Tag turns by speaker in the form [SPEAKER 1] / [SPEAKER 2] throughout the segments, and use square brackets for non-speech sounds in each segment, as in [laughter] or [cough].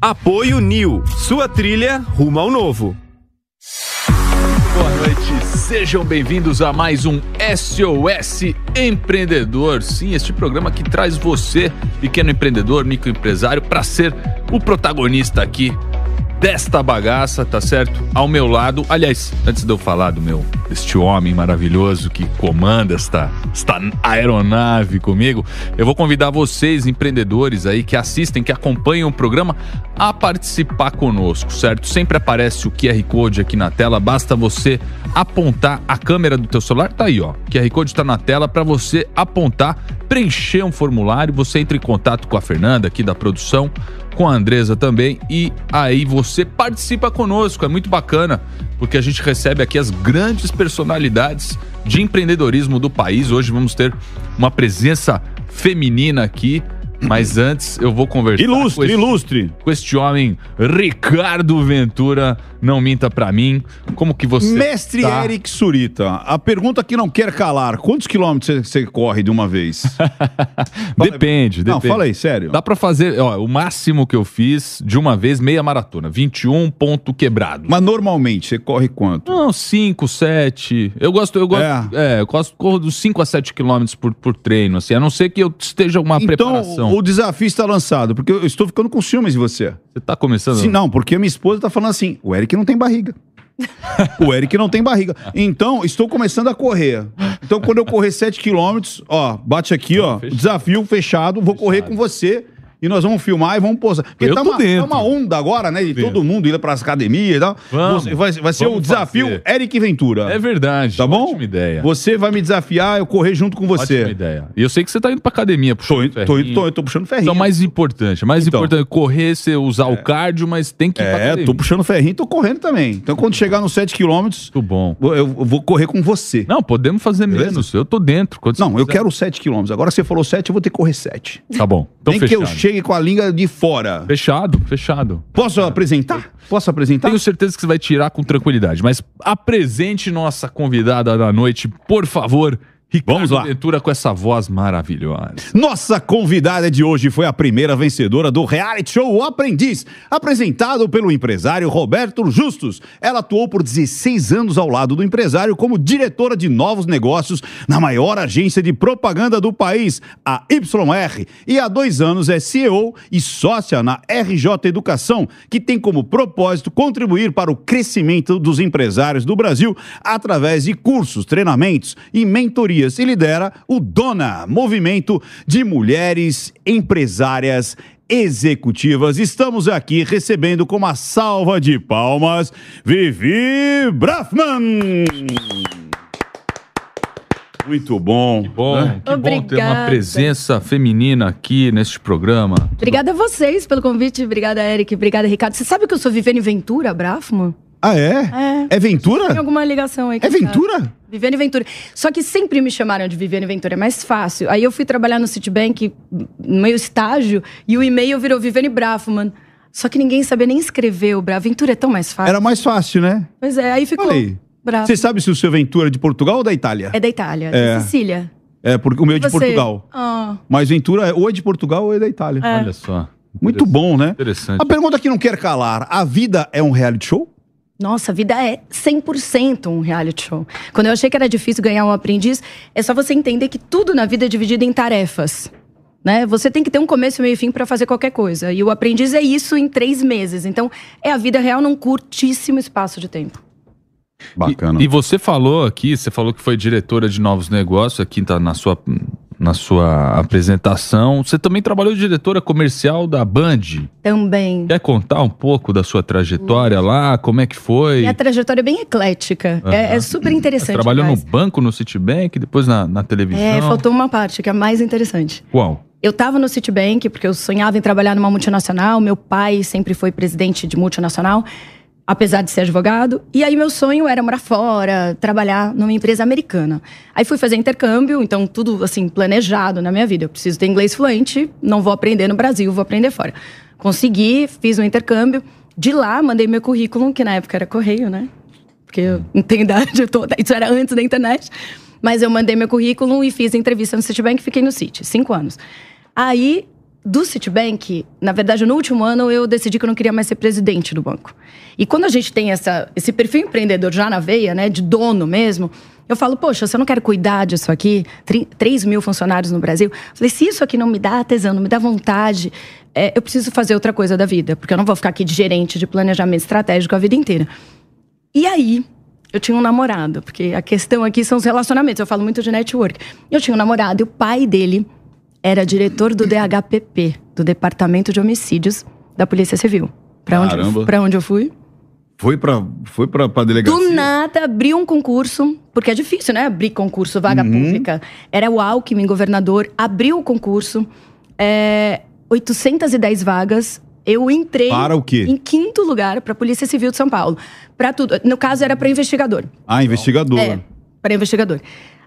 [SPEAKER 1] Apoio Nil, sua trilha rumo ao novo.
[SPEAKER 2] Boa noite, sejam bem-vindos a mais um SOS Empreendedor. Sim, este programa que traz você, pequeno empreendedor, microempresário, para ser o protagonista aqui desta bagaça, tá certo? Ao meu lado, aliás, antes de eu falar do meu, este homem maravilhoso que comanda esta, esta aeronave comigo, eu vou convidar vocês, empreendedores aí que assistem, que acompanham o programa, a participar conosco, certo? Sempre aparece o QR Code aqui na tela, basta você apontar a câmera do teu celular, tá aí, ó. QR Code tá na tela para você apontar, preencher um formulário, você entra em contato com a Fernanda aqui da produção com a Andresa também. E aí você participa conosco, é muito bacana, porque a gente recebe aqui as grandes personalidades de empreendedorismo do país. Hoje vamos ter uma presença feminina aqui mas antes eu vou conversar
[SPEAKER 3] ilustre,
[SPEAKER 2] com, este,
[SPEAKER 3] ilustre.
[SPEAKER 2] com este homem, Ricardo Ventura. Não minta pra mim. Como que você.
[SPEAKER 3] Mestre
[SPEAKER 2] tá?
[SPEAKER 3] Eric Surita, a pergunta que não quer calar: quantos quilômetros você corre de uma vez? [laughs]
[SPEAKER 2] depende,
[SPEAKER 3] Não,
[SPEAKER 2] depende.
[SPEAKER 3] fala aí, sério.
[SPEAKER 2] Dá pra fazer, ó, o máximo que eu fiz de uma vez, meia maratona, 21 ponto quebrado.
[SPEAKER 3] Mas normalmente você corre quanto?
[SPEAKER 2] Não, 5, 7. Eu gosto, eu gosto,
[SPEAKER 3] É.
[SPEAKER 2] é, eu gosto, corro dos 5 a 7 quilômetros por, por treino, assim, a não ser que eu esteja uma
[SPEAKER 3] Então,
[SPEAKER 2] preparação.
[SPEAKER 3] O desafio está lançado, porque eu estou ficando com ciúmes de você.
[SPEAKER 2] Você tá começando?
[SPEAKER 3] Sim, não, porque minha esposa tá falando assim: o Eric não tem barriga. [laughs] o Eric não tem barriga. Então, estou começando a correr. Então, quando eu correr 7 quilômetros, ó, bate aqui, ó, desafio fechado, vou correr com você. E nós vamos filmar e vamos posar. Porque tá
[SPEAKER 2] tô
[SPEAKER 3] uma, tá uma onda agora, né? De
[SPEAKER 2] Dentro.
[SPEAKER 3] todo mundo ir para as academias e tal.
[SPEAKER 2] Vamos.
[SPEAKER 3] Você- vai, vai ser o desafio
[SPEAKER 2] fazer.
[SPEAKER 3] Eric Ventura.
[SPEAKER 2] É verdade.
[SPEAKER 3] Tá bom?
[SPEAKER 2] Ótima ideia.
[SPEAKER 3] Você vai me desafiar, eu correr junto com você.
[SPEAKER 2] Ótima ideia. E eu sei que você tá indo pra academia,
[SPEAKER 3] Tô,
[SPEAKER 2] puxando
[SPEAKER 3] tô, tô, eu tô puxando ferrinho.
[SPEAKER 2] Então, mais importante, mais
[SPEAKER 3] Então.
[SPEAKER 2] importante, correr, você usar o cardio, mas tem que ir pra
[SPEAKER 3] É, tô puxando ferrinho e tô correndo também. Então, quando chegar nos 7 quilômetros,
[SPEAKER 2] Muito bom.
[SPEAKER 3] eu vou correr com você.
[SPEAKER 2] Não, podemos fazer
[SPEAKER 3] Beleza?
[SPEAKER 2] menos. Eu tô dentro.
[SPEAKER 3] Não, eu
[SPEAKER 2] quiser.
[SPEAKER 3] quero 7 quilômetros. Agora você falou 7, eu vou ter que correr 7.
[SPEAKER 2] Tá bom. Então
[SPEAKER 3] Nem
[SPEAKER 2] fechado.
[SPEAKER 3] que eu chegue com a língua de fora.
[SPEAKER 2] Fechado, fechado.
[SPEAKER 3] Posso apresentar? Posso apresentar?
[SPEAKER 2] Tenho certeza que você vai tirar com tranquilidade. Mas apresente nossa convidada da noite, por favor. Ricardo
[SPEAKER 3] Vamos lá.
[SPEAKER 2] Ventura com essa voz maravilhosa.
[SPEAKER 3] Nossa convidada de hoje foi a primeira vencedora do reality show O Aprendiz, apresentado pelo empresário Roberto Justus. Ela atuou por 16 anos ao lado do empresário como diretora de novos negócios na maior agência de propaganda do país, a YR, e há dois anos é CEO e sócia na RJ Educação, que tem como propósito contribuir para o crescimento dos empresários do Brasil através de cursos, treinamentos e mentorias e lidera o Dona, movimento de mulheres empresárias executivas. Estamos aqui recebendo com uma salva de palmas Vivi Brafman. Muito bom.
[SPEAKER 2] Bom,
[SPEAKER 3] né?
[SPEAKER 2] que bom ter uma
[SPEAKER 4] Obrigada.
[SPEAKER 2] presença feminina aqui neste programa.
[SPEAKER 4] Obrigada a vocês pelo convite. Obrigada, Eric. Obrigada, Ricardo. Você sabe que eu sou Viviane Ventura, Brafman?
[SPEAKER 3] Ah, é?
[SPEAKER 4] É.
[SPEAKER 3] É Ventura?
[SPEAKER 4] Tem alguma ligação aí?
[SPEAKER 3] É
[SPEAKER 4] quem sabe?
[SPEAKER 3] Ventura?
[SPEAKER 4] Viviane Ventura. Só que sempre me chamaram de Viviane Ventura, é mais fácil. Aí eu fui trabalhar no Citibank, no meu estágio, e o e-mail virou Viviane Brafman. Só que ninguém sabia nem escrever o Bra. Ventura é tão mais fácil.
[SPEAKER 3] Era mais fácil, né?
[SPEAKER 4] Pois é, aí ficou
[SPEAKER 3] aí.
[SPEAKER 4] Brafman.
[SPEAKER 3] Você sabe se o seu Ventura é de Portugal ou da Itália?
[SPEAKER 4] É da Itália,
[SPEAKER 3] É.
[SPEAKER 4] da Sicília.
[SPEAKER 3] É, porque o meu é de
[SPEAKER 4] Você?
[SPEAKER 3] Portugal.
[SPEAKER 4] Ah,
[SPEAKER 3] Mas Ventura é- ou é de Portugal ou é da Itália.
[SPEAKER 2] Olha só.
[SPEAKER 3] Muito bom, né?
[SPEAKER 2] Interessante.
[SPEAKER 3] A pergunta que não quer calar: a vida é um reality show?
[SPEAKER 4] Nossa, a vida é 100% um reality show. Quando eu achei que era difícil ganhar um aprendiz, é só você entender que tudo na vida é dividido em tarefas. Né? Você tem que ter um começo, meio e fim para fazer qualquer coisa. E o aprendiz é isso em três meses. Então, é a vida real num curtíssimo espaço de tempo.
[SPEAKER 3] Bacana.
[SPEAKER 2] E, e você falou aqui, você falou que foi diretora de novos negócios aqui tá na sua na sua apresentação. Você também trabalhou de diretora comercial da Band.
[SPEAKER 4] Também.
[SPEAKER 2] Quer contar um pouco da sua trajetória lá? Como é que foi?
[SPEAKER 4] Minha trajetória é bem eclética. É, é super
[SPEAKER 2] Você
[SPEAKER 4] interessante.
[SPEAKER 2] trabalhou no
[SPEAKER 4] aliás.
[SPEAKER 2] banco, no Citibank, depois na, na televisão.
[SPEAKER 4] É, faltou uma parte que é a mais interessante.
[SPEAKER 2] Qual?
[SPEAKER 4] Eu estava no Citibank porque eu sonhava em trabalhar numa multinacional. Meu pai sempre foi presidente de multinacional, apesar de ser advogado. E aí meu sonho era morar fora, trabalhar numa empresa americana. Aí fui fazer intercâmbio, então tudo assim planejado na minha vida. Eu preciso ter inglês fluente, não vou aprender no Brasil, vou aprender fora. Consegui, fiz um intercâmbio. De lá, mandei meu currículo, que na época era correio, né? Porque eu não tenho idade, tô, isso era antes da internet. Mas eu mandei meu currículo e fiz entrevista no Citibank fiquei no Citi, cinco anos. Aí do Citibank, na verdade, no último ano eu decidi que eu não queria mais ser presidente do banco. E quando a gente tem essa, esse perfil empreendedor já na veia, né, de dono mesmo, eu falo, poxa, se eu não quero cuidar disso aqui, 3 mil funcionários no Brasil, falei, se isso aqui não me dá tesão, não me dá vontade, é, eu preciso fazer outra coisa da vida, porque eu não vou ficar aqui de gerente de planejamento estratégico a vida inteira. E aí, eu tinha um namorado, porque a questão aqui são os relacionamentos, eu falo muito de network. Eu tinha um namorado e o pai dele era diretor do DHPP, do Departamento de Homicídios da Polícia Civil. Pra onde, eu, onde eu fui?
[SPEAKER 3] Foi pra, foi pra, pra delegacia?
[SPEAKER 4] Do nada, abri um concurso, porque é difícil, né? Abrir concurso, vaga
[SPEAKER 3] Uhum.
[SPEAKER 4] pública. Era o Alckmin, governador, abriu o concurso, é, 810 vagas. Eu entrei
[SPEAKER 3] Para o quê?
[SPEAKER 4] em quinto lugar para a Polícia Civil de São Paulo. Para tudo. No caso, era para investigador.
[SPEAKER 3] Ah, investigador.
[SPEAKER 4] É, para investigador.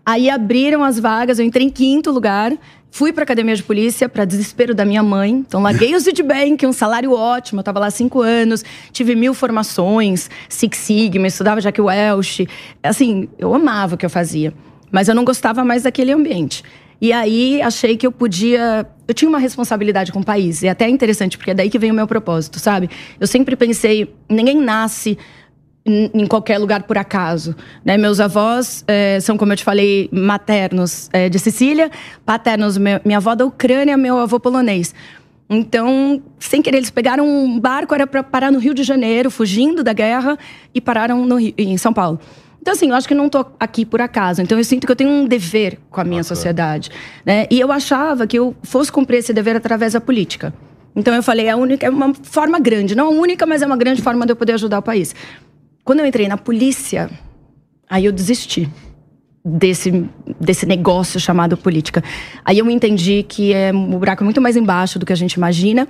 [SPEAKER 4] Aí abriram as vagas, eu entrei em quinto lugar, fui para academia de polícia, para desespero da minha mãe. Então larguei o Citibank, um salário ótimo, eu tava lá cinco anos, tive mil formações, Six Sigma, estudava Jack Welch. Assim, eu amava o que eu fazia, mas eu não gostava mais daquele ambiente. E aí achei que eu podia. Eu tinha uma responsabilidade com o país. E até é interessante, porque é daí que vem o meu propósito, sabe? Eu sempre pensei, ninguém nasce em qualquer lugar por acaso. Né? Meus avós eh, são, como eu te falei, maternos eh, de Sicília, paternos, me- minha avó da Ucrânia, meu avô polonês. Então, sem querer, eles pegaram um barco, era para parar no Rio de Janeiro, fugindo da guerra, e pararam no Rio- em São Paulo. Então, assim, eu acho que não tô aqui por acaso. Então, eu sinto que eu tenho um dever com a minha sociedade. Né? E eu achava que eu fosse cumprir esse dever através da política. Então, eu falei, é a única, é uma forma grande. Não a única, mas é uma grande forma de eu poder ajudar o país. Quando eu entrei na polícia, aí eu desisti desse, desse negócio chamado política. Aí eu entendi que é, o buraco é muito mais embaixo do que a gente imagina.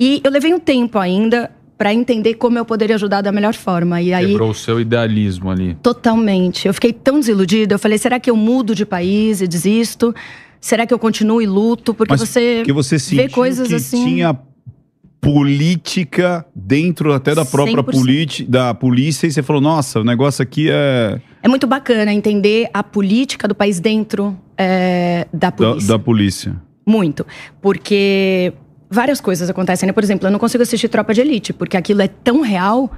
[SPEAKER 4] E eu levei um tempo ainda para entender como eu poderia ajudar da melhor forma. E aí,
[SPEAKER 2] Quebrou o seu idealismo ali.
[SPEAKER 4] totalmente. Eu fiquei tão desiludida. Eu falei, será que eu mudo de país e desisto? Será que eu continuo e luto? Porque
[SPEAKER 3] Mas
[SPEAKER 4] você,
[SPEAKER 3] que você
[SPEAKER 4] vê coisas
[SPEAKER 3] que
[SPEAKER 4] assim...
[SPEAKER 3] tinha política dentro até da própria
[SPEAKER 4] 100%.
[SPEAKER 3] politi da polícia e você falou, nossa, o negócio aqui é
[SPEAKER 4] É muito bacana entender a política do país dentro é, da
[SPEAKER 3] da,
[SPEAKER 4] polícia.
[SPEAKER 3] da polícia.
[SPEAKER 4] Muito. Porque várias coisas acontecem, né? Por exemplo, eu não consigo assistir Tropa de Elite, porque aquilo é tão real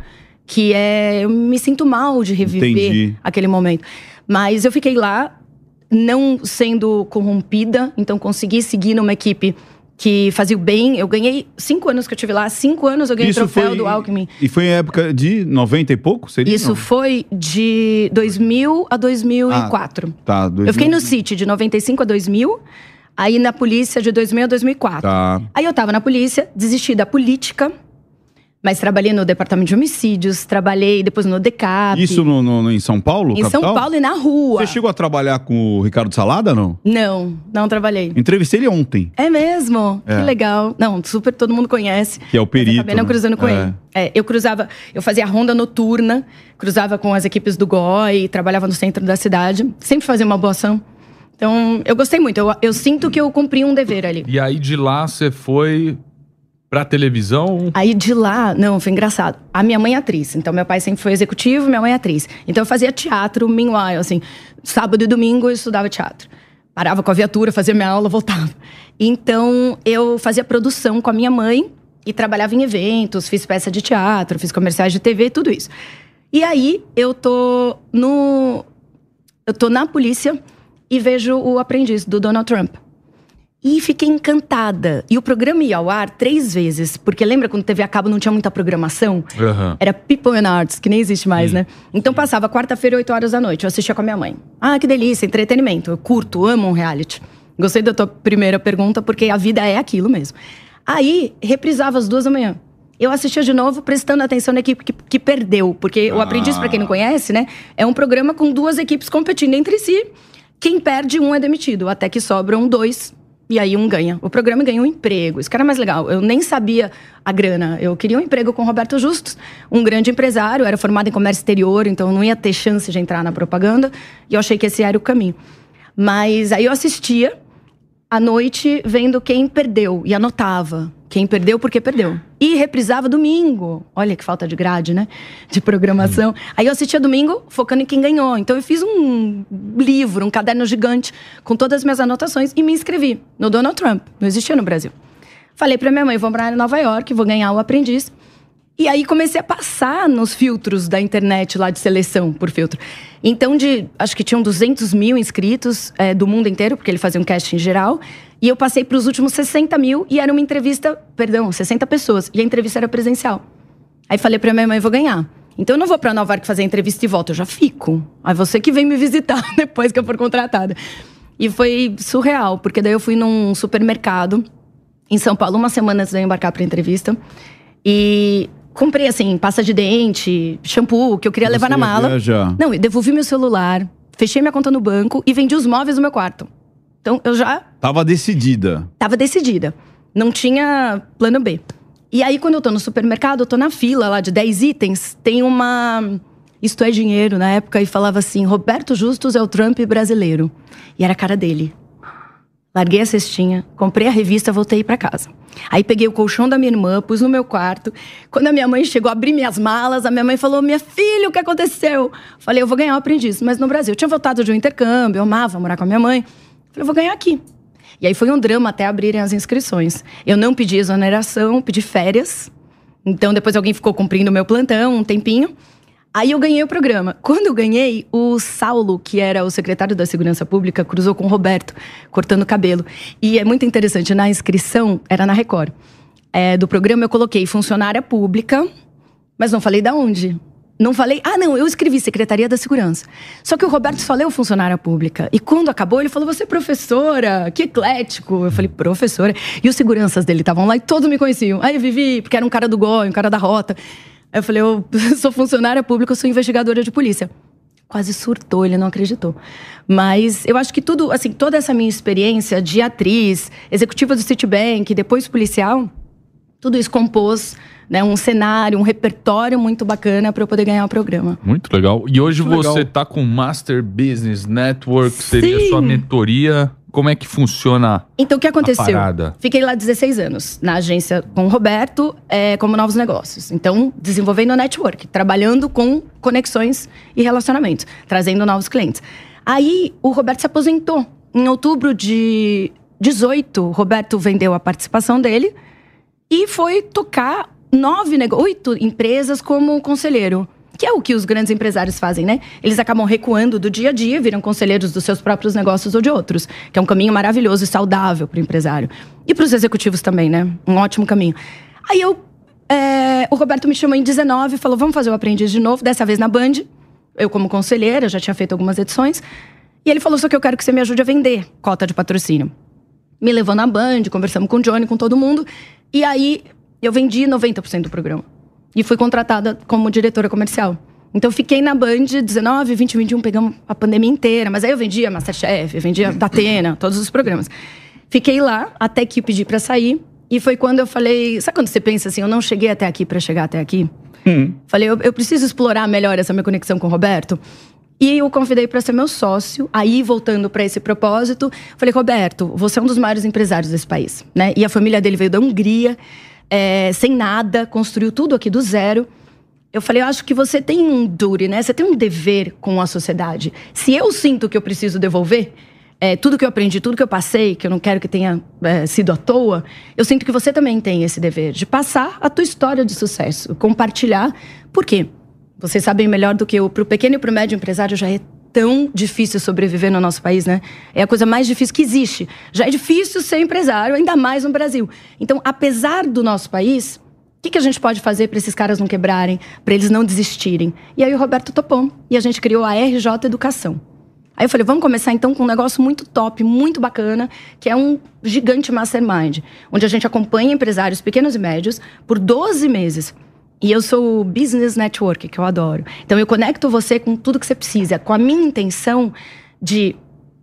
[SPEAKER 4] que é, eu me sinto mal de reviver
[SPEAKER 3] Entendi.
[SPEAKER 4] aquele momento. Mas eu fiquei lá, não sendo corrompida, então consegui seguir numa equipe que fazia o bem. Eu ganhei cinco anos que eu tive lá, cinco anos eu ganhei troféu do Alckmin.
[SPEAKER 3] E foi em época de 90 e pouco? Seria?
[SPEAKER 4] Isso
[SPEAKER 3] Não.
[SPEAKER 4] foi de 2000 a 2004.
[SPEAKER 3] Tá,
[SPEAKER 4] Eu fiquei no
[SPEAKER 3] 2000.
[SPEAKER 4] City de 95 a 2000, aí na polícia de 2000 a 2004.
[SPEAKER 3] Tá.
[SPEAKER 4] Aí eu tava na polícia, desisti da política, mas trabalhei no departamento de homicídios, trabalhei depois no DECAP.
[SPEAKER 3] Isso no, no- no- em São Paulo?
[SPEAKER 4] em São
[SPEAKER 3] capital?
[SPEAKER 4] Paulo e na rua.
[SPEAKER 3] Você chegou a trabalhar com o Ricardo Salada, não?
[SPEAKER 4] Não, não trabalhei.
[SPEAKER 3] Entrevistei ele ontem.
[SPEAKER 4] É mesmo?
[SPEAKER 3] É.
[SPEAKER 4] Que legal. Não, super todo mundo conhece.
[SPEAKER 3] Que é o perito,
[SPEAKER 4] eu acabei não
[SPEAKER 3] né?
[SPEAKER 4] cruzando com
[SPEAKER 3] É.
[SPEAKER 4] ele. É, eu cruzava, eu fazia a ronda noturna, cruzava com as equipes do GOI, trabalhava no centro da cidade, sempre fazia uma boa ação. Então, eu gostei muito. Eu, eu sinto que eu cumpri um dever ali.
[SPEAKER 2] E aí de lá você foi pra televisão.
[SPEAKER 4] Aí de lá, não, foi engraçado. A minha mãe é atriz, então meu pai sempre foi executivo, minha mãe é atriz. Então eu fazia teatro, meanwhile, assim, sábado e domingo eu estudava teatro. Parava com a viatura, fazia minha aula, voltava. Então eu fazia produção com a minha mãe e trabalhava em eventos, fiz peça de teatro, fiz comerciais de TV, tudo isso. E aí eu tô no eu tô na polícia e vejo o aprendiz do Donald Trump. E fiquei encantada. E o programa ia ao ar três vezes, porque lembra quando TV a cabo não tinha muita programação?
[SPEAKER 2] Aham.
[SPEAKER 4] Era People and Arts, que nem existe mais, né? Então passava quarta-feira, 8 horas da noite. Eu assistia com a minha mãe. Ah, que delícia, entretenimento. Eu curto, amo um reality. Gostei da tua primeira pergunta, porque a vida é aquilo mesmo. Aí, reprisava às duas da manhã. Eu assistia de novo, prestando atenção na equipe que, que perdeu. Porque o Aprendiz, pra quem não conhece, né? É um programa com duas equipes competindo entre si. Quem perde, um é demitido. Até que sobram dois e aí um ganha. O programa ganha um emprego. Isso que era mais legal. Eu nem sabia a grana. Eu queria um emprego com Roberto Justus, um grande empresário, era formada em comércio exterior, então não ia ter chance de entrar na propaganda. E eu achei que esse era o caminho. Mas aí eu assistia à noite vendo quem perdeu e anotava. Quem perdeu, porque perdeu. E reprisava domingo. Olha que falta de grade, né? De programação. Aí eu assistia domingo focando em quem ganhou. Então eu fiz um livro, um caderno gigante com todas as minhas anotações e me inscrevi no Donald Trump. Não existia no Brasil. Falei pra minha mãe, vou morar em Nova York, vou ganhar o aprendiz. E aí comecei a passar nos filtros da internet lá de seleção por filtro. Então, de acho que tinham 200 mil inscritos é, do mundo inteiro, porque ele fazia um casting geral. E eu passei para os últimos 60 mil e era uma entrevista, perdão, 60 pessoas. E a entrevista era presencial. Aí falei pra minha mãe, vou ganhar. Então eu não vou para Nova York fazer entrevista e volta, eu já fico. Aí você que vem me visitar [laughs] depois que eu for contratada. E foi surreal, porque daí eu fui num supermercado em São Paulo uma semana antes de eu embarcar para entrevista. E comprei assim, pasta de dente, shampoo, que eu queria
[SPEAKER 3] Você
[SPEAKER 4] levar na mala.
[SPEAKER 3] viajar.
[SPEAKER 4] Não, eu devolvi meu celular, fechei minha conta no banco e vendi os móveis do meu quarto. Então eu já
[SPEAKER 3] Tava decidida.
[SPEAKER 4] tava decidida. Não tinha plano B. E aí, quando eu tô no supermercado, eu tô na fila lá de 10 itens, tem uma. Isto é dinheiro na época, e falava assim: Roberto Justus é o Trump brasileiro. E era a cara dele. Larguei a cestinha, comprei a revista, voltei pra casa. Aí peguei o colchão da minha irmã, pus no meu quarto. Quando a minha mãe chegou a abrir minhas malas, a minha mãe falou: Minha filha, o que aconteceu? Falei: Eu vou ganhar o aprendiz. Mas no Brasil, eu tinha voltado de um intercâmbio, eu amava morar com a minha mãe. Falei: Eu vou ganhar aqui. E aí foi um drama até abrirem as inscrições. Eu não pedi exoneração, pedi férias. Então depois alguém ficou cumprindo o meu plantão um tempinho. Aí eu ganhei o programa. Quando eu ganhei, o Saulo, que era o secretário da Segurança Pública, cruzou com o Roberto, cortando o cabelo. E é muito interessante, na inscrição, era na Record. É, do programa eu coloquei funcionária pública, mas não falei da onde. Não falei, ah, não, eu escrevi Secretaria da Segurança. Só que o Roberto só leu funcionária pública. E quando acabou, ele falou: Você é professora, que eclético. Eu falei, professora. E os seguranças dele estavam lá e todos me conheciam. Aí, Vivi, porque era um cara do GOI, um cara da rota. Aí eu falei: Eu [laughs] sou funcionária pública, eu sou investigadora de polícia. Quase surtou, ele não acreditou. Mas eu acho que tudo, assim, toda essa minha experiência de atriz, executiva do Citibank, depois policial, tudo isso compôs né, um cenário, um repertório muito bacana para eu poder ganhar o programa.
[SPEAKER 2] Muito legal. E hoje
[SPEAKER 3] Muito
[SPEAKER 2] você
[SPEAKER 3] legal.
[SPEAKER 2] tá com Master Business Network, seria
[SPEAKER 4] Sim.
[SPEAKER 2] sua mentoria. Como é que funciona?
[SPEAKER 4] Então, o que aconteceu?
[SPEAKER 2] parada.
[SPEAKER 4] Fiquei lá 16 anos, na agência com o Roberto, é, como novos negócios. Então, desenvolvendo network, trabalhando com conexões e relacionamentos, trazendo novos clientes. Aí, o Roberto se aposentou. Em outubro de 18, o Roberto vendeu a participação dele e foi tocar nove, oito empresas como conselheiro. Que é o que os grandes empresários fazem, né? Eles acabam recuando do dia a dia, viram conselheiros dos seus próprios negócios ou de outros. Que é um caminho maravilhoso e saudável para o empresário. E para os executivos também, né? Um ótimo caminho. Aí eu. é, o Roberto me chamou em 19 e falou: vamos fazer o aprendiz de novo, dessa vez na Band. Eu, como conselheira, já tinha feito algumas edições. E ele falou: só que eu quero que você me ajude a vender cota de patrocínio me levou na Band, conversamos com o Johnny, com todo mundo. E aí eu vendi 90% do programa. E fui contratada como diretora comercial. Então fiquei na Band 19, 20, 21, pegamos a pandemia inteira. Mas aí eu vendia Masterchef, eu vendia [laughs] Datena, todos os programas. Fiquei lá até que pedi pra sair. E foi quando eu falei. Sabe quando você pensa assim, eu não cheguei até aqui pra chegar até aqui? Falei, eu, eu preciso explorar melhor essa minha conexão com o Roberto. E eu convidei para ser meu sócio. Aí, voltando para esse propósito, falei, Roberto, você é um dos maiores empresários desse país, né? E a família dele veio da Hungria, é, sem nada, construiu tudo aqui do zero. Eu falei, eu acho que você tem um dure, né? Você tem um dever com a sociedade. Se eu sinto que eu preciso devolver é, tudo que eu aprendi, tudo que eu passei, que eu não quero que tenha é, sido à toa, eu sinto que você também tem esse dever de passar a tua história de sucesso, compartilhar. Por quê? Vocês sabem melhor do que eu. Para o pequeno e para o médio empresário já é tão difícil sobreviver no nosso país, né? É a coisa mais difícil que existe. Já é difícil ser empresário, ainda mais no Brasil. Então, apesar do nosso país, o que, que a gente pode fazer para esses caras não quebrarem, para eles não desistirem? E aí o Roberto topou e a gente criou a RJ Educação. Aí eu falei, vamos começar então com um negócio muito top, muito bacana, que é um gigante mastermind, onde a gente acompanha empresários pequenos e médios por 12 meses. E eu sou o business network, que eu adoro. Então eu conecto você com tudo que você precisa, com a minha intenção de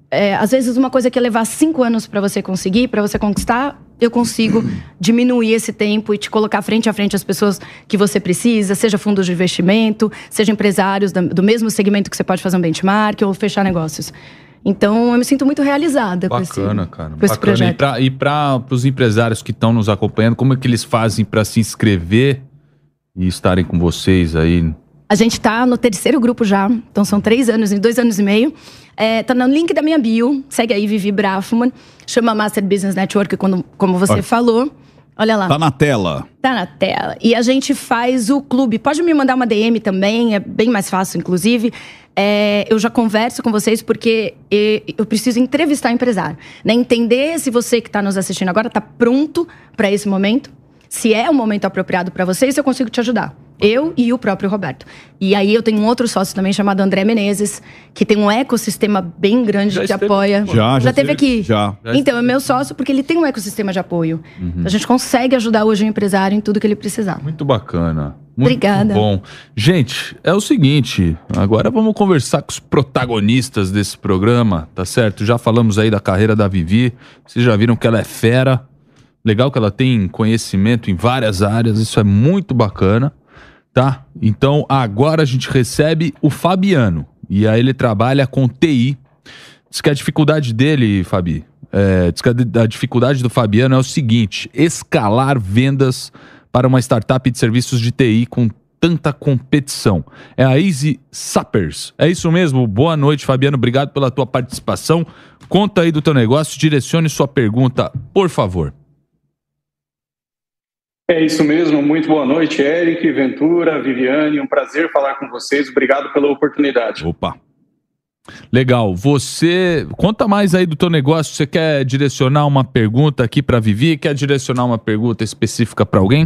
[SPEAKER 4] é, às vezes uma coisa que ia levar cinco anos para você conseguir, para você conquistar, eu consigo [clears throat] diminuir esse tempo e te colocar frente a frente as pessoas que você precisa, seja fundos de investimento, seja empresários do mesmo segmento que você pode fazer um benchmark ou fechar negócios. Então eu me sinto muito realizada com esse,
[SPEAKER 2] Bacana, cara.
[SPEAKER 4] com esse
[SPEAKER 2] Bacana.
[SPEAKER 4] projeto.
[SPEAKER 2] E para os empresários que estão nos acompanhando, como é que eles fazem para se inscrever e estarem com vocês aí?
[SPEAKER 4] A gente tá no terceiro grupo já, então são três anos e dois anos e meio. É, tá no link da minha bio, segue aí Vivi Braffman, chama Master Business Network, quando, como você
[SPEAKER 2] Olha.
[SPEAKER 4] falou. Olha lá.
[SPEAKER 3] Tá na tela.
[SPEAKER 4] Tá na tela. E a gente faz o clube. Pode me mandar uma DM também, é bem mais fácil, inclusive. É, eu já converso com vocês porque eu preciso entrevistar empresário. Né? Entender se você que está nos assistindo agora está pronto para esse momento, se é o momento apropriado para você se eu consigo te ajudar. Eu e o próprio Roberto. E aí eu tenho um outro sócio também chamado André Menezes, que tem um ecossistema bem grande
[SPEAKER 2] Já
[SPEAKER 4] que
[SPEAKER 2] esteve
[SPEAKER 4] apoia.
[SPEAKER 3] Já, já
[SPEAKER 4] já teve aqui.
[SPEAKER 3] já.
[SPEAKER 2] Já
[SPEAKER 4] Então, é meu sócio porque ele tem um ecossistema de apoio.
[SPEAKER 3] Uhum.
[SPEAKER 4] A gente consegue ajudar hoje o empresário em tudo que ele precisar.
[SPEAKER 2] Muito bacana. Muito
[SPEAKER 4] Obrigada.
[SPEAKER 2] bom. Gente, é o seguinte, agora vamos conversar com os protagonistas desse programa, tá certo? Já falamos aí da carreira da Vivi, vocês já viram que ela é fera. Legal que ela tem conhecimento em várias áreas, isso é muito bacana, tá? Então, agora a gente recebe o Fabiano, e aí ele trabalha com TI. Diz que a dificuldade dele, Fabi, é, diz que a, dificuldade do Fabiano é o seguinte: escalar vendas para uma startup de serviços de TI com tanta competição. É a Easy Sappers. É isso mesmo? Boa noite, Fabiano. Obrigado pela tua participação. Conta aí do teu negócio, direcione sua pergunta, por favor.
[SPEAKER 5] É isso mesmo, muito boa noite, Eric, Ventura, Viviane, um prazer falar com vocês, obrigado pela oportunidade.
[SPEAKER 3] Opa.
[SPEAKER 2] Legal. Você conta mais aí do teu negócio. Você quer direcionar uma pergunta aqui para Vivi? Quer direcionar uma pergunta específica para alguém?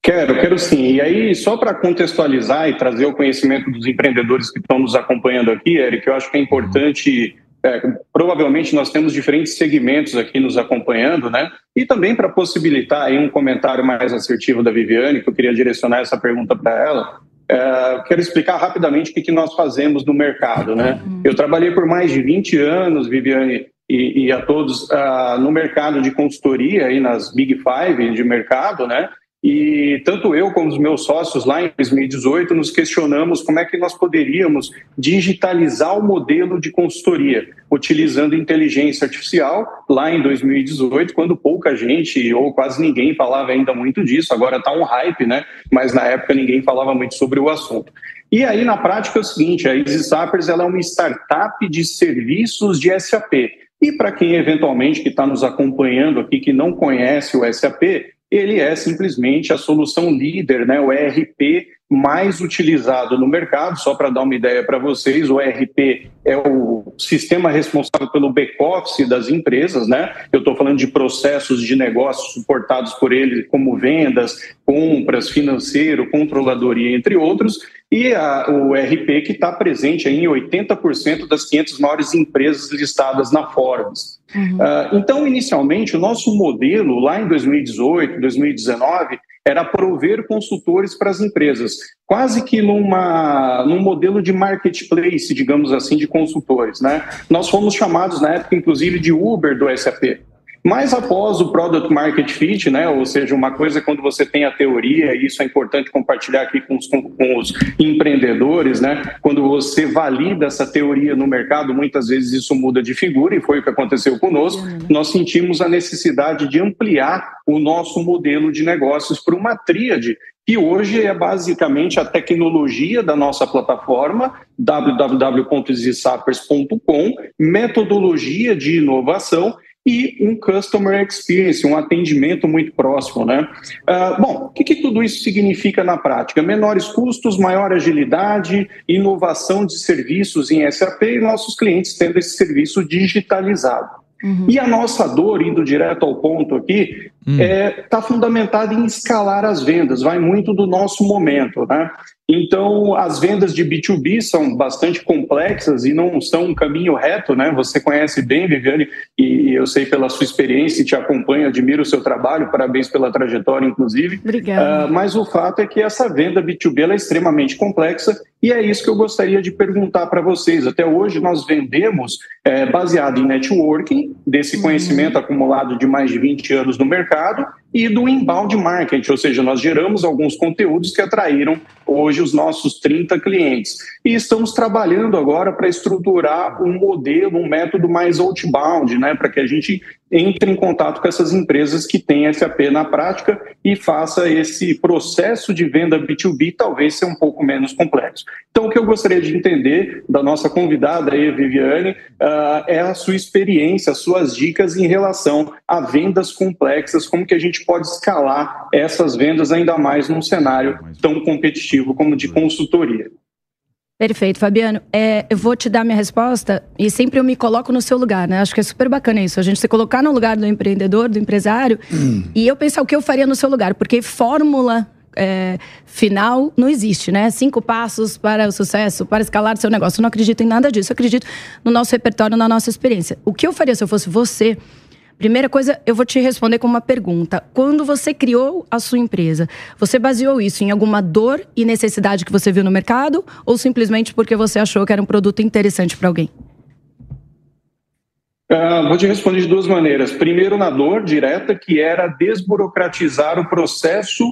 [SPEAKER 5] Quero, quero sim. E aí, só para contextualizar e trazer o conhecimento dos empreendedores que estão nos acompanhando aqui, Eric, eu acho que é importante. É, provavelmente nós temos diferentes segmentos aqui nos acompanhando, né? E também para possibilitar aí um comentário mais assertivo da Viviane, que eu queria direcionar essa pergunta para ela. É, quero explicar rapidamente o que, que nós fazemos no mercado, né? Eu trabalhei por mais de 20 anos, Viviane, e, e a todos ah, no mercado de consultoria aí nas Big Five de mercado, né? E tanto eu como os meus sócios lá em 2018 nos questionamos como é que nós poderíamos digitalizar o modelo de consultoria utilizando inteligência artificial lá em 2018, quando pouca gente ou quase ninguém falava ainda muito disso. Agora está um hype, né? Mas na época ninguém falava muito sobre o assunto. E aí, na prática, é o seguinte: a Easy Sappers ela é uma startup de serviços de SAP. E para quem eventualmente que está nos acompanhando aqui que não conhece o SAP, ele é simplesmente a solução líder, né, o ERP mais utilizado no mercado. Só para dar uma ideia para vocês, o ERP é o sistema responsável pelo back-office das empresas, né? Eu estou falando de processos de negócios suportados por ele, como vendas, compras, financeiro, controladoria, entre outros. E a, o ERP que está presente aí em 80% das 500 maiores empresas listadas na Forbes. Uh, então, inicialmente, o nosso modelo, lá em 2018, 2019, era prover consultores para as empresas, quase que numa, num modelo de marketplace, digamos assim, de consultores. Né? Nós fomos chamados, na época, inclusive, de Uber do SAP. Mas após o Product Market Fit, né, ou seja, uma coisa é quando você tem a teoria, e isso é importante compartilhar aqui com os, com, os empreendedores, né, quando você valida essa teoria no mercado, muitas vezes isso muda de figura, e foi o que aconteceu conosco, nós sentimos a necessidade de ampliar o nosso modelo de negócios para uma tríade que hoje é basicamente a tecnologia da nossa plataforma, www.easysappers.com, metodologia de inovação e um customer experience, um atendimento muito próximo, né? Uh, bom, o que, que tudo isso significa na prática? Menores custos, maior agilidade, inovação de serviços em SAP e nossos clientes tendo esse serviço digitalizado. Uhum. E a nossa dor, indo direto ao ponto aqui, está hum. é, tá fundamentada em escalar as vendas, vai muito do nosso momento, né? Então, as vendas de B2B são bastante complexas e não são um caminho reto, né? Você conhece bem, Viviane, e eu sei pela sua experiência e te acompanho, admiro o seu trabalho, parabéns pela trajetória, inclusive.
[SPEAKER 4] Obrigada.
[SPEAKER 5] Uh, mas o fato é que essa venda B2B é extremamente complexa e é isso que eu gostaria de perguntar para vocês. Até hoje, nós vendemos é, baseado em networking, desse conhecimento uhum. acumulado de mais de 20 anos no mercado, mercado e do inbound marketing, ou seja, nós geramos alguns conteúdos que atraíram hoje os nossos 30 clientes. E estamos trabalhando agora para estruturar um modelo, um método mais outbound, né, para que a gente entre em contato com essas empresas que têm SAP na prática e faça esse processo de venda B2B talvez ser um pouco menos complexo. Então, o que eu gostaria de entender da nossa convidada aí, Viviane, uh, é a sua experiência, as suas dicas em relação a vendas complexas, como que a gente pode escalar essas vendas ainda mais num cenário tão competitivo como de consultoria.
[SPEAKER 4] Perfeito, Fabiano. É, eu vou te dar minha resposta e sempre eu me coloco no seu lugar, né? Acho que é super bacana isso. A gente se colocar no lugar do empreendedor, do empresário, hum. e eu pensar o que eu faria no seu lugar, porque fórmula é, final não existe, né? Cinco passos para o sucesso, para escalar seu negócio. Eu não acredito em nada disso. Eu acredito no nosso repertório, na nossa experiência. O que eu faria se eu fosse você? Primeira coisa, eu vou te responder com uma pergunta. Quando você criou a sua empresa, você baseou isso em alguma dor e necessidade que você viu no mercado ou simplesmente porque você achou que era um produto interessante para alguém?
[SPEAKER 5] Uh, vou te responder de duas maneiras. Primeiro, na dor direta, que era desburocratizar o processo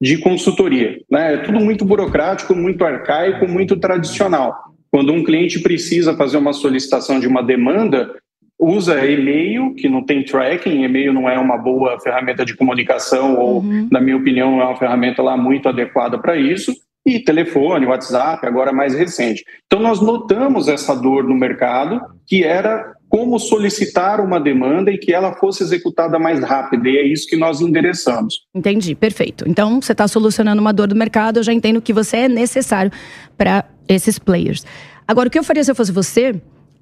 [SPEAKER 5] de consultoria. Né? É tudo muito burocrático, muito arcaico, muito tradicional. Quando um cliente precisa fazer uma solicitação de uma demanda, usa e-mail, que não tem tracking, e-mail não é uma boa ferramenta de comunicação, ou, uhum. na minha opinião, é uma ferramenta lá muito adequada para isso, e telefone, WhatsApp, agora mais recente. Então, nós notamos essa dor no mercado, que era como solicitar uma demanda e que ela fosse executada mais rápida, e é isso que nós endereçamos.
[SPEAKER 4] Entendi, perfeito. Então, você está solucionando uma dor do mercado, eu já entendo que você é necessário para esses players. Agora, o que eu faria se eu fosse você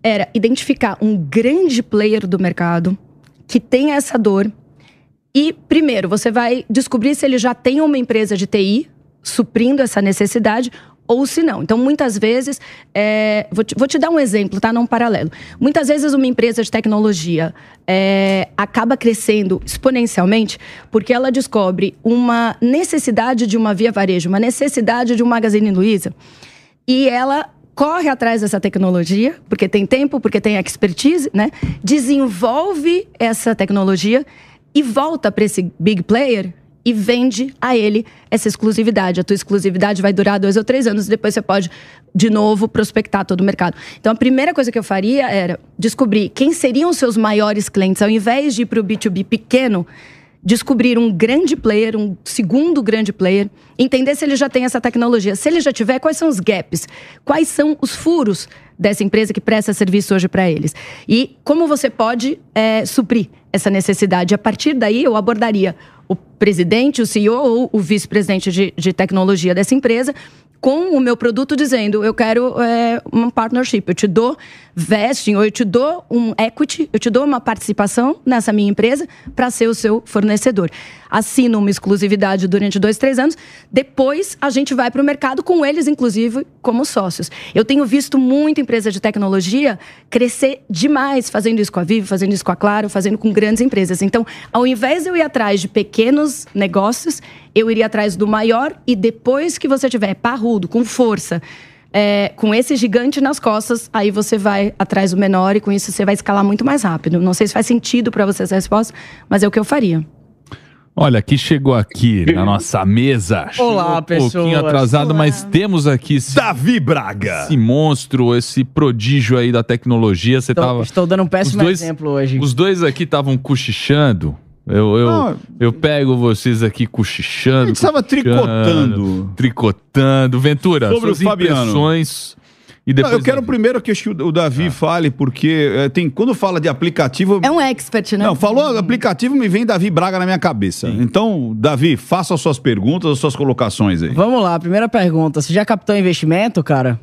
[SPEAKER 4] era identificar um grande player do mercado que tem essa dor. E, primeiro, você vai descobrir se ele já tem uma empresa de TI suprindo essa necessidade ou se não. Então, muitas vezes, é, vou, te, vou, te, dar um exemplo, tá? Num paralelo. Muitas vezes uma empresa de tecnologia é, acaba crescendo exponencialmente porque ela descobre uma necessidade de uma via varejo, uma necessidade de um Magazine Luiza, e ela corre atrás dessa tecnologia, porque tem tempo, porque tem expertise, né? Desenvolve essa tecnologia e volta para esse big player e vende a ele essa exclusividade. A tua exclusividade vai durar dois ou três anos, depois você pode, de novo, prospectar todo o mercado. Então, a primeira coisa que eu faria era descobrir quem seriam os seus maiores clientes. Ao invés de ir para o B2B pequeno, descobrir um grande player, um segundo grande player, entender se ele já tem essa tecnologia. Se ele já tiver, quais são os gaps? Quais são os furos dessa empresa que presta serviço hoje para eles? E como você pode é, suprir essa necessidade? A partir daí, eu abordaria o presidente, o CEO ou o vice-presidente de, de tecnologia dessa empresa com o meu produto dizendo eu quero é, um partnership, eu te dou vesting ou eu te dou um equity, eu te dou uma participação nessa minha empresa para ser o seu fornecedor. Assino uma exclusividade durante dois, três anos, depois a gente vai para o mercado com eles, inclusive, como sócios. Eu tenho visto muita empresa de tecnologia crescer demais fazendo isso com a Vivo, fazendo isso com a Claro, fazendo com grandes empresas. Então, ao invés de eu ir atrás de pequenos negócios, eu iria atrás do maior e depois que você tiver parrudo, com força, é, com esse gigante nas costas, aí você vai atrás do menor e com isso você vai escalar muito mais rápido. Não sei se faz sentido para você essa resposta, mas é o que eu faria.
[SPEAKER 2] Olha, que chegou aqui na nossa mesa.
[SPEAKER 6] Olá, pessoal. Um
[SPEAKER 2] pouquinho atrasado, Olá. mas temos aqui esse,
[SPEAKER 3] Davi Braga.
[SPEAKER 2] Esse monstro, esse prodígio aí da tecnologia. Você
[SPEAKER 6] estou,
[SPEAKER 2] tava,
[SPEAKER 6] estou dando um péssimo dois, exemplo hoje.
[SPEAKER 2] Os dois aqui estavam cochichando. Eu, eu, eu pego vocês aqui cochichando. A gente
[SPEAKER 3] estava tricotando.
[SPEAKER 2] Tricotando. Ventura,
[SPEAKER 3] Sobre suas
[SPEAKER 2] o Fabiano. impressões. E depois
[SPEAKER 3] não, eu quero primeiro que o Davi ah. fale, porque é, tem, quando fala de aplicativo.
[SPEAKER 4] É um expert, né?
[SPEAKER 3] Não, falou aplicativo, me vem Davi Braga na minha cabeça. Sim. Então, Davi, faça as suas perguntas, as suas colocações aí.
[SPEAKER 6] Vamos lá, primeira pergunta. Você já captou investimento, cara?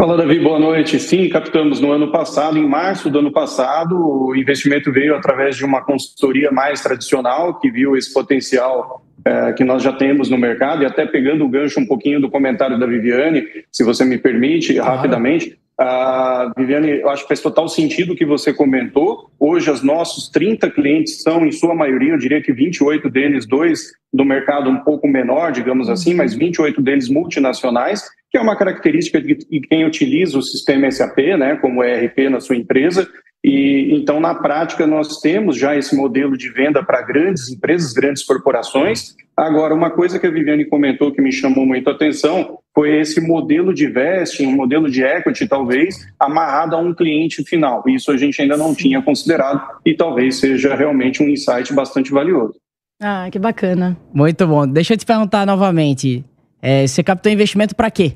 [SPEAKER 5] Fala, Davi, boa noite. Sim, captamos no ano passado, em março do ano passado, o investimento veio através de uma consultoria mais tradicional, que viu esse potencial é, que nós já temos no mercado, e até pegando o gancho um pouquinho do comentário da Viviane, se você me permite, claro. rapidamente. Uh, Viviane, eu acho que faz total sentido o que você comentou. Hoje, os nossos 30 clientes são, em sua maioria, eu diria que 28 deles, dois do mercado um pouco menor, digamos assim, mas 28 deles multinacionais, que é uma característica de quem utiliza o sistema SAP, né, como ERP na sua empresa. E então, na prática, nós temos já esse modelo de venda para grandes empresas, grandes corporações. Agora, uma coisa que a Viviane comentou que me chamou muito a atenção foi esse modelo de vesting, um modelo de equity, talvez, amarrado a um cliente final. Isso a gente ainda não tinha considerado e talvez seja realmente um insight bastante valioso.
[SPEAKER 4] Ah, que bacana.
[SPEAKER 6] Muito bom. Deixa eu te perguntar novamente. É, você captou investimento para quê?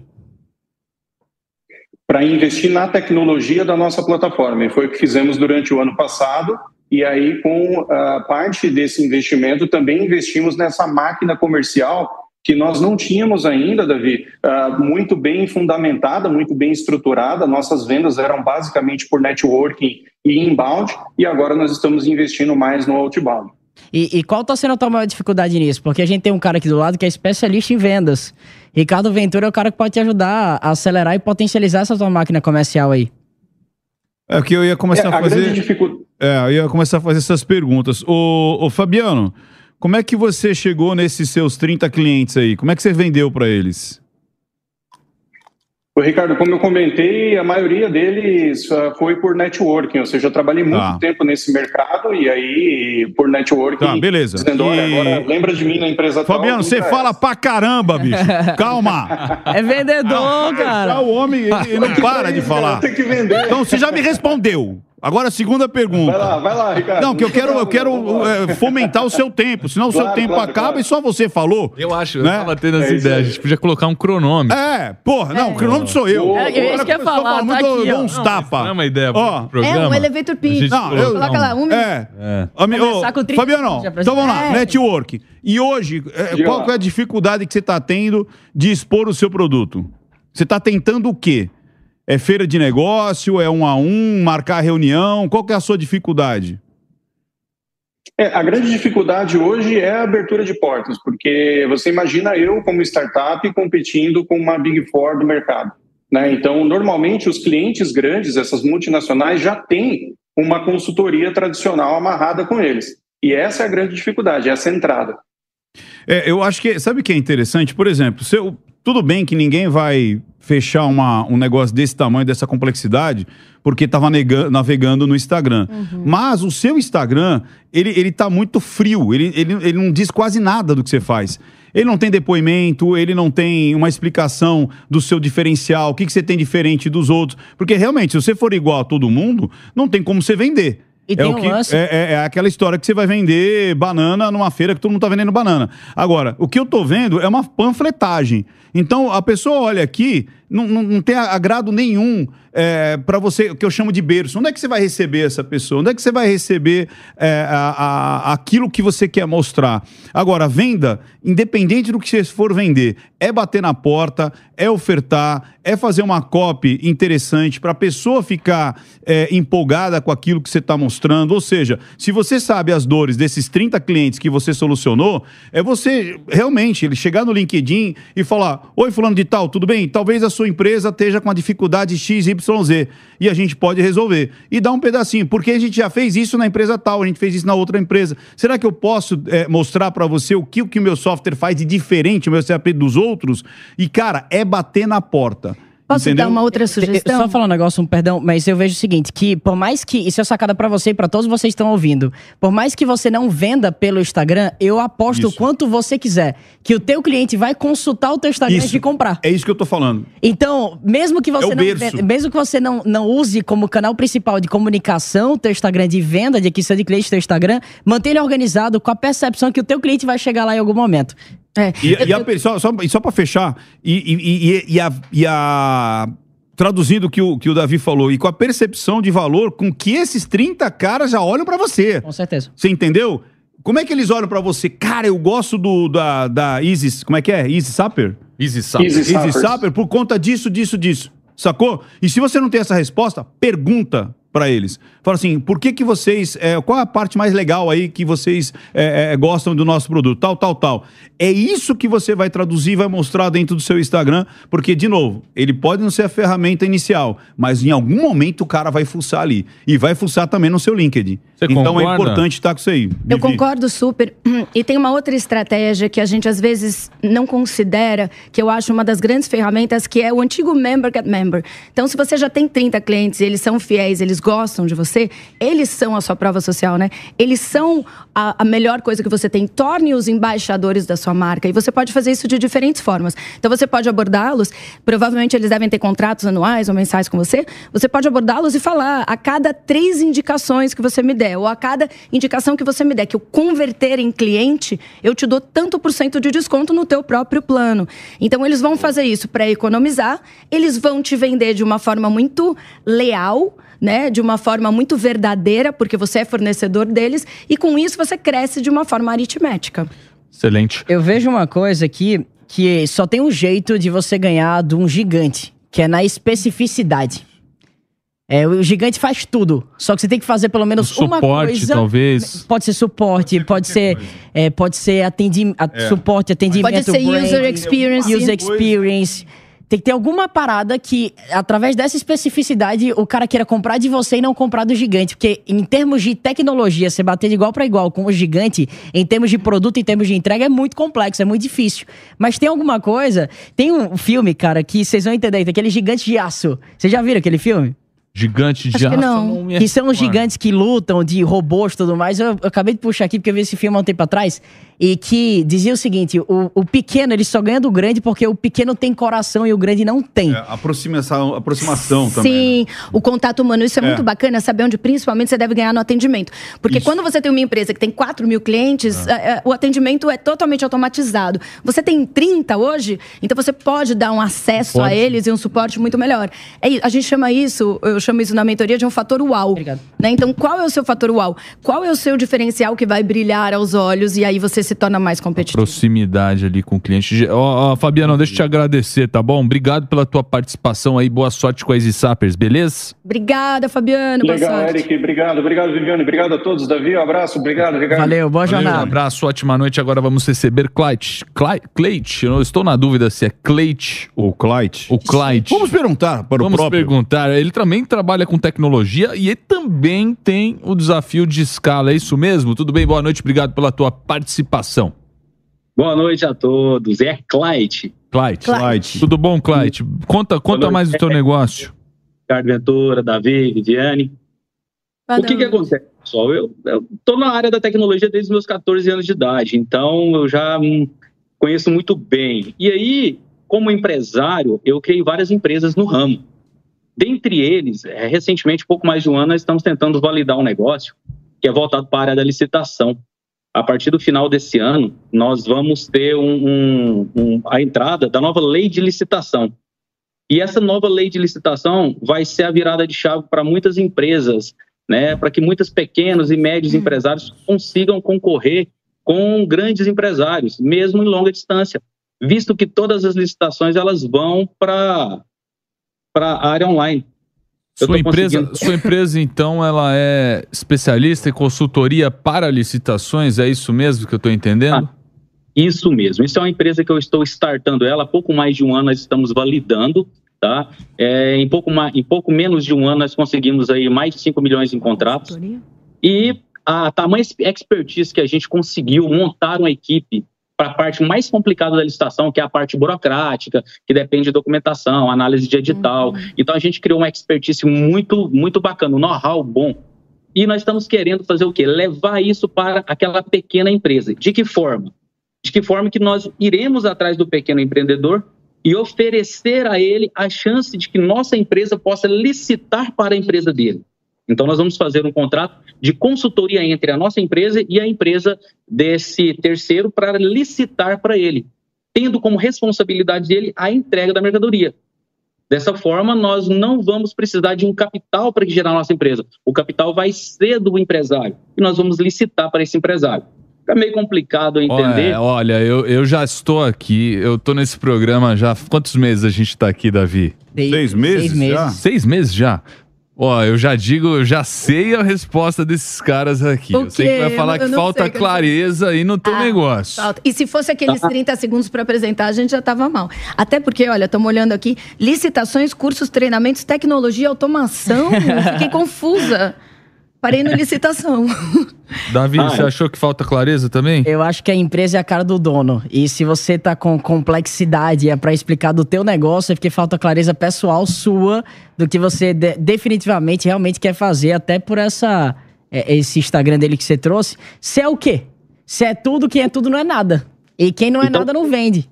[SPEAKER 5] Para investir na tecnologia da nossa plataforma. E foi o que fizemos durante o ano passado. E aí, com a parte desse investimento, também investimos nessa máquina comercial que nós não tínhamos ainda, Davi, uh, muito bem fundamentada, muito bem estruturada. Nossas vendas eram basicamente por networking e inbound, e agora nós estamos investindo mais no outbound.
[SPEAKER 6] E, e qual está sendo a tua maior dificuldade nisso? Porque a gente tem um cara aqui do lado que é especialista em vendas. Ricardo Ventura é o cara que pode te ajudar a acelerar e potencializar essa tua máquina comercial aí.
[SPEAKER 3] É que eu ia começar
[SPEAKER 5] É,
[SPEAKER 3] a
[SPEAKER 5] a
[SPEAKER 3] fazer.
[SPEAKER 5] grande dificuldade.
[SPEAKER 3] É, eu ia começar a fazer essas perguntas. Ô, ô, Fabiano, como é que você chegou nesses seus 30 clientes aí? Como é que você vendeu para eles?
[SPEAKER 5] O Ricardo, como eu comentei, a maioria deles ah, foi por networking, ou seja, eu trabalhei muito
[SPEAKER 3] Tá.
[SPEAKER 5] tempo nesse mercado e aí por networking.
[SPEAKER 3] Tá, beleza.
[SPEAKER 5] Dizendo,
[SPEAKER 3] E-
[SPEAKER 5] agora lembra de mim na empresa tal,
[SPEAKER 3] Fabiano, você
[SPEAKER 5] nunca
[SPEAKER 3] fala pra caramba, bicho. Calma.
[SPEAKER 6] É vendedor,
[SPEAKER 3] Já
[SPEAKER 6] cara.
[SPEAKER 3] o homem ele, ele não para de falar.
[SPEAKER 5] Tem que vender.
[SPEAKER 3] Então você já me respondeu. Agora a segunda pergunta.
[SPEAKER 5] Vai lá, vai lá, Ricardo.
[SPEAKER 3] Não, que eu quero, eu quero é, fomentar o seu tempo, senão o seu
[SPEAKER 5] Claro,
[SPEAKER 3] tempo
[SPEAKER 5] claro,
[SPEAKER 3] acaba
[SPEAKER 5] claro.
[SPEAKER 3] e só você falou.
[SPEAKER 2] Eu acho, eu
[SPEAKER 3] Né?
[SPEAKER 2] tava tendo essa
[SPEAKER 5] É
[SPEAKER 2] ideia. A gente podia colocar um cronômetro.
[SPEAKER 3] É, porra, não, o cronômetro sou eu.
[SPEAKER 5] É,
[SPEAKER 6] é isso que eu ia falar, tá
[SPEAKER 3] muito, eu
[SPEAKER 6] aqui,
[SPEAKER 3] uns
[SPEAKER 2] Não,
[SPEAKER 3] tapa.
[SPEAKER 2] Não é uma ideia
[SPEAKER 3] Ó,
[SPEAKER 2] pro programa.
[SPEAKER 4] É um elevator pitch.
[SPEAKER 3] Não, eu-
[SPEAKER 4] Coloca lá, um minuto.
[SPEAKER 3] É.
[SPEAKER 2] É.
[SPEAKER 3] Ami- ô,
[SPEAKER 6] Começar com 30
[SPEAKER 3] Fabiano, então vamos lá,
[SPEAKER 4] É.
[SPEAKER 3] network. E hoje, é,
[SPEAKER 5] Diga
[SPEAKER 3] qual é a dificuldade que você está tendo de expor o seu produto? Você está tentando o quê? É feira de negócio? É um a um? Marcar reunião? Qual que é a sua dificuldade?
[SPEAKER 5] É, a grande dificuldade hoje é a abertura de portas, porque você imagina eu, como startup, competindo com uma Big Four do mercado. Né? Então, normalmente, os clientes grandes, essas multinacionais, já têm uma consultoria tradicional amarrada com eles. E essa é a grande dificuldade, essa entrada.
[SPEAKER 3] É, eu acho que. Sabe o que é interessante? Por exemplo, se eu- tudo bem que ninguém vai fechar uma- um negócio desse tamanho, dessa complexidade, porque estava navegando no Instagram. Mas o seu Instagram, ele, ele tá muito frio, ele, ele, ele não diz quase nada do que você faz. Ele não tem depoimento, ele não tem uma explicação do seu diferencial, o que, que você tem diferente dos outros. Porque realmente, se você for igual a todo mundo, não tem como você vender.
[SPEAKER 6] E
[SPEAKER 3] é,
[SPEAKER 6] tem
[SPEAKER 3] o
[SPEAKER 6] um
[SPEAKER 3] que,
[SPEAKER 6] lance-
[SPEAKER 3] é, é- é aquela história que você vai vender banana numa feira que todo mundo tá vendendo banana. Agora, o que eu tô vendo é uma panfletagem. Então, a pessoa olha aqui, não, não, não tem agrado nenhum é, para você, o que eu chamo de berço. Onde é que você vai receber essa pessoa? Onde é que você vai receber é, a- a- aquilo que você quer mostrar? Agora, venda, independente do que você for vender, é bater na porta, é ofertar, é fazer uma copy interessante para a pessoa ficar é, empolgada com aquilo que você está mostrando. Ou seja, se você sabe as dores desses 30 clientes que você solucionou, é você realmente ele chegar no LinkedIn e falar: Oi, fulano de tal, tudo bem? Talvez a sua empresa esteja com a dificuldade XYZ e a gente pode resolver. E dar um pedacinho, porque a gente já fez isso na empresa tal, a gente fez isso na outra empresa. Será que eu posso é, mostrar para você o que o que o meu software faz de diferente, o meu CAP dos outros? E, cara, é bater na porta.
[SPEAKER 4] Posso
[SPEAKER 3] entendeu?
[SPEAKER 4] dar uma outra sugestão?
[SPEAKER 6] Só falar um negócio, um perdão, mas eu vejo o seguinte, que por mais que, isso é sacada pra você e pra todos vocês que estão ouvindo, por mais que você não venda pelo Instagram, eu aposto o
[SPEAKER 3] Isso.
[SPEAKER 6] quanto você quiser, que o teu cliente vai consultar o teu Instagram antes
[SPEAKER 3] Isso.
[SPEAKER 6] de comprar.
[SPEAKER 3] É isso que eu tô falando.
[SPEAKER 6] Então, mesmo que você
[SPEAKER 3] É o
[SPEAKER 6] não venda- mesmo que você não, não use como canal principal de comunicação o teu Instagram de venda, de aquisição de clientes teu Instagram, mantenha ele organizado com a percepção que o teu cliente vai chegar lá em algum momento.
[SPEAKER 4] É.
[SPEAKER 3] E, e a pe- só, só, e só para fechar, e, e- e- e a, e a- Traduzindo o que o que o Davi falou, e com a percepção de valor com que esses 30 caras já olham para você.
[SPEAKER 6] Com certeza.
[SPEAKER 3] Você entendeu? Como é que eles olham para você? Cara, eu gosto do da, da Isis. Como é que é? Isis Sapper?
[SPEAKER 2] Easy Sapo.
[SPEAKER 5] Easy
[SPEAKER 3] Easy
[SPEAKER 5] Sappers.
[SPEAKER 3] Sapper por conta disso, disso, disso. Sacou? E se você não tem essa resposta, pergunta para eles. Fala assim, por que que vocês... é, qual é a parte mais legal aí que vocês é, é, gostam do nosso produto? Tal, tal, tal. É isso que você vai traduzir e vai mostrar dentro do seu Instagram, porque, de novo, ele pode não ser a ferramenta inicial, mas em algum momento o cara vai fuçar ali. E vai fuçar também no seu LinkedIn.
[SPEAKER 2] Você
[SPEAKER 3] então
[SPEAKER 2] concorda?
[SPEAKER 3] é importante estar com isso aí.
[SPEAKER 4] Eu
[SPEAKER 3] Vivi.
[SPEAKER 4] concordo super. [clears throat] E tem uma outra estratégia que a gente às vezes não considera, que eu acho uma das grandes ferramentas, que é o antigo member get member. Então, se você já tem 30 clientes e eles são fiéis, eles gostam de você, eles são a sua prova social, né? Eles são a, a melhor coisa que você tem. Torne-os embaixadores da sua marca. E você pode fazer isso de diferentes formas. Então você pode abordá-los, provavelmente eles devem ter contratos anuais ou mensais com você. Você pode abordá-los e falar a cada três indicações que você me der, ou a cada indicação que você me der, que eu converter em cliente, eu te dou tanto por cento de desconto no teu próprio plano. Então eles vão fazer isso para economizar, eles vão te vender de uma forma muito leal, né, de uma forma muito verdadeira, porque você é fornecedor deles, e com isso você cresce de uma forma aritmética.
[SPEAKER 2] Excelente.
[SPEAKER 6] Eu vejo uma coisa aqui que só tem um jeito de você ganhar de um gigante, que é na especificidade. É, o gigante faz tudo, só que você tem que fazer pelo menos
[SPEAKER 2] Um
[SPEAKER 6] uma
[SPEAKER 2] suporte,
[SPEAKER 6] coisa.
[SPEAKER 2] talvez.
[SPEAKER 6] Pode ser suporte, pode ser, é, pode ser atendi a- suporte, atendimento,
[SPEAKER 4] Pode ser
[SPEAKER 6] branding,
[SPEAKER 4] user experience.
[SPEAKER 6] user experience. Tem que ter alguma parada que, através dessa especificidade, o cara queira comprar de você e não comprar do gigante. Porque, em termos de tecnologia, você bater de igual para igual com o gigante, em termos de produto, em termos de entrega, é muito complexo, é muito difícil. Mas tem alguma coisa. Tem um filme, cara, que vocês vão entender, aquele gigante de aço. Vocês já viram aquele filme?
[SPEAKER 2] Gigante de aço
[SPEAKER 4] não.
[SPEAKER 2] me
[SPEAKER 6] Que são os gigantes que lutam de robôs e tudo mais. Eu, eu acabei de puxar aqui porque eu vi esse filme há um tempo atrás. E que dizia o seguinte: o, o pequeno ele só ganha do grande porque o pequeno tem coração e o grande não tem.
[SPEAKER 3] É, aproximação, aproximação também. né?
[SPEAKER 4] Sim, o contato humano. Isso é, muito bacana, saber onde principalmente você deve ganhar no atendimento. Porque quando você tem uma empresa que tem 4 mil clientes,
[SPEAKER 3] Ah.
[SPEAKER 4] é, é, o atendimento é totalmente automatizado. Você tem 30 hoje, então você pode dar um acesso a
[SPEAKER 2] Pode.
[SPEAKER 4] eles e um suporte muito melhor. É, a gente chama isso, eu chamo isso na mentoria de um fator uau.
[SPEAKER 6] Obrigado.
[SPEAKER 4] né? Então, qual é o seu fator uau? Qual é o seu diferencial que vai brilhar aos olhos e aí você se torna mais competitivo?
[SPEAKER 2] Proximidade ali com o cliente. Ó, ó, Fabiano, deixa eu te agradecer, tá bom? Obrigado pela tua participação aí. Boa sorte com a Easy Sappers, beleza?
[SPEAKER 4] Obrigada, Fabiano. Boa
[SPEAKER 5] Legal,
[SPEAKER 4] sorte.
[SPEAKER 5] Eric. Obrigado, obrigado, Viviane. Obrigado a todos. Davi, um abraço. Obrigado, Ricardo.
[SPEAKER 6] Valeu, boa
[SPEAKER 2] Valeu, um
[SPEAKER 6] jornada.
[SPEAKER 2] abraço, ótima noite. Agora vamos receber Clyde. Cly- Cleite, eu estou na dúvida se é Cleite
[SPEAKER 3] O Clyde.
[SPEAKER 2] ou Clyde.
[SPEAKER 3] Vamos perguntar para o
[SPEAKER 2] Vamos
[SPEAKER 3] próprio.
[SPEAKER 2] perguntar. Ele também trabalha com tecnologia e ele também tem o desafio de escala. É isso mesmo? Tudo bem? Boa noite. Obrigado pela tua participação.
[SPEAKER 7] Boa noite a todos. É Clyde,
[SPEAKER 2] Clyde.
[SPEAKER 3] Clyde.
[SPEAKER 2] Tudo bom, Clyde? Conta, conta mais do teu negócio.
[SPEAKER 7] Ricardo Ventura, Davi, Viviane.
[SPEAKER 4] Boa
[SPEAKER 7] o que, que acontece, pessoal? Eu estou na área da tecnologia desde os meus 14 anos de idade, então eu já hum, conheço muito bem. E aí, como empresário, eu criei várias empresas no ramo. Dentre eles, é, recentemente, pouco mais de um ano, nós estamos tentando validar um negócio que é voltado para a área da licitação. A partir do final desse ano, nós vamos ter um- um- um- a entrada da nova lei de licitação. E essa nova lei de licitação vai ser a virada de chave para muitas empresas, né, para que muitos pequenos e médios empresários consigam concorrer com grandes empresários, mesmo em longa distância, visto que todas as licitações elas vão para para a área online. Eu
[SPEAKER 2] Sua empresa,
[SPEAKER 7] conseguindo-
[SPEAKER 2] sua empresa, então, ela é especialista em consultoria para licitações? É isso mesmo que eu estou entendendo?
[SPEAKER 7] Isso mesmo. Isso é uma empresa que eu estou startando ela há pouco mais de um ano, nós estamos validando, tá? É, em, pouco mais, em pouco menos de um ano, nós conseguimos aí mais de 5 milhões em contratos. E a tamanha expertise que a gente conseguiu montar uma equipe para a parte mais complicada da licitação, que é a parte burocrática, que depende de documentação, análise de edital. Então a gente criou uma expertise muito, muito bacana, um know-how bom. E nós estamos querendo fazer o quê? Levar isso para aquela pequena empresa. De que forma? De que forma que nós iremos atrás do pequeno empreendedor e oferecer a ele a chance de que nossa empresa possa licitar para a empresa dele. Então, nós vamos fazer um contrato de consultoria entre a nossa empresa e a empresa desse terceiro para licitar para ele, tendo como responsabilidade dele a entrega da mercadoria. Dessa forma, nós não vamos precisar de um capital para gerar a nossa empresa. O capital vai ser do empresário e nós vamos licitar para esse empresário. Fica meio complicado entender.
[SPEAKER 2] Olha, olha eu, eu já estou aqui, eu estou nesse programa já. Quantos meses a gente está aqui, Davi?
[SPEAKER 3] Seis meses já?
[SPEAKER 2] Seis meses já? Ó, eu já digo, eu já sei a resposta desses caras aqui.
[SPEAKER 4] O
[SPEAKER 2] eu sei que vai falar
[SPEAKER 4] Eu
[SPEAKER 2] que
[SPEAKER 4] não
[SPEAKER 2] falta
[SPEAKER 4] sei que eu
[SPEAKER 2] clareza aí no teu
[SPEAKER 4] Ah,
[SPEAKER 2] negócio.
[SPEAKER 4] Falta. E se fosse aqueles 30 segundos para apresentar, a gente já estava mal. Até porque, olha, estamos olhando aqui: licitações, cursos, treinamentos, tecnologia, automação. [laughs] Fiquei confusa. Parei no licitação. [laughs]
[SPEAKER 2] Davi,
[SPEAKER 7] Ah,
[SPEAKER 2] você
[SPEAKER 7] é.
[SPEAKER 2] achou que falta clareza também?
[SPEAKER 6] Eu acho que a empresa é a cara do dono. E se você tá com complexidade é pra explicar do teu negócio, é porque falta clareza pessoal sua do que você de- definitivamente realmente quer fazer, até por essa é, esse Instagram dele que você trouxe. Você é o quê? Você é tudo, quem é tudo não é nada. E quem não é
[SPEAKER 7] Então-
[SPEAKER 6] nada não vende.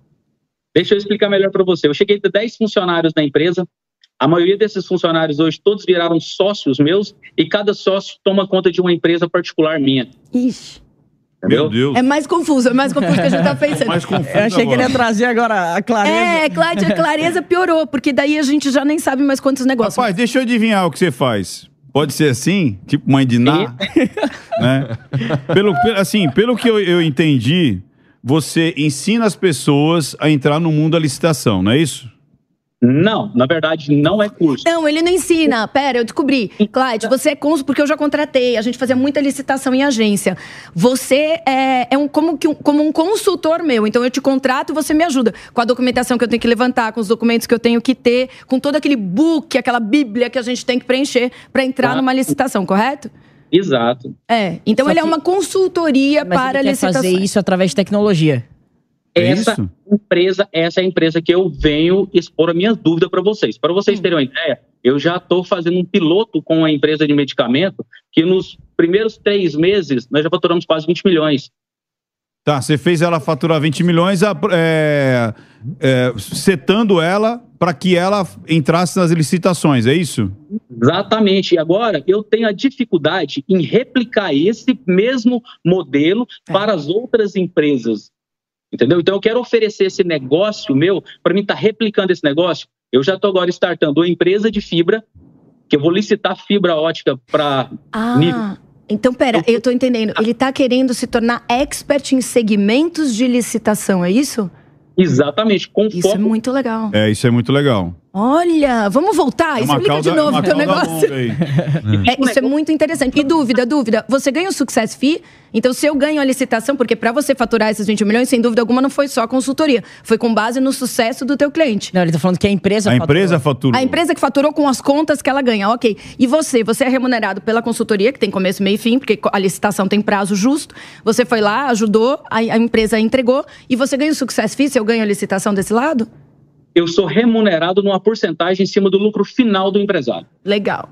[SPEAKER 7] Deixa eu explicar melhor para você. Eu cheguei a ter 10 funcionários na empresa. A maioria desses funcionários hoje, todos viraram sócios meus e cada sócio toma conta de uma empresa particular minha.
[SPEAKER 4] Ixi.
[SPEAKER 7] Entendeu?
[SPEAKER 3] Meu Deus.
[SPEAKER 4] É mais confuso, é mais confuso que a gente tá pensando.
[SPEAKER 3] Mais confuso
[SPEAKER 6] Eu achei que ele ia
[SPEAKER 3] agora.
[SPEAKER 6] trazer agora a clareza.
[SPEAKER 4] É, Cláudia, a clareza piorou, porque daí a gente já nem sabe mais quantos negócios.
[SPEAKER 3] Rapaz, deixa eu adivinhar o que você faz. Pode ser assim? Tipo mãe de Ná? [laughs] né? Pelo, pe- assim, pelo que eu, eu entendi, você ensina as pessoas a entrar no mundo da licitação, não é isso?
[SPEAKER 7] Não, na verdade, não é curso.
[SPEAKER 4] Não, ele não ensina. Pera, eu descobri. Clyde, você é consul, porque eu já contratei. A gente fazia muita licitação em agência. Você é, é um, como, que um, como um consultor meu. Então eu te contrato e você me ajuda com a documentação que eu tenho que levantar, com os documentos que eu tenho que ter, com todo aquele book, aquela bíblia que a gente tem que preencher para entrar
[SPEAKER 7] Tá.
[SPEAKER 4] numa licitação, correto?
[SPEAKER 7] Exato.
[SPEAKER 4] É. Então
[SPEAKER 6] Só
[SPEAKER 4] ele é
[SPEAKER 6] que-
[SPEAKER 4] uma consultoria
[SPEAKER 6] Mas
[SPEAKER 4] para
[SPEAKER 6] ele quer
[SPEAKER 4] licitações.
[SPEAKER 6] fazer isso através de tecnologia.
[SPEAKER 3] É
[SPEAKER 7] essa
[SPEAKER 3] isso?
[SPEAKER 7] empresa, essa é a empresa que eu venho expor a minha dúvida para vocês. Para vocês
[SPEAKER 4] Hum.
[SPEAKER 7] terem uma ideia, eu já estou fazendo um piloto com uma empresa de medicamento que nos primeiros três meses nós já faturamos quase 20 milhões.
[SPEAKER 3] Tá, você fez ela faturar 20 milhões, a- é, é, setando ela para que ela entrasse nas licitações, é isso?
[SPEAKER 7] Exatamente. E agora eu tenho a dificuldade em replicar esse mesmo modelo
[SPEAKER 4] É.
[SPEAKER 7] para as outras empresas. Entendeu? Então eu quero oferecer esse negócio meu para mim estar replicando esse negócio. Eu já estou agora startando uma empresa de fibra que eu vou licitar fibra ótica para
[SPEAKER 4] Ah,
[SPEAKER 7] nível.
[SPEAKER 4] então pera, eu tô entendendo. Ele tá querendo se tornar expert em segmentos de licitação, é isso?
[SPEAKER 7] exatamente com
[SPEAKER 4] Isso é
[SPEAKER 7] foco
[SPEAKER 4] muito legal.
[SPEAKER 3] É, isso é muito legal.
[SPEAKER 4] Olha, vamos voltar?
[SPEAKER 3] É
[SPEAKER 4] Explica
[SPEAKER 3] cauda,
[SPEAKER 4] de novo
[SPEAKER 3] uma
[SPEAKER 4] o teu
[SPEAKER 3] cauda
[SPEAKER 4] negócio.
[SPEAKER 3] aí.
[SPEAKER 4] É, isso é muito interessante. E dúvida, dúvida. Você ganha o Success Fee? Então, se eu ganho a licitação, porque para você faturar esses 20 milhões, sem dúvida alguma, não foi só a consultoria. Foi com base no sucesso do teu cliente.
[SPEAKER 6] Não, ele tá falando que a empresa
[SPEAKER 3] A
[SPEAKER 6] faturou.
[SPEAKER 3] empresa fatura.
[SPEAKER 4] A empresa que faturou com as contas que ela ganha, ok. E você, você é remunerado pela consultoria, que tem começo, meio e fim, porque a licitação tem prazo justo. Você foi lá, ajudou, a, a empresa entregou, e você ganha o Success Fee, se eu ganho a licitação desse lado?
[SPEAKER 7] Eu sou remunerado numa porcentagem em cima do lucro final do empresário.
[SPEAKER 4] Legal.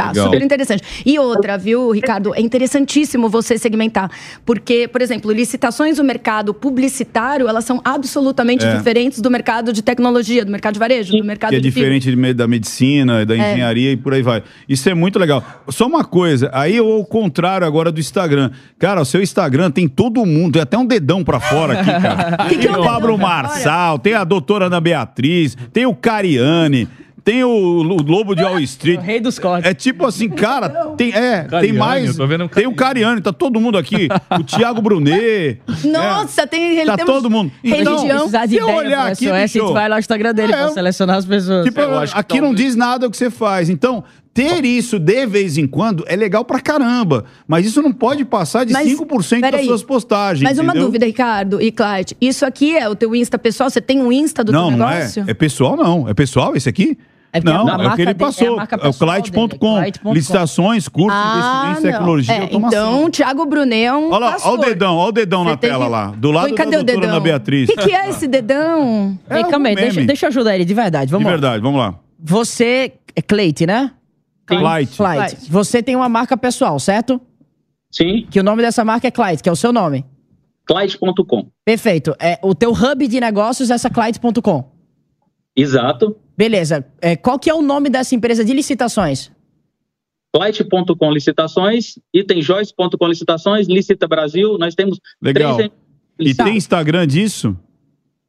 [SPEAKER 4] Tá,
[SPEAKER 3] Legal.
[SPEAKER 4] super interessante. E outra, viu, Ricardo? É interessantíssimo você segmentar. Porque, por exemplo, licitações do mercado publicitário, elas são absolutamente
[SPEAKER 3] É.
[SPEAKER 4] diferentes do mercado de tecnologia, do mercado de varejo, do mercado
[SPEAKER 3] Que é diferente de da medicina, da engenharia e por aí vai. Isso é muito legal. Só uma coisa, aí eu ao contrário agora do Instagram. Cara, o seu Instagram tem todo mundo, tem até um dedão pra fora aqui, cara. [laughs]
[SPEAKER 4] Que que
[SPEAKER 3] tem
[SPEAKER 4] é um
[SPEAKER 3] o Pablo Marçal, tem a doutora Ana Beatriz, tem o Cariane, tem o, o Lobo de Wall Street.
[SPEAKER 6] O rei dos cortes.
[SPEAKER 3] É tipo assim, cara, tem, é, tem
[SPEAKER 2] Cariani,
[SPEAKER 3] mais.
[SPEAKER 2] tô vendo um
[SPEAKER 3] tem o Cariani, tá todo mundo aqui. o Thiago Brunet.
[SPEAKER 4] Nossa, tem ele
[SPEAKER 3] Tá todo mundo. Então,
[SPEAKER 4] Religião.
[SPEAKER 6] De
[SPEAKER 3] Se eu
[SPEAKER 6] ideia
[SPEAKER 3] olhar aqui,
[SPEAKER 6] a
[SPEAKER 3] bicho,
[SPEAKER 6] gente vai lá no Instagram dele
[SPEAKER 3] é,
[SPEAKER 6] pra selecionar as pessoas.
[SPEAKER 3] Tipo,
[SPEAKER 2] Eu acho que
[SPEAKER 3] aqui não diz nada o que você faz. Então, ter isso de vez em quando é legal pra caramba. Mas isso não pode passar de
[SPEAKER 4] Mas,
[SPEAKER 3] 5% das suas postagens.
[SPEAKER 4] Mas uma
[SPEAKER 3] entendeu?
[SPEAKER 4] dúvida, Ricardo e Clyde. Isso aqui é o teu Insta pessoal? Você tem um Insta do
[SPEAKER 3] Não,
[SPEAKER 4] teu
[SPEAKER 3] não é.
[SPEAKER 4] negócio?
[SPEAKER 3] É pessoal, não. É pessoal esse aqui?
[SPEAKER 6] É
[SPEAKER 3] não, é o
[SPEAKER 6] marca
[SPEAKER 3] que ele
[SPEAKER 6] é
[SPEAKER 3] passou.
[SPEAKER 6] marca
[SPEAKER 3] É o Clyde.com.
[SPEAKER 6] é.
[SPEAKER 3] Licitações, cursos,
[SPEAKER 4] Ah,
[SPEAKER 3] investimentos, tecnologia,
[SPEAKER 4] É,
[SPEAKER 3] automação.
[SPEAKER 4] então, Thiago Brunet é um
[SPEAKER 3] Olha lá,
[SPEAKER 4] pastor.
[SPEAKER 3] olha o dedão, olha o dedão na
[SPEAKER 4] Você tem
[SPEAKER 3] tela
[SPEAKER 4] que-
[SPEAKER 3] lá. Do lado
[SPEAKER 4] Oi, cadê
[SPEAKER 3] da
[SPEAKER 4] o
[SPEAKER 3] doutora
[SPEAKER 4] dedão?
[SPEAKER 3] Ana Beatriz.
[SPEAKER 4] O que, que é esse dedão?
[SPEAKER 3] É
[SPEAKER 6] Ei, calma aí, deixa, deixa eu ajudar ele de verdade.
[SPEAKER 3] De
[SPEAKER 6] Vamos lá.
[SPEAKER 3] verdade, vamos lá.
[SPEAKER 6] Você é Cleite, né?
[SPEAKER 3] Clyde.
[SPEAKER 6] Clyde. Você tem uma marca pessoal, certo?
[SPEAKER 7] Sim,
[SPEAKER 6] Que o nome dessa marca é Clyde, que é o seu nome.
[SPEAKER 7] Clyde.com.
[SPEAKER 6] Perfeito. É, o teu hub de negócios é essa Clyde.com.
[SPEAKER 7] Exato.
[SPEAKER 6] Beleza. É, qual que é o nome dessa empresa de licitações?
[SPEAKER 7] Clyde.com licitações, itemjoice.com licitações, Licita Brasil, nós temos
[SPEAKER 3] Legal.
[SPEAKER 7] três...
[SPEAKER 3] E tem Instagram disso?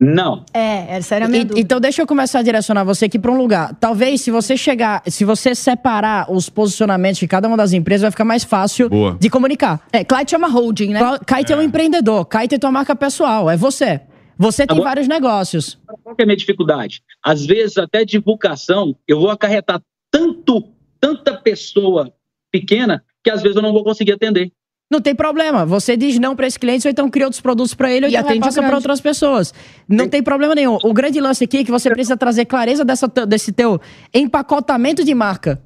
[SPEAKER 7] Não,
[SPEAKER 4] É, essa era a minha
[SPEAKER 6] E- então deixa eu começar a direcionar você aqui para um lugar. Talvez se você chegar, se você separar os posicionamentos de cada uma das empresas, vai ficar mais fácil
[SPEAKER 3] Boa.
[SPEAKER 6] de comunicar.
[SPEAKER 4] É, Clyde é uma holding, né?
[SPEAKER 6] Kite é. um empreendedor, Kite é tua marca pessoal, é você. Você tem
[SPEAKER 7] Agora-
[SPEAKER 6] vários negócios.
[SPEAKER 7] qual que é a minha dificuldade? Às vezes, até divulgação, eu vou acarretar tanto, tanta pessoa pequena, que às vezes eu não vou conseguir atender.
[SPEAKER 6] Não tem problema. Você diz não para esse cliente, ou então cria outros produtos para ele, ou
[SPEAKER 4] E
[SPEAKER 6] então
[SPEAKER 4] atende
[SPEAKER 6] passa
[SPEAKER 4] o
[SPEAKER 6] para outras pessoas. Não tem problema nenhum. O grande lance aqui é que você precisa trazer clareza dessa, desse teu empacotamento de marca.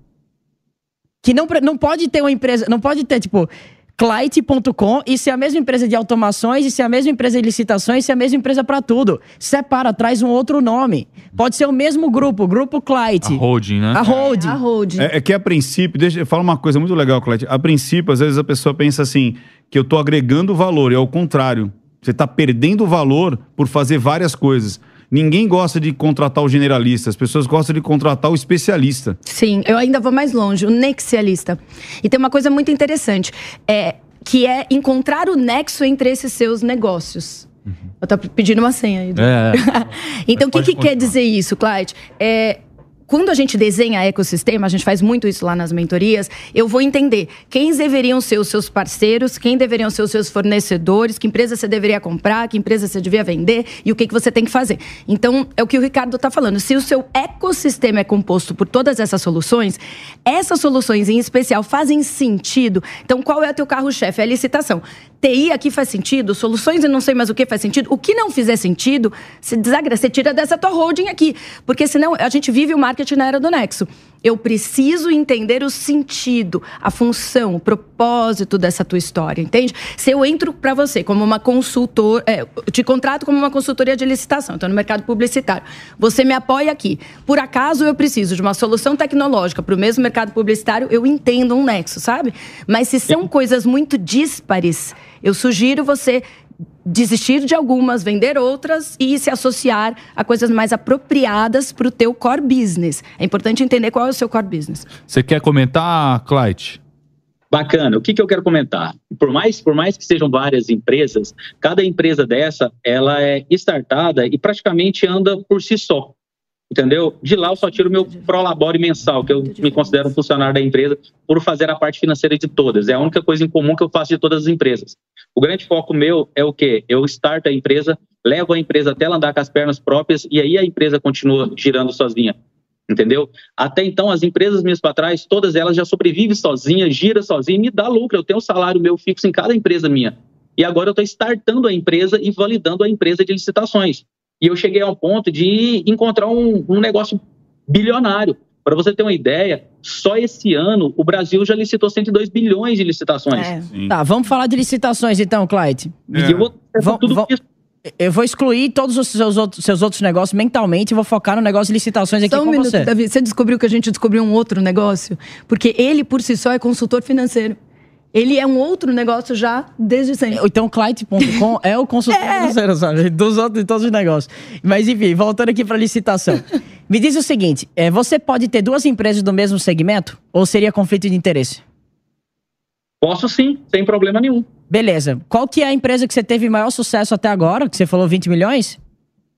[SPEAKER 6] Que não, não pode ter uma empresa, não pode ter, tipo, Clight.com e ser a mesma empresa de automações, e ser a mesma empresa de licitações, e ser a mesma empresa para tudo. Separa, traz um outro nome. Pode ser o mesmo grupo, Grupo Clight.
[SPEAKER 2] A holding, né?
[SPEAKER 6] A holding.
[SPEAKER 4] A holding.
[SPEAKER 3] É, é que a princípio, deixa eu falar uma coisa muito legal, Clédio. A princípio, às vezes a pessoa pensa assim, que eu tô agregando valor, e é o contrário. Você tá perdendo valor por fazer várias coisas. Ninguém gosta de contratar o generalista, as pessoas gostam de contratar o especialista.
[SPEAKER 4] Sim, eu ainda vou mais longe, o nexialista. E tem uma coisa muito interessante, é, que é encontrar o nexo entre esses seus negócios. Eu tô pedindo uma senha aí.
[SPEAKER 2] É. [laughs]
[SPEAKER 4] então, o que, que quer dizer isso, Clyde? É, quando a gente desenha ecossistema, a gente faz muito isso lá nas mentorias, eu vou entender quem deveriam ser os seus parceiros, quem deveriam ser os seus fornecedores, que empresa você deveria comprar, que empresa você devia vender e o que, que você tem que fazer. Então, é o que o Ricardo está falando. Se o seu ecossistema é composto por todas essas soluções, essas soluções em especial fazem sentido. Então, qual é o teu carro-chefe? É a licitação. TI aqui faz sentido, soluções e não sei mais o que faz sentido. O que não fizer sentido, se desagra, você tira dessa tua holding aqui. Porque senão a gente vive o marketing na era do nexo. Eu preciso entender o sentido, a função, o propósito dessa tua história, entende? Se eu entro para você como uma consultor, é, eu te contrato como uma consultoria de licitação, estou no mercado publicitário. Você me apoia aqui. Por acaso eu preciso de uma solução tecnológica para o mesmo mercado publicitário, eu entendo um nexo, sabe? Mas se são coisas muito díspares, eu sugiro você desistir de algumas, vender outras e se associar a coisas mais apropriadas para o teu core business. É importante entender qual é o seu core business.
[SPEAKER 2] Você quer comentar, Clyde?
[SPEAKER 7] Bacana. O que, que eu quero comentar? Por mais, por mais que sejam várias empresas, cada empresa dessa, ela é startada e praticamente anda por si só. Entendeu? De lá eu só tiro meu prolabore mensal, que eu me considero um funcionário da empresa, por fazer a parte financeira de todas. É a única coisa em comum que eu faço de todas as empresas. O grande foco meu é o quê? Eu starto a empresa, levo a empresa até ela andar com as pernas próprias e aí a empresa continua girando sozinha. Entendeu? Até então, as empresas minhas para trás, todas elas já sobrevivem sozinhas, gira sozinha, me dá lucro. Eu tenho um salário meu fixo em cada empresa minha. E agora eu estou startando a empresa e validando a empresa de licitações. E eu cheguei ao ponto de encontrar um, um negócio bilionário. Para você ter uma ideia, só esse ano o Brasil já licitou 102 bilhões de licitações.
[SPEAKER 4] É.
[SPEAKER 6] Tá, vamos falar de licitações então, Clyde.
[SPEAKER 7] E eu vou
[SPEAKER 6] Vão- vão-. Eu vou excluir todos os seus outros, seus outros negócios mentalmente e vou focar no negócio de licitações aqui
[SPEAKER 4] Só um
[SPEAKER 6] com
[SPEAKER 4] minuto,
[SPEAKER 6] você.
[SPEAKER 4] Davi. Você descobriu que a gente descobriu um outro negócio? Porque ele, por si só, é consultor financeiro. Ele é um outro negócio já desde sempre.
[SPEAKER 6] Então, Clyde.com [laughs] é o consultor financeiro, sabe? Dos outros, de todos os negócios. Mas, enfim, voltando aqui para licitação. [laughs] Me diz o seguinte: é, você pode ter duas empresas do mesmo segmento? Ou seria conflito de interesse?
[SPEAKER 7] Posso sim, sem problema nenhum.
[SPEAKER 6] Beleza. Qual que é a empresa que você teve maior sucesso até agora? Que você falou 20 milhões?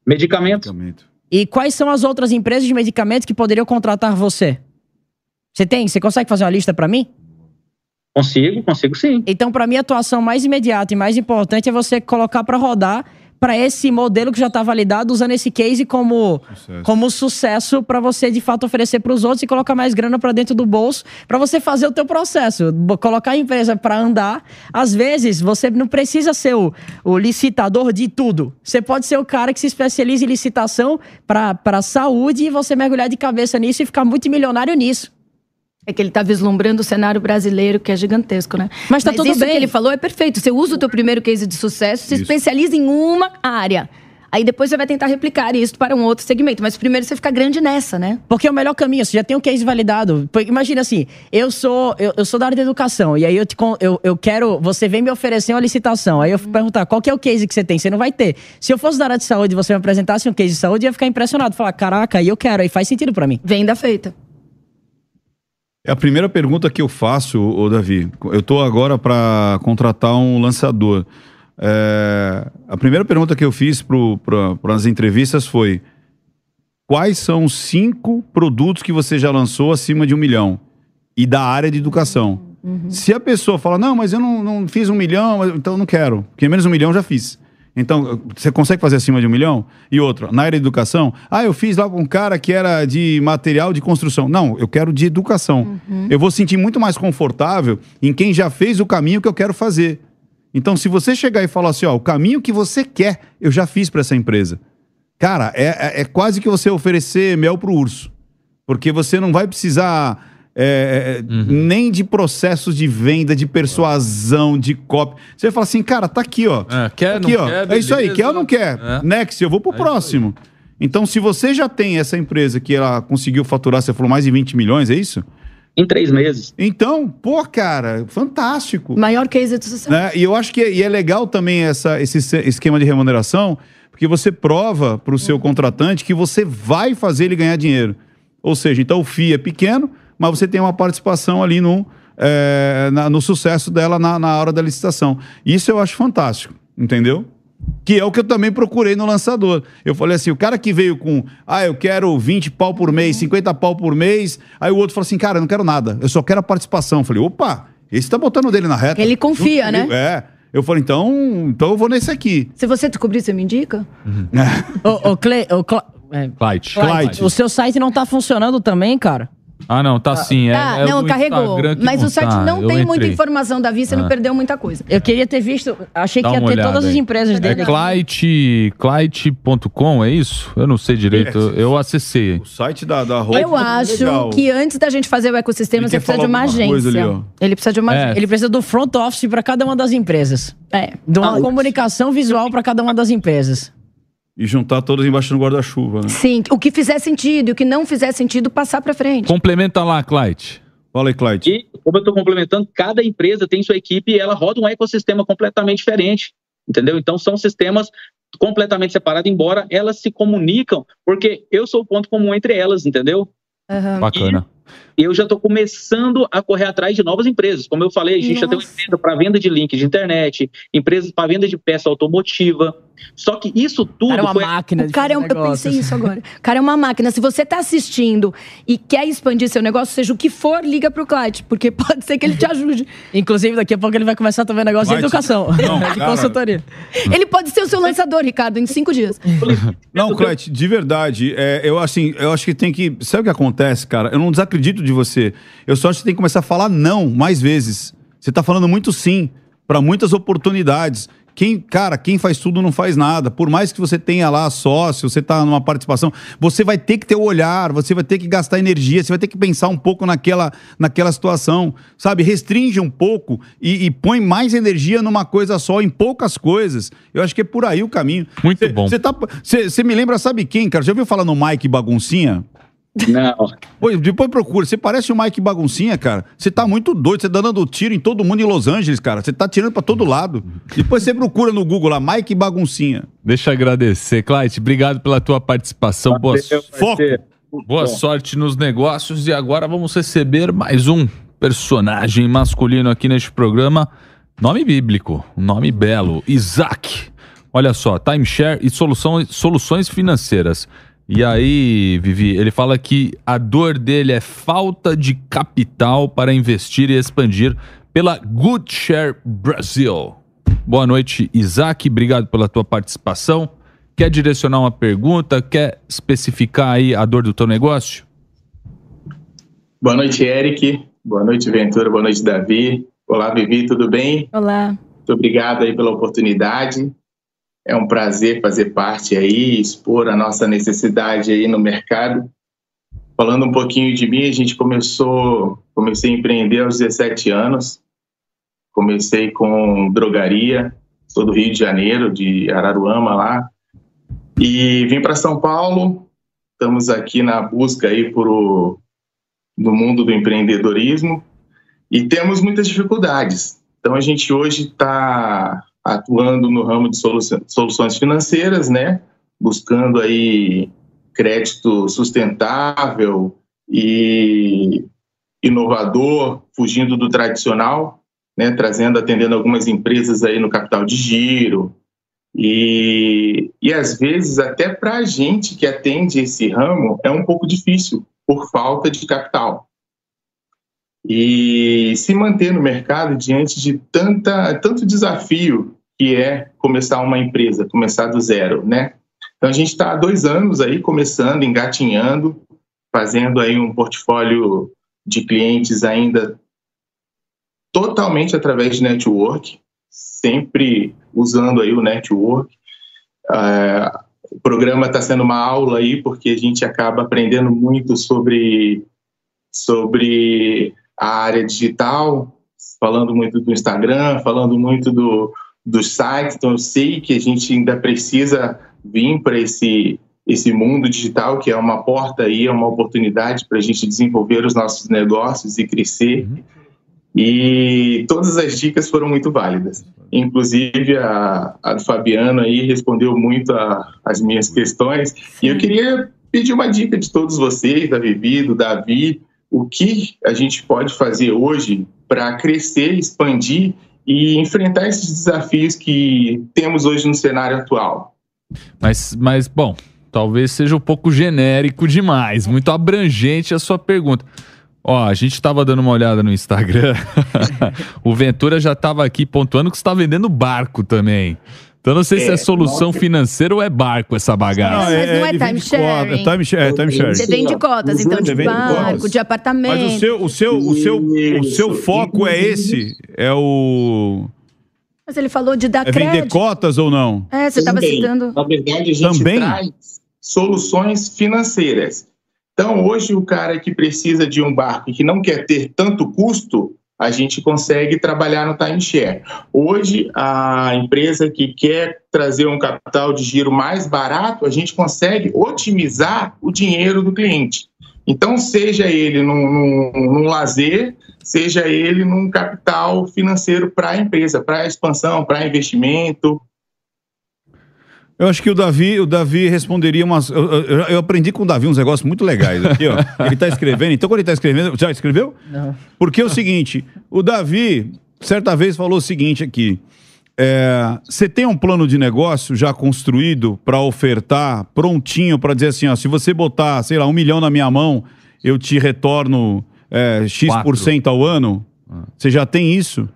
[SPEAKER 7] Medicamento,
[SPEAKER 6] E quais são as outras empresas de medicamentos que poderiam contratar você? Você tem? Você consegue fazer uma lista para mim?
[SPEAKER 7] Consigo, consigo sim.
[SPEAKER 6] Então, para mim, a atuação mais imediata e mais importante é você colocar para rodar para esse modelo que já está validado, usando esse case como
[SPEAKER 3] Sucesso.
[SPEAKER 6] como sucesso para você de fato oferecer para os outros e colocar mais grana para dentro do bolso para você fazer o teu processo, colocar a empresa para andar. Às vezes você não precisa ser o, o licitador de tudo. Você pode ser o cara que se especializa em licitação para saúde e você mergulhar de cabeça nisso e ficar multimilionário nisso.
[SPEAKER 4] É que ele tá vislumbrando o cenário brasileiro, que é gigantesco, né?
[SPEAKER 6] Mas tá tudo
[SPEAKER 4] isso
[SPEAKER 6] bem.
[SPEAKER 4] que ele falou é perfeito. Você usa o teu primeiro case de sucesso, se
[SPEAKER 3] Isso.
[SPEAKER 4] especializa em uma área. Aí depois você vai tentar replicar isso para um outro segmento. Mas primeiro você fica grande nessa, né?
[SPEAKER 6] Porque é o melhor caminho, você já tem um case validado. Imagina assim, eu sou, eu, eu sou da área da educação, e aí eu, te, eu, eu quero. Você vem me oferecer uma licitação. Aí eu fui perguntar qual que é o case que você tem? Você não vai ter. Se eu fosse da área de saúde e você me apresentasse um case de saúde, eu ia ficar impressionado. Falar, caraca, aí eu quero, aí faz sentido pra mim.
[SPEAKER 4] Venda feita.
[SPEAKER 3] É a primeira pergunta que eu faço, ô Davi. Eu tô agora para contratar um lançador. É, a primeira pergunta que eu fiz para as entrevistas foi: quais são os cinco produtos que você já lançou acima de um milhão e da área de educação? Se a pessoa fala, não, mas eu não, não fiz um milhão, então eu não quero, porque menos um milhão já fiz. Então, você consegue fazer acima de um milhão? E outra, na área de educação, ah, eu fiz lá com um cara que era de material de construção. Não, eu quero de educação. Eu vou sentir muito mais confortável em quem já fez o caminho que eu quero fazer. Então, se você chegar e falar assim, ó, o caminho que você quer, eu já fiz para essa empresa. Cara, é, é- é quase que você oferecer mel pro urso. Porque você não vai precisar é,
[SPEAKER 2] Uhum.
[SPEAKER 3] nem de processos de venda, de persuasão, de copy. Você fala assim, cara, tá aqui, ó.
[SPEAKER 2] É, quer,
[SPEAKER 3] aqui,
[SPEAKER 2] não
[SPEAKER 3] ó.
[SPEAKER 2] quer,
[SPEAKER 3] é isso aí, quer ou não quer?
[SPEAKER 2] É.
[SPEAKER 3] Next, eu vou pro
[SPEAKER 2] É
[SPEAKER 3] próximo. Então, se você já tem essa empresa que ela conseguiu faturar, você falou mais de 20 milhões, é isso?
[SPEAKER 7] Em três meses.
[SPEAKER 3] Então, pô, cara, fantástico.
[SPEAKER 4] Maior case de sucesso.
[SPEAKER 3] Né? E eu acho que e é legal também essa, esse se- esquema de remuneração, porque você prova para o seu contratante que você vai fazer ele ganhar dinheiro. Ou seja, então o FII é pequeno, mas você tem uma participação ali no, é, na- no sucesso dela na, na hora da licitação. Isso eu acho fantástico, entendeu? Que é o que eu também procurei no lançador. Eu falei assim: o cara que veio com, ah, eu quero 20 pau por mês, 50 pau por mês. Aí o outro falou assim: cara, eu não quero nada, eu só quero a participação. Eu falei: opa, esse tá botando o dele na reta.
[SPEAKER 4] Ele confia,
[SPEAKER 3] Junto
[SPEAKER 4] né?
[SPEAKER 3] É. Eu falei: então, então eu vou nesse aqui.
[SPEAKER 4] Se você descobrir, você me indica? [laughs]
[SPEAKER 6] Ô, ô, Cle, ô, Cla- é,
[SPEAKER 2] Clyde.
[SPEAKER 3] Clyde.
[SPEAKER 6] o seu site não tá funcionando também, cara?
[SPEAKER 2] Ah, não, tá sim. É,
[SPEAKER 4] Tá,
[SPEAKER 2] é
[SPEAKER 4] não,
[SPEAKER 2] o
[SPEAKER 4] carregou. Mas o site
[SPEAKER 2] tá.
[SPEAKER 4] não tem muita informação da vista, você
[SPEAKER 2] Ah.
[SPEAKER 4] não perdeu muita coisa.
[SPEAKER 6] Eu queria ter visto. Achei
[SPEAKER 2] Dá
[SPEAKER 6] que ia ter todas as
[SPEAKER 2] aí.
[SPEAKER 6] empresas
[SPEAKER 2] É
[SPEAKER 6] dele.
[SPEAKER 2] Clyde, Clyde.com, é isso? Eu não sei direito. Eu, eu acessei.
[SPEAKER 3] O site da, da
[SPEAKER 4] Eu
[SPEAKER 3] é
[SPEAKER 4] acho
[SPEAKER 3] legal.
[SPEAKER 4] que antes da gente fazer o ecossistema,
[SPEAKER 3] Ele
[SPEAKER 4] você precisa de uma agência.
[SPEAKER 3] ali, ó.
[SPEAKER 4] Ele precisa de uma
[SPEAKER 2] É.
[SPEAKER 6] Ele precisa do front office para cada uma das empresas.
[SPEAKER 4] É.
[SPEAKER 6] De uma
[SPEAKER 7] Ah,
[SPEAKER 6] comunicação visual para cada uma das empresas.
[SPEAKER 3] E juntar todas embaixo do guarda-chuva, né?
[SPEAKER 4] Sim, o que fizer sentido e o que não fizer sentido, passar pra frente.
[SPEAKER 2] Complementa lá, Clyde.
[SPEAKER 3] Fala aí, Clyde.
[SPEAKER 7] E, como eu estou complementando, cada empresa tem sua equipe e ela roda um ecossistema completamente diferente. Entendeu? Então, são sistemas completamente separados, embora elas se comunicam, porque eu sou o ponto comum entre elas, entendeu?
[SPEAKER 4] Aham.
[SPEAKER 2] Bacana.
[SPEAKER 7] Eu já estou começando a correr atrás de novas empresas. Como eu falei, a gente já tem uma
[SPEAKER 4] Nossa.
[SPEAKER 7] empresa para venda de link de internet, empresas para venda de peça automotiva. Só que isso tudo
[SPEAKER 6] Cara, é uma
[SPEAKER 7] foi
[SPEAKER 6] máquina
[SPEAKER 4] O
[SPEAKER 6] de
[SPEAKER 4] cara é um, eu pensei isso agora. O cara é uma máquina. Se você tá assistindo e quer expandir seu negócio, seja o que for, liga pro Clyde, porque [laughs] pode ser que ele te [laughs] ajude.
[SPEAKER 6] Inclusive, daqui a pouco ele vai começar também negócio
[SPEAKER 3] Vai
[SPEAKER 6] de educação.
[SPEAKER 3] Não, [laughs]
[SPEAKER 6] de
[SPEAKER 3] cara.
[SPEAKER 6] consultoria.
[SPEAKER 4] Ele pode ser o seu lançador, Ricardo, em cinco dias.
[SPEAKER 3] Não, Clyde, de verdade, é, eu assim, eu acho que tem que. Sabe o que acontece, cara? Eu não desacredito de você. Eu só acho que tem que começar a falar não mais vezes. Você tá falando muito sim para muitas oportunidades. Quem, cara, quem faz tudo não faz nada. Por mais que você tenha lá sócio, você tá numa participação, você vai ter que ter o olhar, você vai ter que gastar energia, você vai ter que pensar um pouco naquela, naquela situação, sabe? Restringe um pouco e, e põe mais energia numa coisa só, em poucas coisas. Eu acho que é por aí o caminho.
[SPEAKER 2] Muito
[SPEAKER 3] Cê-
[SPEAKER 2] bom.
[SPEAKER 3] Você tá, cê- cê me lembra, sabe quem, cara? Já ouviu falar no Mike Baguncinha?
[SPEAKER 7] Não. [laughs]
[SPEAKER 3] Pô, depois procura. Você parece o Mike Baguncinha, cara. Você tá muito doido. Você tá dando tiro em todo mundo em Los Angeles, cara. Você tá tirando pra todo lado. Depois você procura no Google lá, Mike Baguncinha.
[SPEAKER 2] Deixa eu agradecer. Clyde, obrigado pela tua participação. Boa,
[SPEAKER 3] foco.
[SPEAKER 2] boa
[SPEAKER 7] Bom.
[SPEAKER 2] sorte nos negócios. E agora vamos receber mais um personagem masculino aqui neste programa. Nome bíblico, nome belo, Isaac. Olha só, timeshare e soluções, soluções financeiras. E aí, Vivi, ele fala que a dor dele é falta de capital para investir e expandir pela Good Share Brasil. Boa noite, Isaac. Obrigado pela tua participação. Quer direcionar uma pergunta? Quer especificar aí a dor do teu negócio?
[SPEAKER 8] Boa noite, Eric. Boa noite, Ventura. Boa noite, Davi. Olá, Vivi, tudo bem?
[SPEAKER 4] Olá.
[SPEAKER 8] Muito obrigado aí pela oportunidade. É um prazer fazer parte aí, expor a nossa necessidade aí no mercado. Falando um pouquinho de mim, a gente começou, comecei a empreender aos 17 anos. Comecei com drogaria, sou do Rio de Janeiro, de Araruama lá. E vim para São Paulo. Estamos aqui na busca aí por no mundo do empreendedorismo e temos muitas dificuldades. Então a gente hoje está atuando no ramo de solu soluções financeiras, né? Buscando aí crédito sustentável e inovador, fugindo do tradicional, né? Trazendo, atendendo algumas empresas aí no capital de giro. E, e às vezes até para a gente que atende esse ramo é um pouco difícil por falta de capital e se manter no mercado diante de tanta, tanto desafio que é começar uma empresa, começar do zero, né? Então a gente está há dois anos aí começando, engatinhando, fazendo aí um portfólio de clientes ainda totalmente através de network, sempre usando aí o network. Uh, o programa está sendo uma aula aí porque a gente acaba aprendendo muito sobre sobre a área digital, falando muito do Instagram, falando muito do, do site. Então, eu sei que a gente ainda precisa vir para esse, esse mundo digital, que é uma porta aí, é uma oportunidade para a gente desenvolver os nossos negócios e crescer. Uhum. E todas as dicas foram muito válidas. Inclusive, a, a do Fabiano aí respondeu muito as minhas questões. E eu queria pedir uma dica de todos vocês, da Vivi, do Davi, o que a gente pode fazer hoje para crescer, expandir e enfrentar esses desafios que temos hoje no cenário atual.
[SPEAKER 2] Mas, mas bom, talvez seja um pouco genérico demais, muito abrangente a sua pergunta. Ó, a gente estava dando uma olhada no Instagram. [laughs] o Ventura já estava aqui pontuando que está vendendo barco também. Então não sei é, se é solução nossa. financeira ou é barco essa bagaça.
[SPEAKER 4] Não, é, mas não é, é time sharing.
[SPEAKER 3] É time, share, é time sharing.
[SPEAKER 4] Você vende cotas, então de barco, de apartamento.
[SPEAKER 3] Mas o seu, o seu, o seu, o seu foco é esse? É o...
[SPEAKER 4] Mas ele falou de dar
[SPEAKER 3] é
[SPEAKER 4] crédito.
[SPEAKER 3] vender cotas ou não?
[SPEAKER 4] É, você estava citando.
[SPEAKER 8] Na verdade, a gente Também? traz soluções financeiras. Então, hoje, o cara que precisa de um barco e que não quer ter tanto custo, a gente consegue trabalhar no timeshare. Hoje, a empresa que quer trazer um capital de giro mais barato, a gente consegue otimizar o dinheiro do cliente. Então, seja ele num, num, num lazer, seja ele num capital financeiro para a empresa, para expansão, para investimento,
[SPEAKER 3] eu acho que o Davi, o Davi responderia umas. Eu, eu, eu, aprendi com o Davi uns negócios muito legais aqui, ó. [laughs] Ele está escrevendo. Então, quando ele está escrevendo. Já escreveu?
[SPEAKER 6] Não.
[SPEAKER 3] Porque é o seguinte: o Davi, certa vez, falou o seguinte aqui. É, você tem um plano de negócio já construído para ofertar, prontinho, para dizer assim: ó, se você botar, sei lá, um milhão na minha mão, eu te retorno é, X% Quatro. ao ano? Ah. Você já tem isso?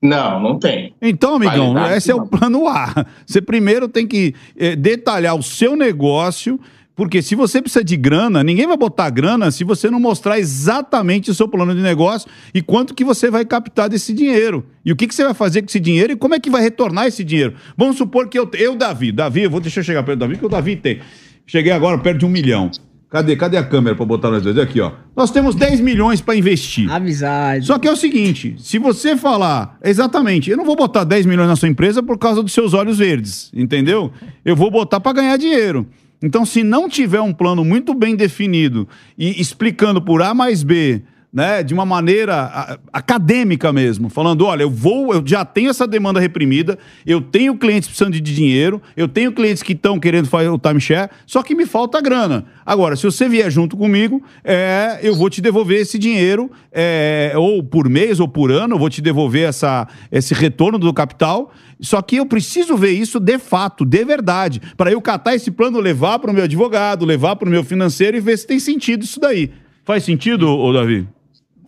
[SPEAKER 8] Não, não tem.
[SPEAKER 3] Então, amigão, Qualidade, esse é o plano A. Você primeiro tem que é, detalhar o seu negócio, porque se você precisa de grana, ninguém vai botar grana se você não mostrar exatamente o seu plano de negócio e quanto que você vai captar desse dinheiro. E o que, que você vai fazer com esse dinheiro e como é que vai retornar esse dinheiro. Vamos supor que eu, eu Davi, Davi, eu vou deixar eu chegar perto do Davi, que o Davi tem. Cheguei agora perto de um milhão. Cadê, cadê a câmera para botar nós dois? Aqui, ó. Nós temos 10 milhões para investir.
[SPEAKER 6] Amizade.
[SPEAKER 3] Só que é o seguinte, se você falar, exatamente, eu não vou botar 10 milhões na sua empresa por causa dos seus olhos verdes, entendeu? Eu vou botar para ganhar dinheiro. Então, se não tiver um plano muito bem definido e explicando por A mais B né, de uma maneira acadêmica mesmo, falando, olha, eu vou, eu já tenho essa demanda reprimida, eu tenho clientes precisando de dinheiro, eu tenho clientes que estão querendo fazer o timeshare, só que me falta grana. Agora, se você vier junto comigo, é, eu vou te devolver esse dinheiro, é, ou por mês ou por ano, eu vou te devolver essa, esse retorno do capital. Só que eu preciso ver isso de fato, de verdade, para eu catar esse plano, levar para o meu advogado, levar para o meu financeiro e ver se tem sentido isso daí. Faz sentido, ô Davi?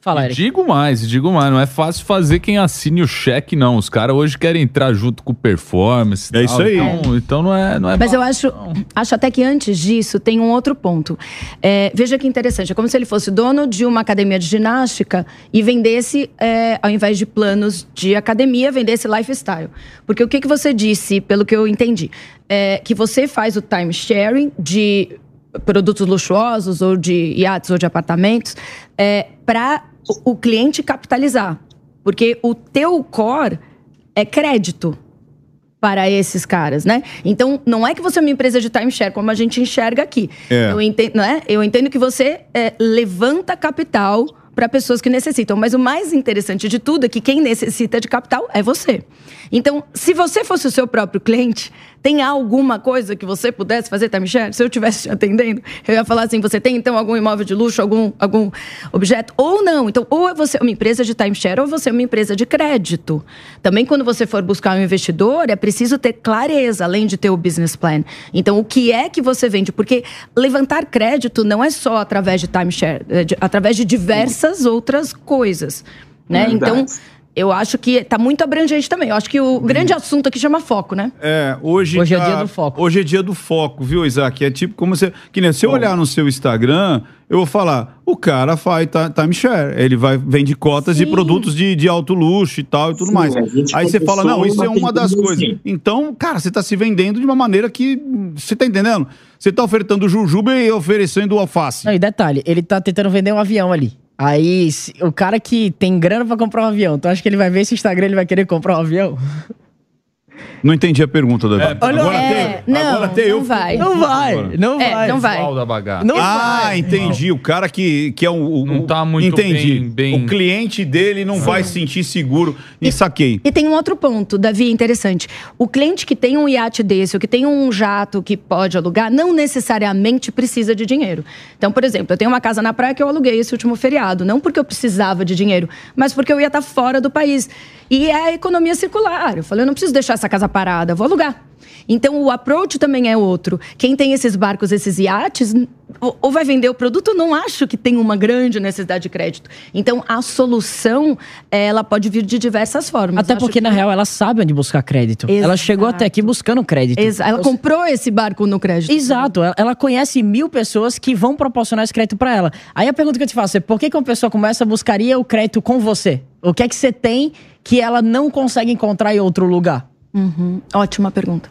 [SPEAKER 2] Fala, Eric. Digo mais, digo mais. Não é fácil fazer quem assine o cheque, não. Os caras hoje querem entrar junto com performance.
[SPEAKER 3] É tal. isso aí.
[SPEAKER 2] Então, então, não é, não é.
[SPEAKER 4] Mas eu acho, acho até que antes disso tem um outro ponto. É, veja que interessante. É como se ele fosse dono de uma academia de ginástica e vendesse, é, ao invés de planos de academia, vendesse lifestyle. Porque o que, que você disse, pelo que eu entendi, é que você faz o time sharing de produtos luxuosos ou de iates ou de apartamentos é, para o, cliente capitalizar. Porque o teu core é crédito para esses caras, né? Então, não é que você é uma empresa de timeshare, como a gente enxerga aqui. É. Eu, entendo, não é? Eu entendo que você é, levanta capital para pessoas que necessitam. Mas o mais interessante de tudo é que quem necessita de capital é você. Então, se você fosse o seu próprio cliente, tem alguma coisa que você pudesse fazer, tá, Michelle? Se eu estivesse te atendendo, eu ia falar assim: você tem então algum imóvel de luxo, algum, algum objeto? Ou não. Então, ou é você uma empresa de timeshare ou você é uma empresa de crédito. Também, quando você for buscar um investidor, é preciso ter clareza, além de ter o business plan. Então, o que é que você vende? Porque levantar crédito não é só através de timeshare, é através de diversas outras coisas. Né? Então, eu acho que está muito abrangente também. Eu acho que o grande assunto aqui chama foco, né?
[SPEAKER 3] É, hoje.
[SPEAKER 6] Hoje tá, é dia do foco.
[SPEAKER 3] Hoje é dia do foco, viu, Isaac? É tipo como você. Que nem se eu olhar no seu Instagram, eu vou falar, o cara faz timeshare. Ele vai vende cotas Sim. de produtos de, de alto luxo e tal e tudo Sim, mais. Aí você fala, não, isso é uma das coisas. Assim. Então, cara, você está se vendendo de uma maneira que. Você está entendendo? Você está ofertando jujuba e oferecendo alface.
[SPEAKER 6] Não, e detalhe, ele está tentando vender um avião ali. Aí, o cara que tem grana pra comprar um avião, tu acha que ele vai ver esse Instagram ele vai querer comprar um avião? [laughs]
[SPEAKER 3] Não entendi a pergunta, Davi.
[SPEAKER 6] olha-
[SPEAKER 3] agora
[SPEAKER 4] É,
[SPEAKER 3] tem,
[SPEAKER 4] não,
[SPEAKER 3] agora tem eu.
[SPEAKER 4] não vai.
[SPEAKER 6] Não vai, não
[SPEAKER 4] É,
[SPEAKER 6] vai.
[SPEAKER 4] não vai.
[SPEAKER 2] Pessoal da bagaça.
[SPEAKER 6] Não
[SPEAKER 3] Ah,
[SPEAKER 6] vai.
[SPEAKER 3] entendi. O cara que, que é um. o-
[SPEAKER 2] Não tá muito
[SPEAKER 3] entendi.
[SPEAKER 2] bem- bem-
[SPEAKER 3] O cliente dele não vai se sentir seguro. E saquei.
[SPEAKER 4] E tem um outro ponto, Davi, interessante. O cliente que tem um iate desse, ou que tem um jato que pode alugar, não necessariamente precisa de dinheiro. Então, por exemplo, eu tenho uma casa na praia que eu aluguei esse último feriado. Não porque eu precisava de dinheiro, mas porque eu ia estar fora do país. E é a economia circular. Eu falei, eu não preciso deixar essa casa parada, vou alugar. Então, o approach também é outro. Quem tem esses barcos, esses iates, ou vai vender o produto, não acho que tem uma grande necessidade de crédito. Então, a solução, ela pode vir de diversas formas.
[SPEAKER 6] Até
[SPEAKER 4] acho
[SPEAKER 6] porque,
[SPEAKER 4] que-
[SPEAKER 6] na real, ela sabe onde buscar crédito. Ela chegou
[SPEAKER 4] Exato.
[SPEAKER 6] até aqui buscando crédito.
[SPEAKER 4] Exa- Ela comprou esse barco no crédito.
[SPEAKER 6] Exato, ela- conhece mil pessoas que vão proporcionar esse crédito pra ela. Aí a pergunta que eu te faço é: por que, que uma pessoa começa buscaria o crédito com você? O que é que você tem que ela não consegue encontrar em outro lugar?
[SPEAKER 4] Uhum. Ótima pergunta.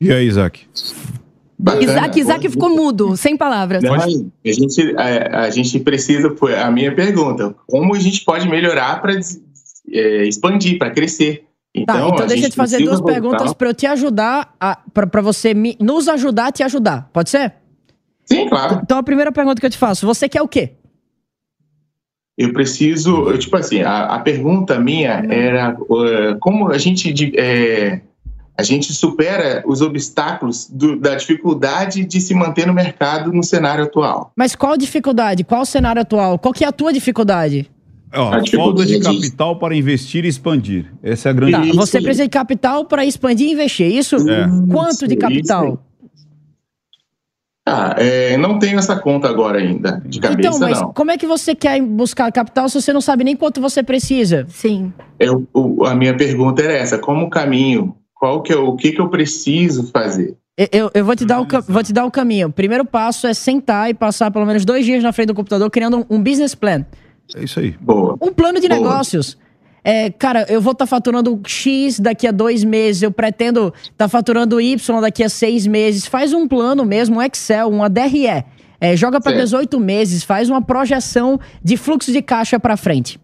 [SPEAKER 3] E aí, Isaac?
[SPEAKER 8] Bacana.
[SPEAKER 4] Isaac, Isaac ficou mudo, sem palavras.
[SPEAKER 8] Não, a gente, a, a gente precisa, foi a minha pergunta, como a gente pode melhorar para expandir, para crescer?
[SPEAKER 6] Tá, então
[SPEAKER 8] a
[SPEAKER 6] deixa eu
[SPEAKER 8] gente
[SPEAKER 6] te fazer duas
[SPEAKER 8] voltar-
[SPEAKER 6] perguntas pra eu te ajudar, a, pra, pra você me- nos ajudar a te ajudar. Pode ser?
[SPEAKER 8] Sim, claro.
[SPEAKER 6] Então a primeira pergunta que eu te faço: você quer o quê?
[SPEAKER 8] Eu preciso, eu, tipo assim, a, a pergunta minha era uh, como a gente de- é, a gente supera os obstáculos do- da dificuldade de se manter no mercado no cenário atual.
[SPEAKER 6] Mas qual a dificuldade? Qual o cenário atual? Qual que é a tua dificuldade?
[SPEAKER 3] Ó,
[SPEAKER 8] A
[SPEAKER 3] falta de capital para investir e expandir. Essa é a grande.
[SPEAKER 6] Tá, você precisa de capital pra expandir e investir, é isso?
[SPEAKER 3] É.
[SPEAKER 6] Quanto de
[SPEAKER 8] Isso,
[SPEAKER 6] capital?
[SPEAKER 8] Ah, é, não tenho essa conta agora ainda, de cabeça
[SPEAKER 6] Então, mas
[SPEAKER 8] não.
[SPEAKER 6] como é que você quer buscar capital se você não sabe nem quanto você precisa?
[SPEAKER 4] Sim.
[SPEAKER 8] Eu, o- a minha pergunta era essa, como o caminho? Qual que é, o que, que eu preciso fazer?
[SPEAKER 6] Eu, eu- eu vou, te dar o, vou te dar o caminho. O primeiro passo é sentar e passar pelo menos dois dias na frente do computador criando um, um business plan.
[SPEAKER 3] É isso aí.
[SPEAKER 8] Boa.
[SPEAKER 6] Um plano de
[SPEAKER 8] Boa.
[SPEAKER 6] negócios. É, cara, eu vou estar faturando X daqui a dois meses, eu pretendo estar faturando Y daqui a seis meses. Faz um plano mesmo, um Excel, uma DRE. É, joga para
[SPEAKER 8] Certo.
[SPEAKER 6] 18 meses, faz uma projeção de fluxo de caixa para frente.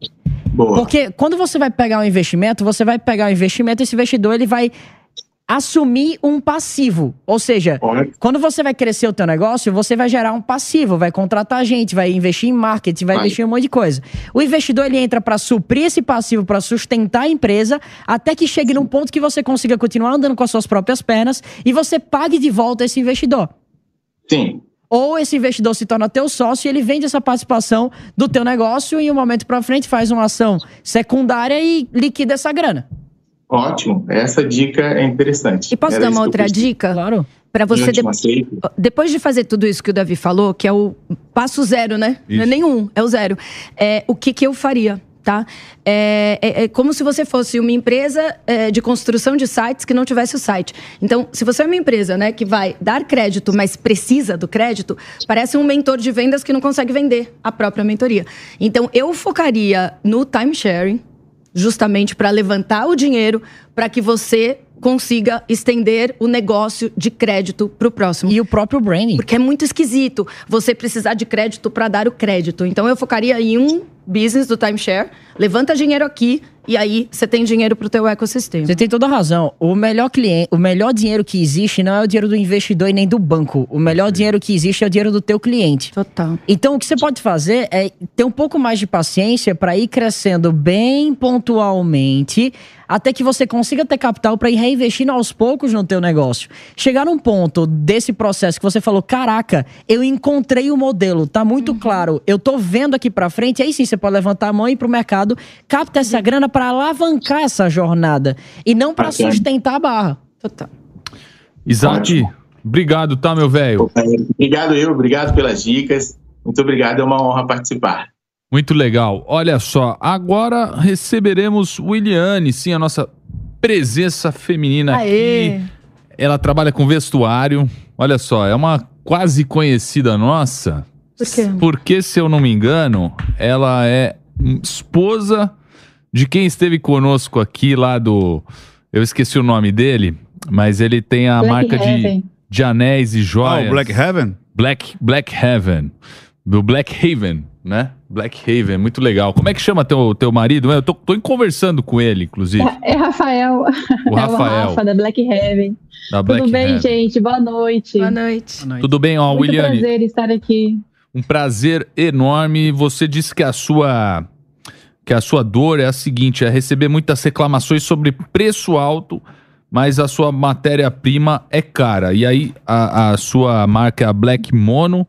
[SPEAKER 8] Boa.
[SPEAKER 6] Porque quando você vai pegar um investimento, você vai pegar um investimento, esse investidor ele vai assumir um passivo. Ou seja, quando você vai crescer o teu negócio, você vai gerar um passivo, vai contratar gente, vai investir em marketing, vai,
[SPEAKER 8] Vai.
[SPEAKER 6] investir em um monte de coisa. O investidor ele entra para suprir esse passivo, para sustentar a empresa, até que chegue num ponto que você consiga continuar andando com as suas próprias pernas e você pague de volta esse investidor.
[SPEAKER 8] Sim.
[SPEAKER 6] Ou esse investidor se torna teu sócio e ele vende essa participação do teu negócio e um momento para frente faz uma ação secundária e liquida essa grana.
[SPEAKER 8] Ótimo. Essa dica é interessante.
[SPEAKER 4] E posso
[SPEAKER 8] Era
[SPEAKER 4] dar
[SPEAKER 8] isso
[SPEAKER 4] uma outra dica?
[SPEAKER 6] Claro.
[SPEAKER 4] Para você de- depois de fazer tudo isso que o Davi falou, que é o passo zero, né? Não é
[SPEAKER 3] Isso.
[SPEAKER 4] nenhum, é o zero. É, o que, que eu faria, tá? É, é- é como se você fosse uma empresa é, de construção de sites que não tivesse o site. Então, se você é uma empresa, né, que vai dar crédito, mas precisa do crédito, parece um mentor de vendas que não consegue vender a própria mentoria. Então, eu focaria no timesharing, justamente para levantar o dinheiro para que você consiga estender o negócio de crédito para o próximo.
[SPEAKER 6] E o próprio branding.
[SPEAKER 4] Porque é muito esquisito você precisar de crédito para dar o crédito. Então eu focaria em um business do timeshare, levanta dinheiro aqui e aí você tem dinheiro para o teu ecossistema.
[SPEAKER 6] Você tem toda a razão. O melhor cliente, o melhor dinheiro que existe não é o dinheiro do investidor e nem do banco. O melhor dinheiro que existe é o dinheiro do teu cliente.
[SPEAKER 4] Total.
[SPEAKER 6] Então, o que você pode fazer é ter um pouco mais de paciência para ir crescendo bem pontualmente, até que você consiga ter capital para ir reinvestindo aos poucos no teu negócio. Chegar num ponto desse processo que você falou, caraca, eu encontrei o modelo, tá muito claro, eu tô vendo aqui para frente, aí sim você pode levantar a mão e ir pro mercado, capta essa grana para alavancar essa jornada e não para sustentar a barra.
[SPEAKER 4] Total.
[SPEAKER 2] Isaac, obrigado, tá, meu velho?
[SPEAKER 8] Obrigado eu, obrigado pelas dicas. Muito obrigado, é uma honra participar.
[SPEAKER 2] Muito legal. Olha só, agora receberemos Williane, sim, a nossa presença feminina
[SPEAKER 4] Aê!
[SPEAKER 2] aqui. Ela trabalha com vestuário. Olha só, é uma quase conhecida nossa.
[SPEAKER 4] Por quê?
[SPEAKER 2] Porque, se eu não me engano, ela é esposa de quem esteve conosco aqui lá do. Eu esqueci o nome dele, mas ele tem a
[SPEAKER 9] Black
[SPEAKER 2] marca de,
[SPEAKER 9] Heaven.
[SPEAKER 2] de anéis e
[SPEAKER 3] Ah,
[SPEAKER 2] joias.
[SPEAKER 3] o Black Heaven?
[SPEAKER 2] Black, Black Heaven. do Black Haven, né? Black Haven, muito legal. Como é que chama teu, teu marido? Eu tô, tô conversando com ele, inclusive.
[SPEAKER 9] É, é Rafael.
[SPEAKER 2] O [laughs]
[SPEAKER 9] É
[SPEAKER 2] Rafael.
[SPEAKER 9] o Rafa da Black Heaven.
[SPEAKER 2] Da Black
[SPEAKER 9] Tudo bem,
[SPEAKER 2] Heaven.
[SPEAKER 9] gente? Boa noite.
[SPEAKER 4] Boa noite.
[SPEAKER 2] Tudo bem, ó,
[SPEAKER 9] Muito
[SPEAKER 2] Williane?
[SPEAKER 9] prazer estar aqui.
[SPEAKER 2] Um prazer enorme. Você disse que a sua que a sua dor é a seguinte, é receber muitas reclamações sobre preço alto, mas a sua matéria-prima é cara. E aí a, a sua marca é a Black Mono.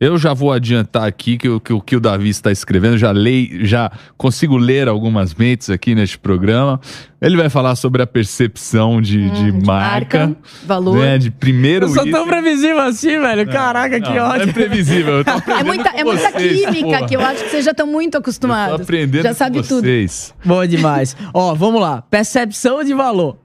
[SPEAKER 2] Eu já vou adiantar aqui que o que, o que o Davi está escrevendo, já leio, já consigo ler algumas mentes aqui neste programa. Ele vai falar sobre a percepção de, de marca,
[SPEAKER 4] marca, valor.
[SPEAKER 2] né, de primeiro
[SPEAKER 6] Eu sou tão previsível assim, velho. Caraca, que
[SPEAKER 2] Não,
[SPEAKER 6] ódio.
[SPEAKER 2] É previsível, eu tô [laughs]
[SPEAKER 4] É muita,
[SPEAKER 2] com
[SPEAKER 4] é muita
[SPEAKER 2] vocês,
[SPEAKER 4] química
[SPEAKER 2] porra.
[SPEAKER 4] que eu acho que vocês já estão muito
[SPEAKER 2] Tô
[SPEAKER 4] acostumados.
[SPEAKER 2] aprendendo
[SPEAKER 4] já sabe
[SPEAKER 2] com
[SPEAKER 4] tudo.
[SPEAKER 2] vocês.
[SPEAKER 6] Bom demais. Ó, vamos lá. Percepção de valor.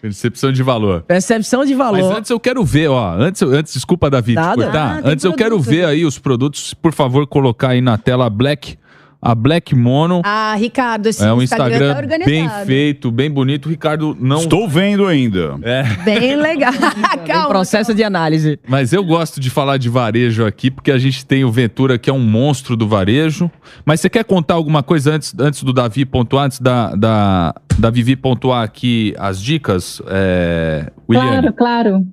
[SPEAKER 2] Percepção de valor.
[SPEAKER 6] Percepção de
[SPEAKER 2] Mas
[SPEAKER 6] valor.
[SPEAKER 2] antes eu quero ver, ó. Antes, antes desculpa, Davi, te cortar.
[SPEAKER 4] Ah, tem
[SPEAKER 2] antes eu quero ver aí os produtos. Por favor, colocar aí na tela Black, a Black Mono.
[SPEAKER 4] Ah, Ricardo, esse
[SPEAKER 2] é um
[SPEAKER 4] Instagram,
[SPEAKER 2] Instagram
[SPEAKER 4] tá organizado.
[SPEAKER 2] bem feito, bem bonito. O Ricardo não.
[SPEAKER 3] Estou vendo ainda.
[SPEAKER 2] É,
[SPEAKER 4] Bem legal. [laughs] Calma.
[SPEAKER 6] processo de análise.
[SPEAKER 2] mas eu gosto de falar de varejo aqui, porque a gente tem o Ventura, que é um monstro do varejo. Mas você quer contar alguma coisa antes, antes do Davi pontuar, antes da, da, da Vivi pontuar aqui as dicas, é, William?
[SPEAKER 9] Claro, claro.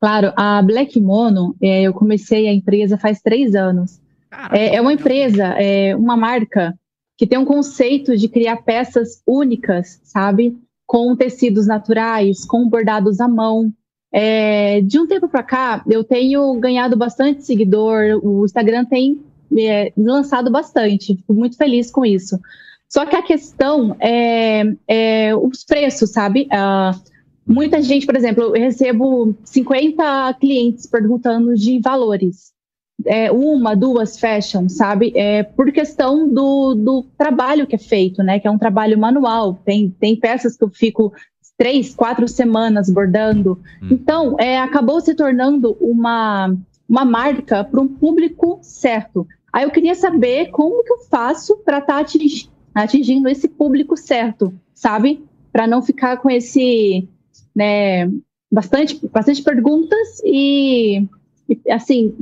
[SPEAKER 9] Claro, a Black Mono, é, eu comecei a empresa faz três anos. É, é uma empresa, é uma marca que tem um conceito de criar peças únicas, sabe? Com tecidos naturais, com bordados à mão. É, de um tempo para cá, eu tenho ganhado bastante seguidor, o Instagram tem é, lançado bastante, fico muito feliz com isso. Só que a questão é, é os preços, sabe? Ah, muita gente, por exemplo, eu recebo 50 clientes perguntando de valores. É, uma, duas fecham, sabe? É, por questão do, do trabalho que é feito, né? Que é um trabalho manual. Tem, tem peças que eu fico três, quatro semanas bordando. Então, é, acabou se tornando uma, uma marca para um público certo. Aí eu queria saber como que eu faço para estar atingi- atingindo esse público certo, sabe? Para não ficar com esse, né, bastante, bastante perguntas e, [laughs] assim,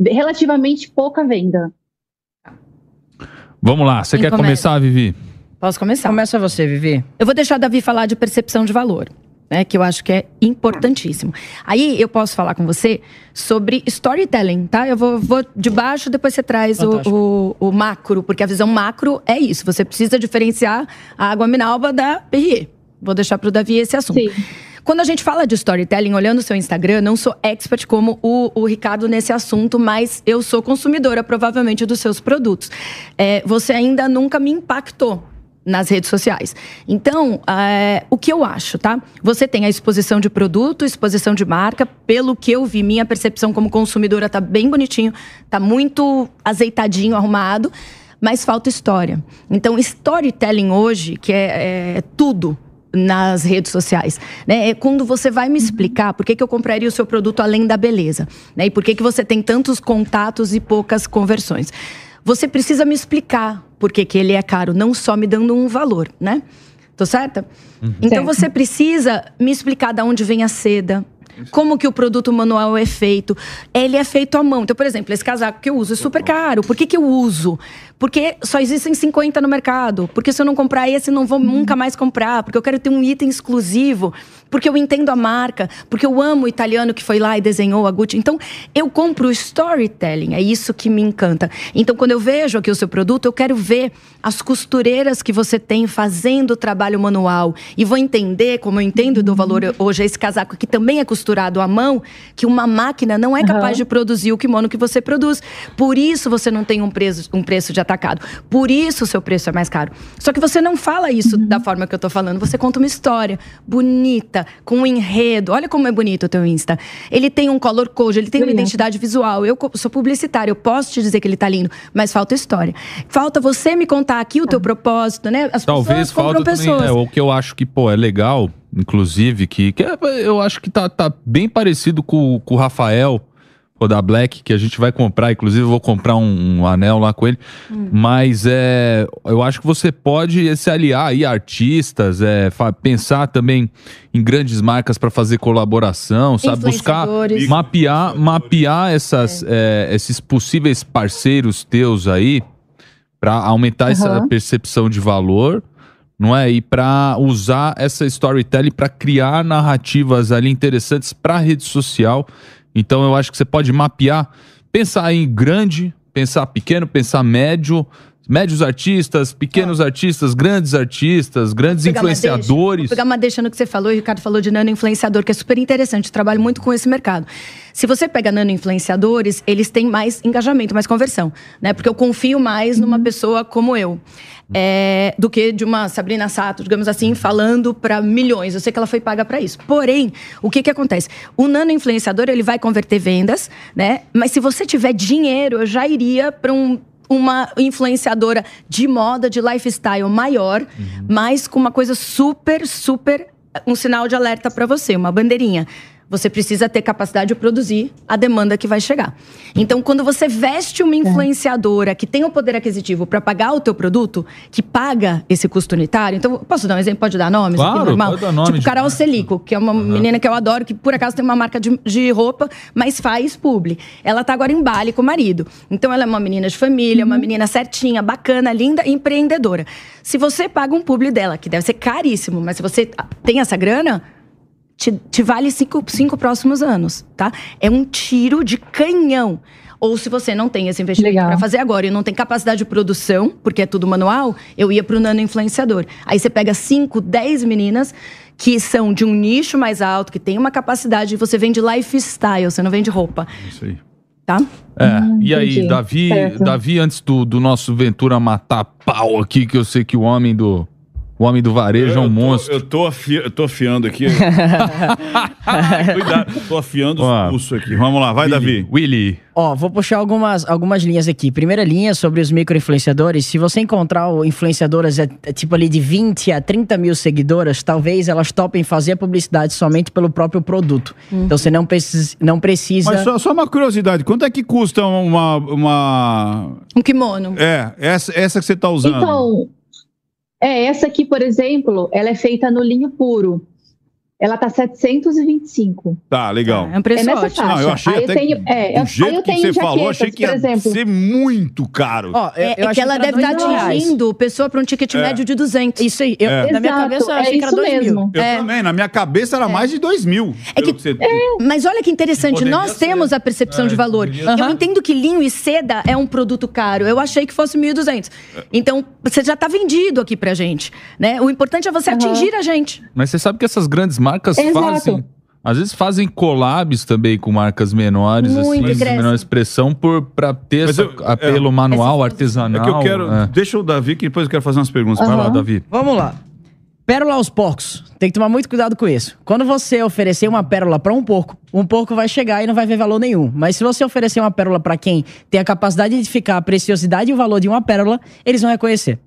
[SPEAKER 9] relativamente pouca venda.
[SPEAKER 2] Vamos lá, você
[SPEAKER 4] Quem
[SPEAKER 2] quer
[SPEAKER 4] começa?
[SPEAKER 2] começar, Vivi?
[SPEAKER 4] Posso começar?
[SPEAKER 6] Começa você, Vivi.
[SPEAKER 4] Eu vou deixar o Davi falar de percepção de valor, né? Que eu acho que é importantíssimo. Aí eu posso falar com você sobre storytelling, tá? Eu vou, vou de baixo, depois você traz o, o, o macro, porque a visão macro é isso. Você precisa diferenciar a água minalba da Perrier. Vou deixar para o Davi esse assunto.
[SPEAKER 9] Sim.
[SPEAKER 4] Quando a gente fala de storytelling, olhando o seu Instagram, não sou expert como o, o Ricardo nesse assunto, mas eu sou consumidora, provavelmente, dos seus produtos. É, você ainda nunca me impactou nas redes sociais. Então, é, o que eu acho, tá? Você tem a exposição de produto, exposição de marca. Pelo que eu vi, minha percepção como consumidora tá bem bonitinho, tá muito azeitadinho, arrumado, mas falta história. Então, storytelling hoje, que é, é tudo nas redes sociais, né? É quando você vai me explicar por que, que eu compraria o seu produto além da beleza, né? E por que, que você tem tantos contatos e poucas conversões. Você precisa me explicar por que, que ele é caro, não só me dando um valor, né? Tô certa? Então
[SPEAKER 9] Certo.
[SPEAKER 4] você precisa me explicar de onde vem a seda, como que o produto manual é feito. Ele é feito à mão. Então, por exemplo, esse casaco que eu uso é super caro. Por que, que eu uso? Porque só existem 50 no mercado. Porque se eu não comprar esse, não vou nunca mais comprar. Porque eu quero ter um item exclusivo. Porque eu entendo a marca. Porque eu amo o italiano que foi lá e desenhou a Gucci. Então, eu compro storytelling. É isso que me encanta. Então, quando eu vejo aqui o seu produto, eu quero ver as costureiras que você tem fazendo o trabalho manual. E vou entender, como eu entendo do valor hoje, esse casaco que também é costurado à mão, que uma máquina não é capaz
[SPEAKER 9] Aham.
[SPEAKER 4] de produzir o kimono que você produz. Por isso você não tem um preço, um preço de atacado. Por isso o seu preço é mais caro. Só que você não fala isso da forma que eu tô falando. Você conta uma história bonita, com um enredo. Olha como é bonito o teu Insta. Ele tem um color code, ele tem uma identidade visual. Eu sou publicitária, eu posso te dizer que ele tá lindo, mas falta história. Falta você me contar aqui o teu propósito, né? As
[SPEAKER 2] Talvez falta também,
[SPEAKER 4] pessoas.
[SPEAKER 2] é, o que eu acho que, pô, é legal, inclusive, que, que é- eu acho que tá, tá bem parecido com, com o Rafael. Pô, da Black, que a gente vai comprar, inclusive eu vou comprar um, um anel lá com ele. Mas é, eu acho que você pode se aliar aí a artistas, é, pensar também em grandes marcas para fazer colaboração, sabe? Buscar mapear, mapear essas, é, esses possíveis parceiros teus aí para aumentar essa
[SPEAKER 9] Aham.
[SPEAKER 2] percepção de valor, não é? E para usar essa storytelling para criar narrativas ali interessantes para rede social. Então eu acho que você pode mapear, pensar em grande, pensar pequeno, pensar médio, médios artistas, pequenos artistas, grandes artistas, grandes
[SPEAKER 4] deixa-
[SPEAKER 2] influenciadores.
[SPEAKER 4] Vou pegar uma deixa no que você falou, e o Ricardo falou de nano influenciador, que é super interessante. Eu trabalho muito com esse mercado. Se você pega nano influenciadores, eles têm mais engajamento, mais conversão, né? Porque eu confio mais numa pessoa como eu. É, do que de uma Sabrina Sato, digamos assim, falando para milhões. Eu sei que ela foi paga para isso. Porém, o que que acontece? O nano influenciador, ele vai converter vendas, né? Mas se você tiver dinheiro, eu já iria para um uma influenciadora de moda, de lifestyle maior, mas com uma coisa super, super. um sinal de alerta para você, uma bandeirinha. Você precisa ter capacidade de produzir a demanda que vai chegar. Então, quando você veste uma influenciadora que tem o poder aquisitivo para pagar o teu produto, que paga esse custo unitário, então, posso dar um exemplo? Pode dar nomes
[SPEAKER 2] Claro,
[SPEAKER 4] aqui normal?
[SPEAKER 2] pode dar nome
[SPEAKER 4] tipo, Carol
[SPEAKER 2] marca.
[SPEAKER 4] Celico, que é uma menina que eu adoro, que por acaso tem uma marca de, de roupa, mas faz publi. Ela tá agora em Bali com o marido. Então ela é uma menina de família, uma menina certinha, bacana, linda, empreendedora. Se você paga um publi dela, que deve ser caríssimo, mas se você tem essa grana, te, te vale cinco, cinco próximos anos, tá? É um tiro de canhão. Ou se você não tem esse investimento para fazer agora e não tem capacidade de produção, porque é tudo manual, eu ia pro nano influenciador. Aí você pega 5, 10 meninas que são de um nicho mais alto, que tem uma capacidade, e você vende lifestyle, você não vende roupa,
[SPEAKER 3] Isso aí.
[SPEAKER 4] tá?
[SPEAKER 2] É, e aí,
[SPEAKER 9] entendi.
[SPEAKER 2] Davi,
[SPEAKER 9] Certo.
[SPEAKER 2] Davi, antes do, do nosso Ventura matar pau aqui, que eu sei que o homem do. O homem do varejo é um
[SPEAKER 3] Eu tô-
[SPEAKER 2] monstro.
[SPEAKER 3] Eu tô, afi- eu tô afiando aqui. [laughs] Cuidado, tô afiando
[SPEAKER 2] Ó.
[SPEAKER 3] os pulsos aqui. Vamos lá, vai, Davi.
[SPEAKER 2] Willy.
[SPEAKER 6] Ó, vou puxar algumas, algumas linhas aqui. Primeira linha sobre os micro-influenciadores. Se você encontrar o influenciadoras é, é tipo ali de 20 a 30 mil seguidoras, talvez elas topem fazer a publicidade somente pelo próprio produto. Então você não, precisa não precisa.
[SPEAKER 3] Mas só, só uma curiosidade, quanto é que custa uma... uma...
[SPEAKER 4] Um kimono.
[SPEAKER 3] É, essa, essa que você tá usando.
[SPEAKER 9] Então, é, essa aqui, por exemplo, ela é feita no linho puro. Ela tá 725.
[SPEAKER 3] Tá, legal.
[SPEAKER 4] É um preço
[SPEAKER 9] É nessa
[SPEAKER 4] ótimo.
[SPEAKER 9] faixa.
[SPEAKER 3] Não, eu achei
[SPEAKER 9] Aí eu
[SPEAKER 3] até
[SPEAKER 9] tenho-
[SPEAKER 3] que,
[SPEAKER 9] é, eu-
[SPEAKER 3] do
[SPEAKER 9] aí
[SPEAKER 3] jeito
[SPEAKER 9] eu
[SPEAKER 3] que
[SPEAKER 9] tenho
[SPEAKER 3] você falou, eu achei que ia
[SPEAKER 9] exemplo.
[SPEAKER 3] ser muito caro.
[SPEAKER 6] Ó, eu,
[SPEAKER 4] É,
[SPEAKER 6] eu
[SPEAKER 4] é que ela
[SPEAKER 6] era
[SPEAKER 4] deve estar
[SPEAKER 6] reais.
[SPEAKER 4] atingindo pessoa para um ticket
[SPEAKER 3] É.
[SPEAKER 4] médio de 200.
[SPEAKER 6] Isso aí. Eu,
[SPEAKER 3] É.
[SPEAKER 6] Na minha
[SPEAKER 9] Exato,
[SPEAKER 6] cabeça eu
[SPEAKER 9] é
[SPEAKER 6] achei que era
[SPEAKER 9] isso
[SPEAKER 6] 2 mil.
[SPEAKER 3] Eu
[SPEAKER 4] É.
[SPEAKER 3] também, na minha cabeça era mais de dois mil.
[SPEAKER 4] É que-
[SPEAKER 3] você-
[SPEAKER 4] Mas olha que interessante, nós
[SPEAKER 3] ser.
[SPEAKER 4] temos a percepção de valor. Eu entendo que linho e seda é um produto caro. Eu achei que fosse 1.200. Então, você já está vendido aqui pra gente, né? O importante é você atingir a gente.
[SPEAKER 2] Mas você sabe que essas grandes marcas
[SPEAKER 9] Exato.
[SPEAKER 2] fazem. Às vezes fazem collabs também com marcas menores,
[SPEAKER 4] Muito,
[SPEAKER 2] assim, de
[SPEAKER 4] cresce.
[SPEAKER 2] menor expressão, por, pra ter esse
[SPEAKER 3] eu-
[SPEAKER 2] apelo
[SPEAKER 3] é.
[SPEAKER 2] manual, artesanal.
[SPEAKER 3] É que eu quero.
[SPEAKER 2] é.
[SPEAKER 3] Deixa o Davi, que depois eu quero fazer umas perguntas.
[SPEAKER 2] Vai
[SPEAKER 3] Vai
[SPEAKER 2] lá,
[SPEAKER 3] lá,
[SPEAKER 2] Davi.
[SPEAKER 6] Vamos lá. Pérola aos porcos. Tem que tomar muito cuidado com isso. Quando você oferecer uma pérola para um porco, um porco vai chegar e não vai ver valor nenhum. Mas se você oferecer uma pérola para quem tem a capacidade de identificar a preciosidade e o valor de uma pérola, eles vão reconhecer.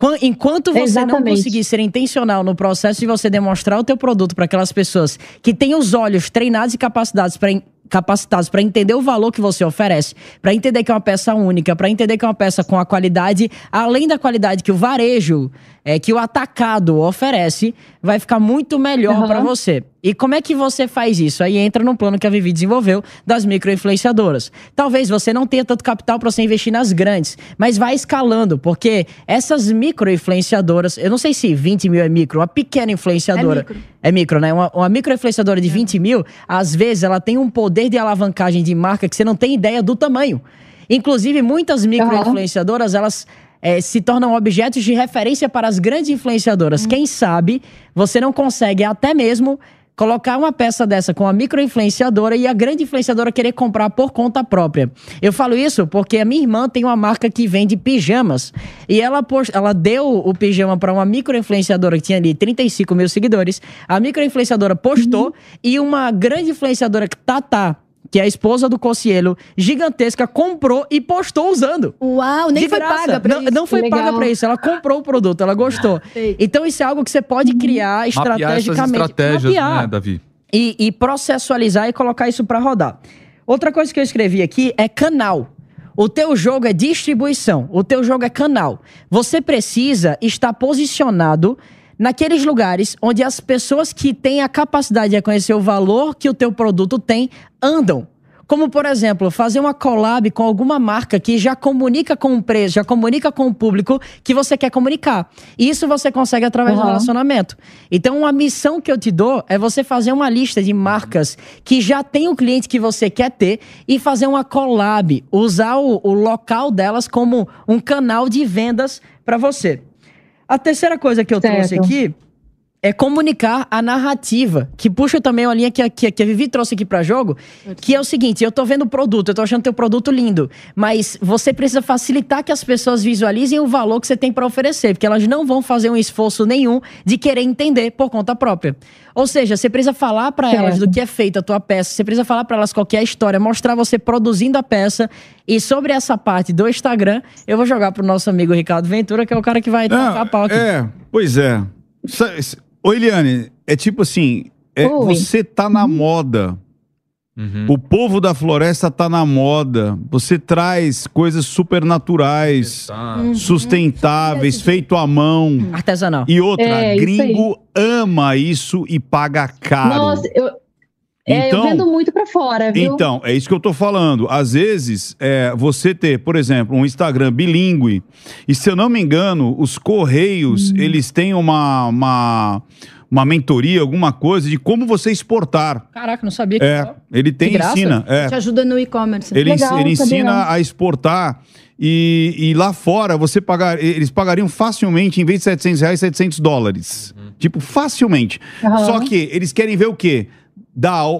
[SPEAKER 6] Quan- Enquanto você não
[SPEAKER 9] Exatamente.
[SPEAKER 6] conseguir ser intencional no processo de você demonstrar o teu produto para aquelas pessoas que têm os olhos treinados e capacitados para capacitados para entender o valor que você oferece, para entender que é uma peça única, para entender que é uma peça com a qualidade, além da qualidade que o varejo, é, que o atacado oferece, vai ficar muito melhor
[SPEAKER 9] Aham.
[SPEAKER 6] para você. E como é que você faz isso? Aí entra no plano que a Vivi desenvolveu das microinfluenciadoras. Talvez você não tenha tanto capital para você investir nas grandes, mas vai escalando, porque essas microinfluenciadoras, eu não sei se 20 mil é micro, uma pequena influenciadora.
[SPEAKER 4] É micro.
[SPEAKER 6] É micro, né? Uma, uma microinfluenciadora de 20 mil, às vezes ela tem um poder de alavancagem de marca que você não tem ideia do tamanho. Inclusive, muitas microinfluenciadoras, elas eh, se tornam objetos de referência para as grandes influenciadoras. Quem sabe você não consegue até mesmo colocar uma peça dessa com a microinfluenciadora e a grande influenciadora querer comprar por conta própria. Eu falo isso porque a minha irmã tem uma marca que vende pijamas e ela, ela deu o pijama para uma microinfluenciadora que tinha ali 35 mil seguidores. A microinfluenciadora postou e uma grande influenciadora, Tata, que é a esposa do Cossielo, gigantesca, comprou e postou usando.
[SPEAKER 4] Uau, nem
[SPEAKER 6] De
[SPEAKER 4] foi
[SPEAKER 6] graça.
[SPEAKER 4] paga pra
[SPEAKER 6] não,
[SPEAKER 4] isso.
[SPEAKER 6] não foi
[SPEAKER 9] Legal.
[SPEAKER 6] paga pra isso. Ela comprou o produto, ela gostou.
[SPEAKER 4] Sei.
[SPEAKER 6] Então isso é algo que você pode criar
[SPEAKER 2] Mapear essas
[SPEAKER 6] estrategicamente.
[SPEAKER 2] estratégias,
[SPEAKER 6] Mapear
[SPEAKER 2] né, Davi?
[SPEAKER 6] e, e processualizar e colocar isso para rodar. Outra coisa que eu escrevi aqui é canal. O teu jogo é distribuição, o teu jogo é canal. Você precisa estar posicionado naqueles lugares onde as pessoas que têm a capacidade de reconhecer o valor que o teu produto tem andam. Como, por exemplo, fazer uma collab com alguma marca que já comunica com o preço, já comunica com o público que você quer comunicar. E isso você consegue através do
[SPEAKER 9] Uhum.
[SPEAKER 6] relacionamento. Então, uma missão que eu te dou é você fazer uma lista de marcas que já tem o cliente que você quer ter e fazer uma collab, usar o, o local delas como um canal de vendas para você. A terceira coisa que eu
[SPEAKER 9] Certo.
[SPEAKER 6] trouxe aqui é comunicar a narrativa, que puxa também uma linha que, a- que, a- que a Vivi trouxe aqui para jogo, que é o seguinte, eu tô vendo o produto, eu tô achando teu produto lindo, mas você precisa facilitar que as pessoas visualizem o valor que você tem para oferecer, porque elas não vão fazer um esforço nenhum de querer entender por conta própria. Ou seja, você precisa falar para elas do que é feita a tua peça, você precisa falar para elas qual que é a história, mostrar você produzindo a peça. E sobre essa parte do Instagram, eu vou jogar pro nosso amigo Ricardo Ventura, que é o cara que vai tocar pau aqui.
[SPEAKER 3] É, pois é. Ô, Eliane, é tipo assim: é,
[SPEAKER 9] Oi.
[SPEAKER 3] você tá na moda.
[SPEAKER 2] Uhum.
[SPEAKER 3] O povo da floresta tá na moda. Você traz coisas supernaturais,
[SPEAKER 2] Tá.
[SPEAKER 3] sustentáveis, feito à mão.
[SPEAKER 6] Artesanal.
[SPEAKER 3] E outra,
[SPEAKER 9] É, isso
[SPEAKER 3] gringo ama isso e paga caro.
[SPEAKER 9] Nossa, eu, é,
[SPEAKER 3] Então-
[SPEAKER 9] eu vendo muito pra fora, viu?
[SPEAKER 3] Então, é isso que eu tô falando. Às vezes, é, você ter, por exemplo, um Instagram bilíngue, e se eu não me engano, os Correios, eles têm uma, uma, uma mentoria, alguma coisa de como você exportar.
[SPEAKER 6] Caraca, não sabia que
[SPEAKER 3] É, ele tem, ensina. É.
[SPEAKER 4] Te ajuda no e-commerce.
[SPEAKER 3] Ele,
[SPEAKER 9] Legal,
[SPEAKER 3] ele ensina
[SPEAKER 9] não.
[SPEAKER 3] a exportar e, e lá fora você pagar, eles pagariam facilmente, em vez de 700 reais, 700 dólares. Tipo, facilmente.
[SPEAKER 9] Aham.
[SPEAKER 3] Só que eles querem ver o quê?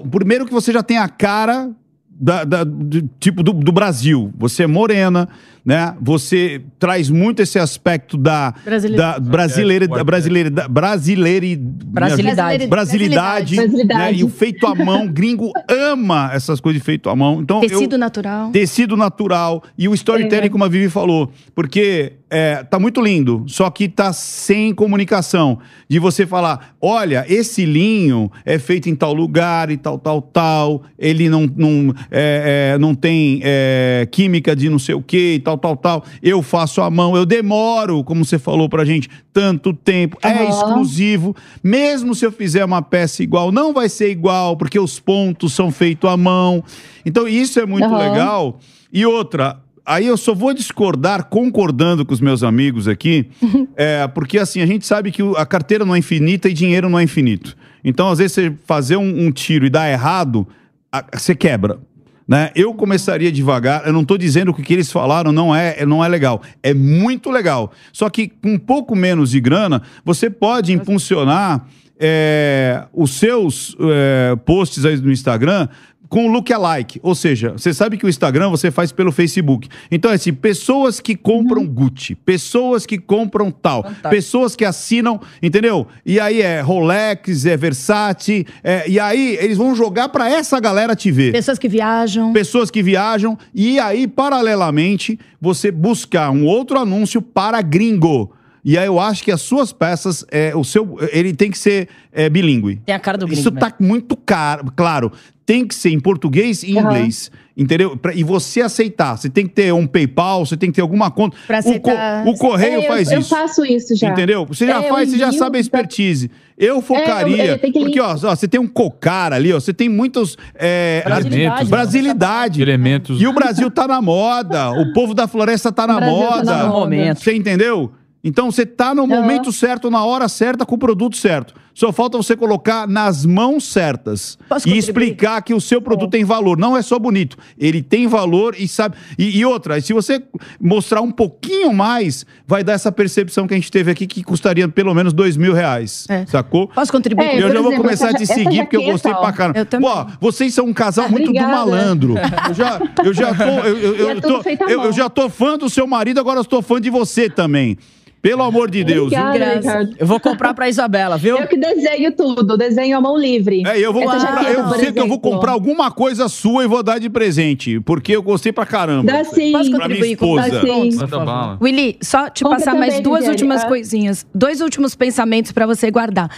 [SPEAKER 3] Primeiro que você já tem a cara da, da- do, tipo do, do Brasil. Você é morena, né? Você traz muito esse aspecto da,
[SPEAKER 4] Brasileira.
[SPEAKER 3] da brasileira, da brasileira, da brasileira,
[SPEAKER 6] Brasilidade.
[SPEAKER 3] brasilidade,
[SPEAKER 9] Brasilidade.
[SPEAKER 3] né? E o feito à mão, [laughs] gringo ama essas coisas de feito à mão. Então eu-
[SPEAKER 4] Tecido natural.
[SPEAKER 3] Tecido natural e o storytelling,
[SPEAKER 9] É.
[SPEAKER 3] como a Vivi falou. Porque é, tá muito lindo, só que tá sem comunicação. De você falar: olha, esse linho é feito em tal lugar e tal, tal, tal. Ele não, não, é, é, não tem é, química de não sei o que e tal, tal, tal. Eu faço à mão, eu demoro, como você falou pra gente, tanto tempo. É
[SPEAKER 9] Aham.
[SPEAKER 3] exclusivo. Mesmo se eu fizer uma peça igual, não vai ser igual, porque os pontos são feitos à mão. Então, isso é muito
[SPEAKER 9] Aham.
[SPEAKER 3] legal. E outra, aí eu só vou discordar concordando com os meus amigos aqui, [laughs] é, porque assim, a gente sabe que a carteira não é infinita e dinheiro não é infinito. Então, às vezes, você fazer um, um tiro e dar errado, a- você quebra. Né? Eu começaria devagar, eu não estou dizendo que o que eles falaram não é, não é legal. É muito legal. Só que com um pouco menos de grana, você pode impulsionar é, os seus é, posts aí no Instagram com lookalike. Ou seja, você sabe que o Instagram você faz pelo Facebook. Então, é assim, pessoas que compram Gucci, pessoas que compram tal,
[SPEAKER 6] Fantástico.
[SPEAKER 3] pessoas que assinam, entendeu? E aí é Rolex, é Versace, é, e aí eles vão jogar pra essa galera te ver
[SPEAKER 4] Pessoas que viajam.
[SPEAKER 3] pessoas que viajam e aí paralelamente você buscar um outro anúncio para gringo. E aí eu acho que as suas peças, é, o seu, ele tem que ser é, bilíngue.
[SPEAKER 6] Tem a cara do gringo.
[SPEAKER 3] Isso
[SPEAKER 6] mesmo.
[SPEAKER 3] tá muito caro, claro. Tem que ser em português e
[SPEAKER 9] Aham.
[SPEAKER 3] inglês. Entendeu? Pra- e você aceitar. Você tem que ter um PayPal, você tem que ter alguma conta.
[SPEAKER 4] Pra
[SPEAKER 3] o, co-
[SPEAKER 4] aceitar.
[SPEAKER 3] o correio
[SPEAKER 9] É, eu-
[SPEAKER 3] faz
[SPEAKER 9] eu,
[SPEAKER 3] isso.
[SPEAKER 9] faço isso já.
[SPEAKER 3] Entendeu? Você já
[SPEAKER 9] É, eu
[SPEAKER 3] faz, você já sabe a
[SPEAKER 9] pra-
[SPEAKER 3] expertise. Eu focaria.
[SPEAKER 9] eu
[SPEAKER 3] porque, ó, ó, você tem um cocar ali, ó. Você tem muitos. É,
[SPEAKER 6] Brasilidade.
[SPEAKER 3] Brasilidade.
[SPEAKER 2] Elementos.
[SPEAKER 3] E o Brasil tá na moda. O povo da floresta tá na
[SPEAKER 9] tá
[SPEAKER 3] moda.
[SPEAKER 9] na
[SPEAKER 6] No
[SPEAKER 9] moda.
[SPEAKER 6] momento.
[SPEAKER 3] Você entendeu? Então você tá no momento certo, na hora certa, com o produto certo. Só falta você colocar nas mãos certas
[SPEAKER 4] Posso
[SPEAKER 3] e
[SPEAKER 4] contribuir?
[SPEAKER 3] explicar que o seu produto tem valor. Não é só bonito. Ele tem valor e sabe. E, e outra, se você mostrar um pouquinho mais, vai dar essa percepção que a gente teve aqui que custaria pelo menos dois mil reais.
[SPEAKER 4] É.
[SPEAKER 3] Sacou?
[SPEAKER 4] Posso contribuir?
[SPEAKER 9] É,
[SPEAKER 3] eu já vou
[SPEAKER 9] exemplo,
[SPEAKER 3] começar
[SPEAKER 9] essa
[SPEAKER 3] a te seguir porque eu gostei pra caramba. Pô, vocês são um casal
[SPEAKER 9] Ah,
[SPEAKER 3] muito do malandro. Eu já, eu já tô. Eu, eu, [laughs]
[SPEAKER 9] é
[SPEAKER 3] eu tô, eu já tô fã do seu marido, agora eu estou fã de você também. Pelo amor de Deus.
[SPEAKER 9] Obrigada.
[SPEAKER 6] Eu vou comprar pra Isabela, viu?
[SPEAKER 9] Eu que desenho tudo, desenho à mão livre.
[SPEAKER 3] É, eu vou
[SPEAKER 9] Essa
[SPEAKER 3] comprar,
[SPEAKER 9] jaqueta,
[SPEAKER 3] eu
[SPEAKER 9] por
[SPEAKER 3] sei que eu vou comprar alguma coisa sua e vou dar de presente, porque eu gostei pra caramba.
[SPEAKER 9] Dá sim.
[SPEAKER 4] Posso contribuir com
[SPEAKER 3] esposa.
[SPEAKER 9] Dá sim.
[SPEAKER 2] Manda bala.
[SPEAKER 4] Willy, só te
[SPEAKER 9] Compra
[SPEAKER 4] passar mais duas
[SPEAKER 9] Viviane.
[SPEAKER 4] últimas
[SPEAKER 9] Ah.
[SPEAKER 4] coisinhas. Dois últimos pensamentos pra você guardar.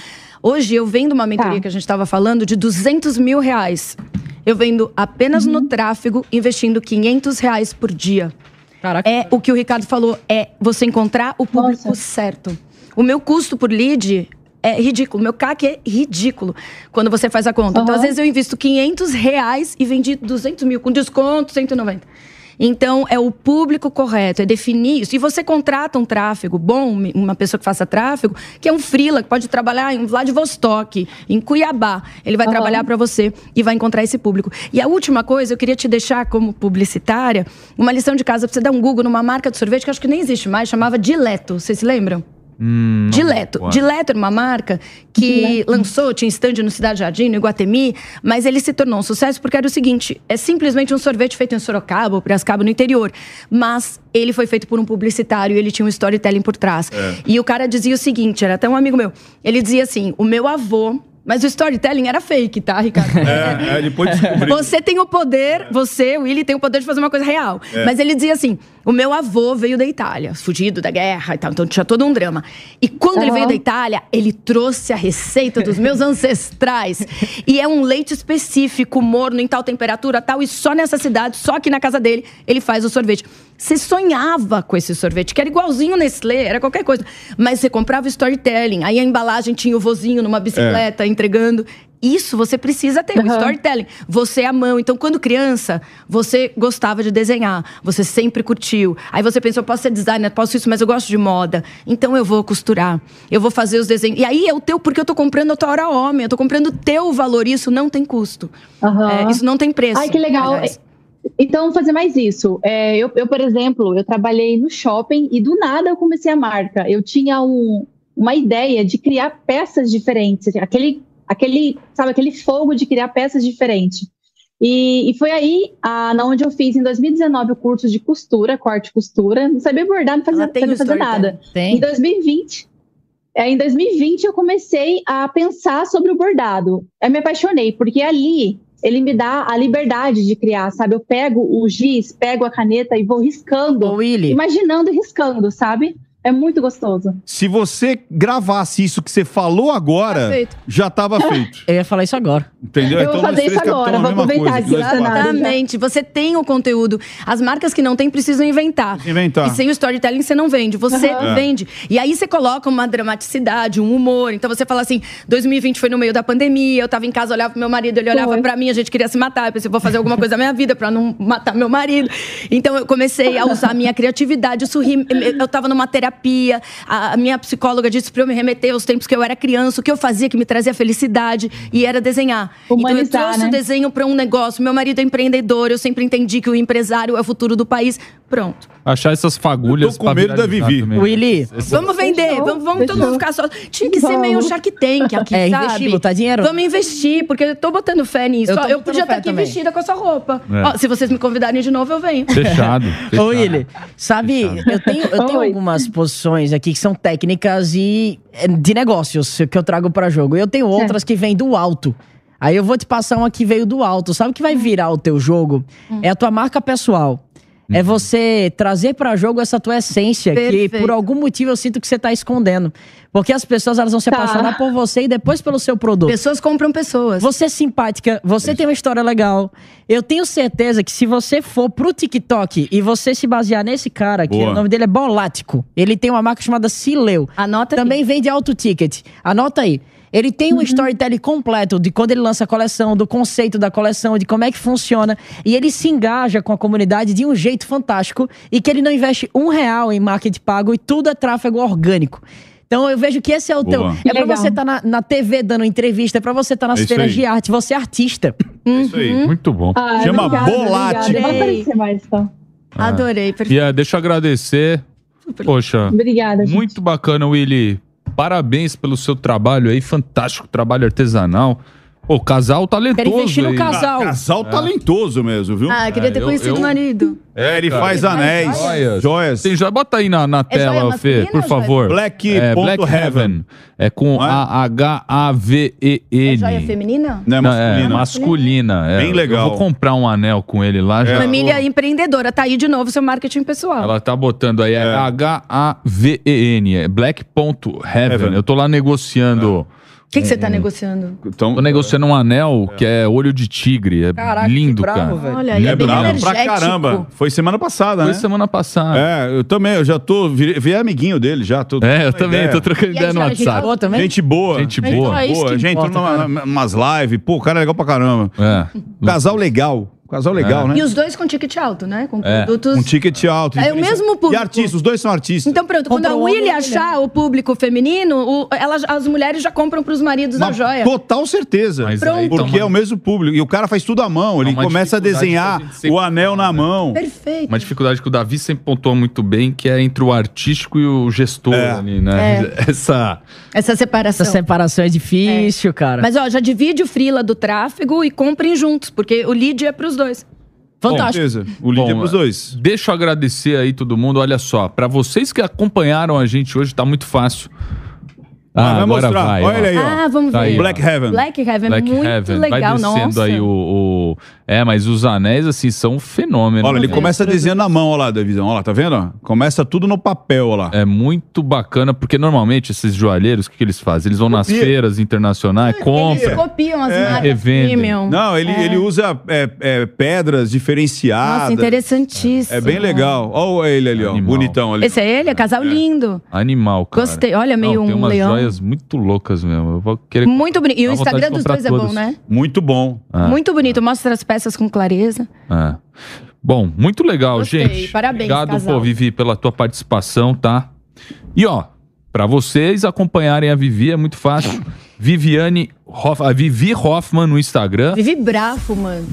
[SPEAKER 4] Hoje eu vendo uma mentoria
[SPEAKER 9] Tá.
[SPEAKER 4] que a gente estava falando de 200 mil reais. Eu vendo apenas no tráfego, investindo 500 reais por dia.
[SPEAKER 6] Caraca.
[SPEAKER 4] É o que o Ricardo falou, é você encontrar o público
[SPEAKER 9] Nossa.
[SPEAKER 4] certo. O meu custo por lead é ridículo. O meu CAC é ridículo quando você faz a conta. Então,
[SPEAKER 9] Aham.
[SPEAKER 4] às vezes, eu invisto 500 reais e vendi 200 mil, com desconto, 190. Então, é o público correto, é definir isso. E você contrata um tráfego bom, uma pessoa que faça tráfego, que é um freela, que pode trabalhar em Vladivostok, em Cuiabá. Ele vai
[SPEAKER 9] Aham.
[SPEAKER 4] trabalhar para você e vai encontrar esse público. E a última coisa, eu queria te deixar como publicitária, uma lição de casa pra você dar um Google numa marca de sorvete que acho que nem existe mais, chamava Dileto. Vocês se lembram?
[SPEAKER 2] Hum,
[SPEAKER 4] Dileto. Dileto era uma marca que
[SPEAKER 9] Dileto.
[SPEAKER 4] lançou, tinha stand no Cidade Jardim, no Iguatemi, mas ele se tornou um sucesso porque era o seguinte: é simplesmente um sorvete feito em Sorocaba ou Piracicaba, no interior. Mas ele foi feito por um publicitário e ele tinha um storytelling por trás. E o cara dizia o seguinte: era até um amigo meu. Ele dizia assim: o meu avô. Mas o storytelling era fake, tá, Ricardo? [laughs]
[SPEAKER 3] É, é, depois descobri.
[SPEAKER 4] Você tem o poder, você, o Willy, tem o poder de fazer uma coisa real. Mas ele dizia assim: o meu avô veio da Itália, fugido da guerra e tal, então tinha todo um drama. E quando ele
[SPEAKER 9] Aham.
[SPEAKER 4] veio da Itália, ele trouxe a receita dos meus [laughs] ancestrais. e é um leite específico, morno, em tal temperatura, tal, e só nessa cidade, só aqui na casa dele, ele faz o sorvete. Você sonhava com esse sorvete, que era igualzinho Nestlé, era qualquer coisa. Mas você comprava o storytelling, aí a embalagem tinha o vozinho numa bicicleta entregando. Isso você precisa ter, o
[SPEAKER 9] Aham.
[SPEAKER 4] storytelling. Você é a mão. Então, quando criança, você gostava de desenhar. Você sempre curtiu. Aí você pensou, posso ser designer, posso isso, mas eu gosto de moda. Então eu vou costurar. Eu vou fazer os desenhos. E aí é o teu, porque eu tô comprando a tua hora homem. Eu tô comprando o teu valor. Isso não tem custo.
[SPEAKER 9] Aham.
[SPEAKER 4] É, isso não tem preço.
[SPEAKER 9] Ai, que legal.
[SPEAKER 4] aliás.
[SPEAKER 9] Então, fazer mais isso. É, eu, eu, por exemplo, eu trabalhei no shopping e do nada eu comecei a marca. Eu tinha um- uma ideia de criar peças diferentes, assim, aquele, aquele, sabe, aquele fogo de criar peças diferentes. E, e foi aí, ah, na onde eu fiz em 2019 o curso de costura, corte e costura. Não sabia bordar, não fazia, sabia fazer nada.
[SPEAKER 6] Tem.
[SPEAKER 9] Em 2020, é, em 2020 eu comecei a pensar sobre o bordado. Eu me apaixonei, porque ali ele me dá a liberdade de criar, sabe? Eu pego o giz, pego a caneta e vou riscando,
[SPEAKER 6] Ô, Willy,
[SPEAKER 9] imaginando e riscando, sabe? É muito gostoso.
[SPEAKER 3] Se você gravasse isso que você falou agora,
[SPEAKER 4] Perfeito.
[SPEAKER 3] já tava [laughs] feito.
[SPEAKER 6] eu ia falar isso agora.
[SPEAKER 3] Entendeu?
[SPEAKER 9] Eu vou
[SPEAKER 3] nós
[SPEAKER 9] fazer
[SPEAKER 3] três
[SPEAKER 9] isso agora, vou aproveitar.
[SPEAKER 4] Exatamente. Você tem o conteúdo. As marcas que não têm precisam inventar.
[SPEAKER 3] Inventar.
[SPEAKER 4] E sem o storytelling você não vende. Você
[SPEAKER 9] Aham.
[SPEAKER 4] vende. E aí você coloca uma dramaticidade, um humor. Então você fala assim: 2020 foi no meio da pandemia, eu tava em casa, olhava pro meu marido, ele olhava pra mim, a gente queria se matar. Eu pensei, vou fazer alguma coisa da minha vida pra não matar meu marido. Então eu comecei a usar a minha criatividade, sorrir. Eu tava numa terapia, a a minha psicóloga disse pra eu me remeter aos tempos que eu era criança, o que eu fazia que me trazia felicidade, e era desenhar. então eu
[SPEAKER 9] Humanizar,
[SPEAKER 4] trouxe
[SPEAKER 9] né?
[SPEAKER 4] o desenho para um negócio. Meu marido é empreendedor, eu sempre entendi que o empresário é o futuro do país. Pronto.
[SPEAKER 2] Achar essas fagulhas
[SPEAKER 3] Eu tô com medo da Vivi.
[SPEAKER 2] também.
[SPEAKER 6] Willy,
[SPEAKER 4] Vamos vender, vamos, vamos todo mundo ficar só. Tinha que ser meio Shark Tank [laughs] aqui,
[SPEAKER 6] É,
[SPEAKER 4] sabe?
[SPEAKER 6] investir, botar dinheiro.
[SPEAKER 4] Vamos investir, porque eu tô botando fé nisso.
[SPEAKER 6] Eu
[SPEAKER 4] Eu,
[SPEAKER 6] tô
[SPEAKER 4] eu
[SPEAKER 6] botando
[SPEAKER 4] podia estar
[SPEAKER 6] fé
[SPEAKER 4] aqui
[SPEAKER 6] também.
[SPEAKER 4] vestida com essa roupa.
[SPEAKER 2] É.
[SPEAKER 4] Ó, se vocês me convidarem de novo, eu venho.
[SPEAKER 2] Fechado. [laughs]
[SPEAKER 6] Ô,
[SPEAKER 2] fechado.
[SPEAKER 6] Willy, sabe, eu tenho, eu tenho
[SPEAKER 9] Oi.
[SPEAKER 6] algumas posições aqui que são técnicas e é, de negócios que eu trago pra jogo. Eu tenho outras que vêm do alto. Aí eu vou te passar uma que veio do alto. Sabe o que vai virar o teu jogo? É a tua marca pessoal. É você trazer pra jogo essa tua essência que
[SPEAKER 4] Perfeito.
[SPEAKER 6] por algum motivo eu sinto que você tá escondendo. Porque as pessoas elas vão se
[SPEAKER 9] Tá.
[SPEAKER 6] apaixonar por você e depois pelo seu produto.
[SPEAKER 4] Pessoas compram pessoas.
[SPEAKER 6] Você é simpática, você tem uma história legal. Eu tenho certeza que se você for pro TikTok e você se basear nesse cara, que
[SPEAKER 3] Boa.
[SPEAKER 6] o nome dele é Bolático, ele tem uma marca chamada Sileu.
[SPEAKER 4] Anota
[SPEAKER 6] Também
[SPEAKER 4] aí.
[SPEAKER 6] vende auto ticket. Anota aí. Ele tem um storytelling completo de quando ele lança a coleção, do conceito da coleção, de como é que funciona. E ele se engaja com a comunidade de um jeito fantástico e que ele não investe um real em marketing pago e tudo é tráfego orgânico. Então eu vejo que esse é o teu.
[SPEAKER 3] Boa.
[SPEAKER 6] É pra
[SPEAKER 9] Legal.
[SPEAKER 6] você estar na, na TV dando entrevista, é pra você estar nas
[SPEAKER 3] É
[SPEAKER 6] feiras
[SPEAKER 3] aí.
[SPEAKER 6] de arte, você é artista.
[SPEAKER 3] É isso aí.
[SPEAKER 2] Muito bom.
[SPEAKER 9] Ah,
[SPEAKER 3] Chama
[SPEAKER 9] obrigada,
[SPEAKER 3] Bolate.
[SPEAKER 9] obrigada. Vou aparecer mais, então.
[SPEAKER 4] Adorei, perfeito.
[SPEAKER 2] E ah, deixa eu agradecer. Poxa,
[SPEAKER 9] Obrigada, gente.
[SPEAKER 2] muito bacana, Willy. Parabéns pelo seu trabalho aí, fantástico trabalho artesanal. Pô, casal talentoso
[SPEAKER 6] Quero investir no
[SPEAKER 2] aí.
[SPEAKER 6] casal.
[SPEAKER 3] Ah, casal talentoso mesmo, viu?
[SPEAKER 4] Ah, queria
[SPEAKER 2] É,
[SPEAKER 4] ter
[SPEAKER 2] eu-
[SPEAKER 4] conhecido
[SPEAKER 2] eu-
[SPEAKER 4] o marido.
[SPEAKER 3] É, ele
[SPEAKER 2] Cara,
[SPEAKER 3] faz
[SPEAKER 4] ele faz
[SPEAKER 3] anéis,
[SPEAKER 2] joias.
[SPEAKER 3] joias.
[SPEAKER 2] Tem joia, bota aí na, na
[SPEAKER 4] É
[SPEAKER 2] tela, Fê,
[SPEAKER 4] masculina
[SPEAKER 2] por favor.
[SPEAKER 3] Black
[SPEAKER 2] é, Black
[SPEAKER 3] Heaven.
[SPEAKER 2] Heaven. É com
[SPEAKER 3] é?
[SPEAKER 2] A-H-A-V-E-N.
[SPEAKER 4] É joia feminina?
[SPEAKER 3] Não é
[SPEAKER 2] Não,
[SPEAKER 3] masculino.
[SPEAKER 2] é masculina. é.
[SPEAKER 3] Bem legal.
[SPEAKER 2] Eu vou comprar um anel com ele lá. Já
[SPEAKER 4] Família empreendedora. Tá aí de novo seu marketing pessoal.
[SPEAKER 2] Ela tá botando aí, é,
[SPEAKER 3] É.
[SPEAKER 2] H-A-V-E-N, é Black.Heaven.
[SPEAKER 3] Heaven.
[SPEAKER 2] Eu tô lá negociando
[SPEAKER 4] que, que você tá
[SPEAKER 2] Um-
[SPEAKER 4] negociando?
[SPEAKER 3] Então,
[SPEAKER 2] Tô negociando um anel que é olho de tigre. É
[SPEAKER 6] Caraca,
[SPEAKER 2] lindo,
[SPEAKER 6] que bravo,
[SPEAKER 2] cara.
[SPEAKER 6] velho.
[SPEAKER 4] Olha, ele é,
[SPEAKER 3] é
[SPEAKER 4] bem
[SPEAKER 3] bravo pra caramba. Foi semana passada,
[SPEAKER 2] Foi
[SPEAKER 3] né?
[SPEAKER 2] semana passada.
[SPEAKER 3] É, eu também, eu já tô, virei, virei amiguinho dele já. Tô,
[SPEAKER 2] É, eu também,
[SPEAKER 3] ideia.
[SPEAKER 2] tô trocando
[SPEAKER 4] E aí,
[SPEAKER 2] ideia no
[SPEAKER 4] já gente
[SPEAKER 2] WhatsApp.
[SPEAKER 6] Boa também?
[SPEAKER 3] Gente boa.
[SPEAKER 2] Gente
[SPEAKER 6] Então
[SPEAKER 2] boa.
[SPEAKER 6] é isso
[SPEAKER 3] boa.
[SPEAKER 6] que
[SPEAKER 3] Gente,
[SPEAKER 6] importa,
[SPEAKER 3] entrou numa-
[SPEAKER 6] cara.
[SPEAKER 3] umas lives. Pô, o cara é legal pra caramba.
[SPEAKER 2] É.
[SPEAKER 3] Casal legal. Casal legal, né?
[SPEAKER 4] E os dois com ticket alto, né? Com
[SPEAKER 2] É,
[SPEAKER 4] produtos.
[SPEAKER 3] Um ticket alto.
[SPEAKER 4] É o mesmo público.
[SPEAKER 3] E artistas, os dois são artistas.
[SPEAKER 4] Então, pronto, quando a
[SPEAKER 6] Comprou um
[SPEAKER 4] Willy achar o público feminino, o- elas, as mulheres já compram pros maridos a joia.
[SPEAKER 3] Total certeza.
[SPEAKER 2] Mas
[SPEAKER 4] Pronto.
[SPEAKER 2] aí
[SPEAKER 3] Porque
[SPEAKER 2] uma-
[SPEAKER 3] é o mesmo público. E o cara faz tudo à mão. Ele
[SPEAKER 2] uma
[SPEAKER 3] começa a desenhar
[SPEAKER 2] a
[SPEAKER 3] o anel na
[SPEAKER 2] né?
[SPEAKER 3] mão.
[SPEAKER 4] Perfeito.
[SPEAKER 2] Uma dificuldade que o Davi sempre pontuou muito bem, que é entre o artístico e o gestor
[SPEAKER 3] É.
[SPEAKER 2] ali, né? [laughs] Essa.
[SPEAKER 4] Essa separação.
[SPEAKER 6] Essa separação é difícil, cara.
[SPEAKER 4] Mas ó, já divide o freela do tráfego e comprem juntos, porque o lead é pros dois.
[SPEAKER 6] Fantástico.
[SPEAKER 3] Certeza. O lead é
[SPEAKER 2] Bom,
[SPEAKER 3] pros dois.
[SPEAKER 2] Deixa eu agradecer aí todo mundo. Olha só, pra vocês que acompanharam a gente hoje, tá muito fácil.
[SPEAKER 3] Ah, vai
[SPEAKER 2] agora
[SPEAKER 3] mostrar.
[SPEAKER 2] vai,
[SPEAKER 3] Olha
[SPEAKER 2] ó.
[SPEAKER 3] aí, ó.
[SPEAKER 4] Ah, vamos
[SPEAKER 2] Tá
[SPEAKER 4] ver.
[SPEAKER 2] aí, ó.
[SPEAKER 3] Black Heaven.
[SPEAKER 4] Black Heaven
[SPEAKER 2] Black
[SPEAKER 4] é muito
[SPEAKER 2] Heaven.
[SPEAKER 4] legal,
[SPEAKER 2] vai descendo
[SPEAKER 4] nossa.
[SPEAKER 2] aí o, o- É, mas os anéis, assim, são um fenômeno.
[SPEAKER 3] Olha, ele
[SPEAKER 2] né?
[SPEAKER 3] começa desenhando na mão, olha lá, Davidão. Olha lá, tá vendo? Começa tudo no papel, olha lá.
[SPEAKER 2] É muito bacana, porque normalmente esses joalheiros, o que, que eles fazem? Eles vão nas
[SPEAKER 3] Copia.
[SPEAKER 2] feiras internacionais,
[SPEAKER 4] Eles
[SPEAKER 2] compram.
[SPEAKER 4] copiam as
[SPEAKER 3] É,
[SPEAKER 4] marcas
[SPEAKER 2] revendem.
[SPEAKER 4] premium.
[SPEAKER 3] Não, ele, ele usa é, é, pedras diferenciadas.
[SPEAKER 4] Nossa, interessantíssimo.
[SPEAKER 3] É bem legal. Olha ele ali, ó.
[SPEAKER 2] Animal.
[SPEAKER 3] Bonitão ali.
[SPEAKER 4] Esse é ele? É casal lindo.
[SPEAKER 2] Animal, cara.
[SPEAKER 4] Gostei. Olha, meio
[SPEAKER 2] Não,
[SPEAKER 4] um leão.
[SPEAKER 2] Muito loucas mesmo. Eu vou querer...
[SPEAKER 4] Muito bonito. E o Instagram dos dois é
[SPEAKER 2] todas.
[SPEAKER 4] bom, né?
[SPEAKER 3] Muito bom.
[SPEAKER 2] Ah,
[SPEAKER 4] Muito bonito. Mostra as peças com clareza.
[SPEAKER 2] ah. Bom, muito legal,
[SPEAKER 4] Gostei.
[SPEAKER 2] gente.
[SPEAKER 4] Parabéns,
[SPEAKER 2] Obrigado,
[SPEAKER 4] casal.
[SPEAKER 2] pô, Vivi, pela tua participação, tá? E ó, pra vocês acompanharem a Vivi é muito fácil. Viviane Hoff, a Vivi Hoffman no Instagram.
[SPEAKER 4] Vivi Brafo, mano.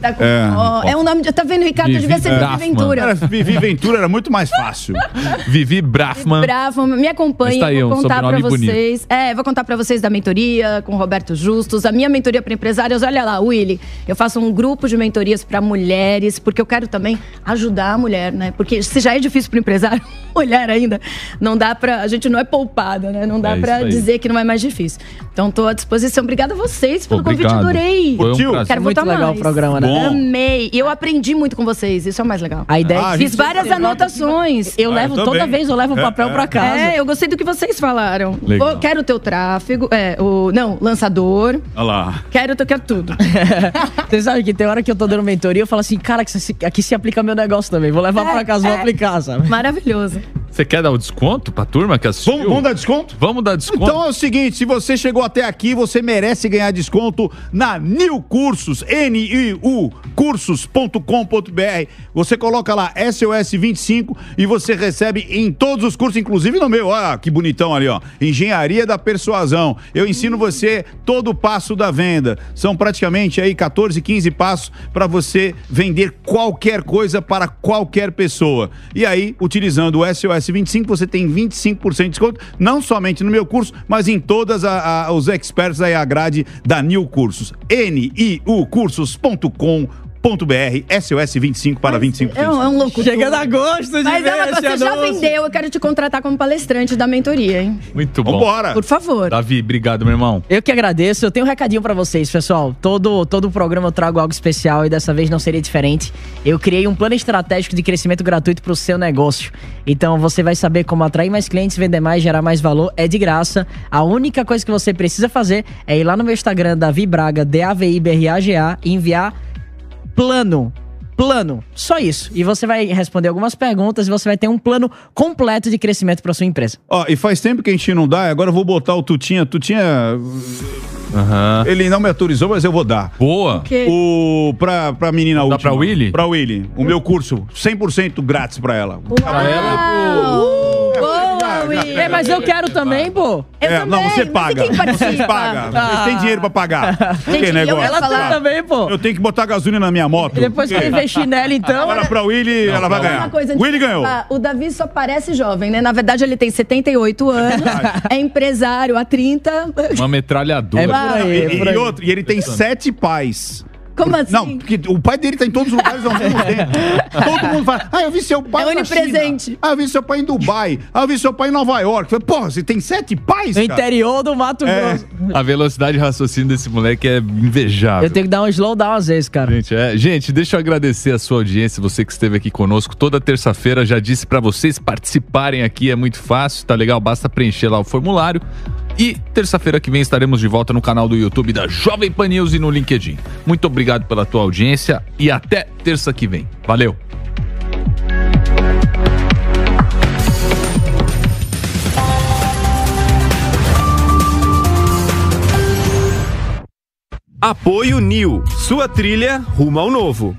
[SPEAKER 4] Tá com-
[SPEAKER 3] É.
[SPEAKER 4] Ó, é um nome de... Tá vendo, Ricardo?
[SPEAKER 2] Vivi
[SPEAKER 4] Devia ser Vivi
[SPEAKER 2] Brafman.
[SPEAKER 4] Ventura.
[SPEAKER 3] Era, Vivi Ventura era muito mais fácil. [laughs]
[SPEAKER 2] Vivi Brafman.
[SPEAKER 4] Bravo, me acompanhe,
[SPEAKER 2] tá aí,
[SPEAKER 4] vou
[SPEAKER 2] um
[SPEAKER 4] contar pra
[SPEAKER 2] sobrenome bonito.
[SPEAKER 4] vocês. É, vou contar pra vocês da mentoria com o Roberto Justus, a minha mentoria para empresários. Olha lá, Willy, eu faço um grupo de mentorias pra mulheres, porque eu quero também ajudar a mulher, né? Porque se já é difícil pro empresário, [laughs] mulher ainda, não dá pra. A gente não é poupada, né? Não dá
[SPEAKER 2] É
[SPEAKER 4] pra dizer que não é mais difícil. Então tô à disposição. Obrigada a vocês pelo
[SPEAKER 2] Obrigado.
[SPEAKER 4] convite, adorei.
[SPEAKER 2] Foi um prazer.
[SPEAKER 4] Quero
[SPEAKER 6] Muito
[SPEAKER 4] voltar
[SPEAKER 6] legal
[SPEAKER 4] mais.
[SPEAKER 6] o programa, né?
[SPEAKER 3] Bom.
[SPEAKER 4] Amei. E eu aprendi muito com vocês, isso é o mais legal.
[SPEAKER 6] A ideia
[SPEAKER 3] Ah,
[SPEAKER 6] é que
[SPEAKER 3] gente
[SPEAKER 4] Fiz várias anotações.
[SPEAKER 6] eu
[SPEAKER 3] Ah,
[SPEAKER 6] levo
[SPEAKER 3] eu
[SPEAKER 6] toda
[SPEAKER 3] também.
[SPEAKER 6] vez, eu levo um
[SPEAKER 3] É,
[SPEAKER 6] papel
[SPEAKER 3] é.
[SPEAKER 6] pra casa.
[SPEAKER 4] É, eu gostei do que vocês falaram.
[SPEAKER 2] Legal.
[SPEAKER 4] Vou- quero o teu tráfego, é, o não, lançador.
[SPEAKER 3] Olha lá.
[SPEAKER 4] Quero o teu quero tudo. [laughs]
[SPEAKER 6] Você sabe que tem hora que eu tô dando mentoria, eu falo assim, cara, que se- aqui se aplica meu negócio também. Vou levar
[SPEAKER 4] É,
[SPEAKER 6] pra casa, vou
[SPEAKER 4] é.
[SPEAKER 6] aplicar, sabe?
[SPEAKER 4] Maravilhoso.
[SPEAKER 2] Você quer dar o desconto pra turma que assistiu?
[SPEAKER 3] Vamos, vamos dar desconto?
[SPEAKER 2] Vamos dar desconto?
[SPEAKER 3] Então é o seguinte, se você chegou até aqui, você merece ganhar desconto na New Cursos, N-I-U, cursos.com.br. Você coloca lá SOS25 e você recebe em todos os cursos, inclusive no meu, olha que bonitão ali, ó. Engenharia da Persuasão. Eu ensino você todo o passo da venda. São praticamente aí 14, 15 passos para você vender qualquer coisa para qualquer pessoa. E aí, utilizando o SOS25, você tem 25% de desconto, não somente no meu curso, mas em todas a- a- os experts aí, a grade da New Cursos. N-I-U cursos.com.br SOS25 para 25%.
[SPEAKER 4] É um, é um louco.
[SPEAKER 6] Chega a gosto de
[SPEAKER 4] Mas
[SPEAKER 6] ver
[SPEAKER 4] é
[SPEAKER 6] esse
[SPEAKER 4] coisa, você já
[SPEAKER 6] anúncio.
[SPEAKER 4] vendeu, eu quero te contratar como palestrante da mentoria, hein?
[SPEAKER 2] Muito bom.
[SPEAKER 3] Vambora!
[SPEAKER 4] Por favor.
[SPEAKER 2] Davi, obrigado, meu irmão.
[SPEAKER 6] Eu que agradeço. Eu tenho um recadinho pra vocês, pessoal. Todo todo programa eu trago algo especial e dessa vez não seria diferente. Eu criei um plano estratégico de crescimento gratuito pro seu negócio. Então você vai saber como atrair mais clientes, vender mais, gerar mais valor. É de graça. A única coisa que você precisa fazer é ir lá no meu Instagram, Davi Braga, D-A-V-I-B-R-A-G-A, e enviar plano. Plano, só isso. E você vai responder algumas perguntas e você vai ter um plano completo de crescimento para sua empresa.
[SPEAKER 3] Ó, e faz tempo que a gente não dá, agora eu vou botar o Tutinha. Tutinha,
[SPEAKER 2] Aham.
[SPEAKER 3] ele não me autorizou, mas eu vou dar.
[SPEAKER 2] Boa.
[SPEAKER 3] O, pra, pra menina
[SPEAKER 2] Dá
[SPEAKER 3] última.
[SPEAKER 2] pra Willy?
[SPEAKER 3] Pra Willy. O meu curso, 100% grátis pra ela.
[SPEAKER 4] Uau! Boa,
[SPEAKER 6] É, mas eu quero também, pô.
[SPEAKER 4] Eu
[SPEAKER 3] É,
[SPEAKER 4] também,
[SPEAKER 3] não, você
[SPEAKER 4] mas e
[SPEAKER 3] paga.
[SPEAKER 4] quem participa?
[SPEAKER 3] Vocês pagam. Vocês têm dinheiro pra pagar. [laughs]
[SPEAKER 4] Gente,
[SPEAKER 3] que
[SPEAKER 4] eu
[SPEAKER 3] negócio.
[SPEAKER 6] Ela tem também, pô.
[SPEAKER 3] Eu tenho que botar gasolina na minha moto.
[SPEAKER 6] E depois que eu
[SPEAKER 3] Porque
[SPEAKER 6] investir nela, então.
[SPEAKER 3] Agora pra Willy, ela vai ganhar.
[SPEAKER 4] Uma coisa de
[SPEAKER 3] Willy ganhou.
[SPEAKER 4] O Davi só parece jovem, né? Na verdade, ele tem 78 anos, é empresário há 30.
[SPEAKER 2] Uma metralhadora.
[SPEAKER 6] É por aí, é
[SPEAKER 3] E, e outro, e ele tem sete pais.
[SPEAKER 4] Como assim?
[SPEAKER 3] Não, porque o pai dele tá em todos os lugares ao mesmo tempo. Todo mundo fala, ah, eu vi seu pai
[SPEAKER 4] É
[SPEAKER 3] na
[SPEAKER 4] onipresente.
[SPEAKER 3] China. Ah, eu vi seu pai em Dubai. Ah, eu vi seu pai em Nova York. Falei, Porra, você tem sete pais,
[SPEAKER 6] No
[SPEAKER 3] cara?
[SPEAKER 6] interior do Mato
[SPEAKER 3] É.
[SPEAKER 6] Grosso.
[SPEAKER 2] A velocidade de raciocínio desse moleque é invejável.
[SPEAKER 6] Eu tenho que dar um slowdown às vezes, cara.
[SPEAKER 2] Gente, é, gente, deixa eu agradecer a sua audiência, você que esteve aqui conosco toda terça-feira. Já disse pra vocês participarem aqui, é muito fácil, tá legal? Basta preencher lá o formulário. E terça-feira que vem estaremos de volta no canal do YouTube da Jovem Pan News e no LinkedIn. Muito obrigado pela tua audiência e até terça que vem. Valeu!
[SPEAKER 1] Apoio Nil, sua trilha rumo ao novo.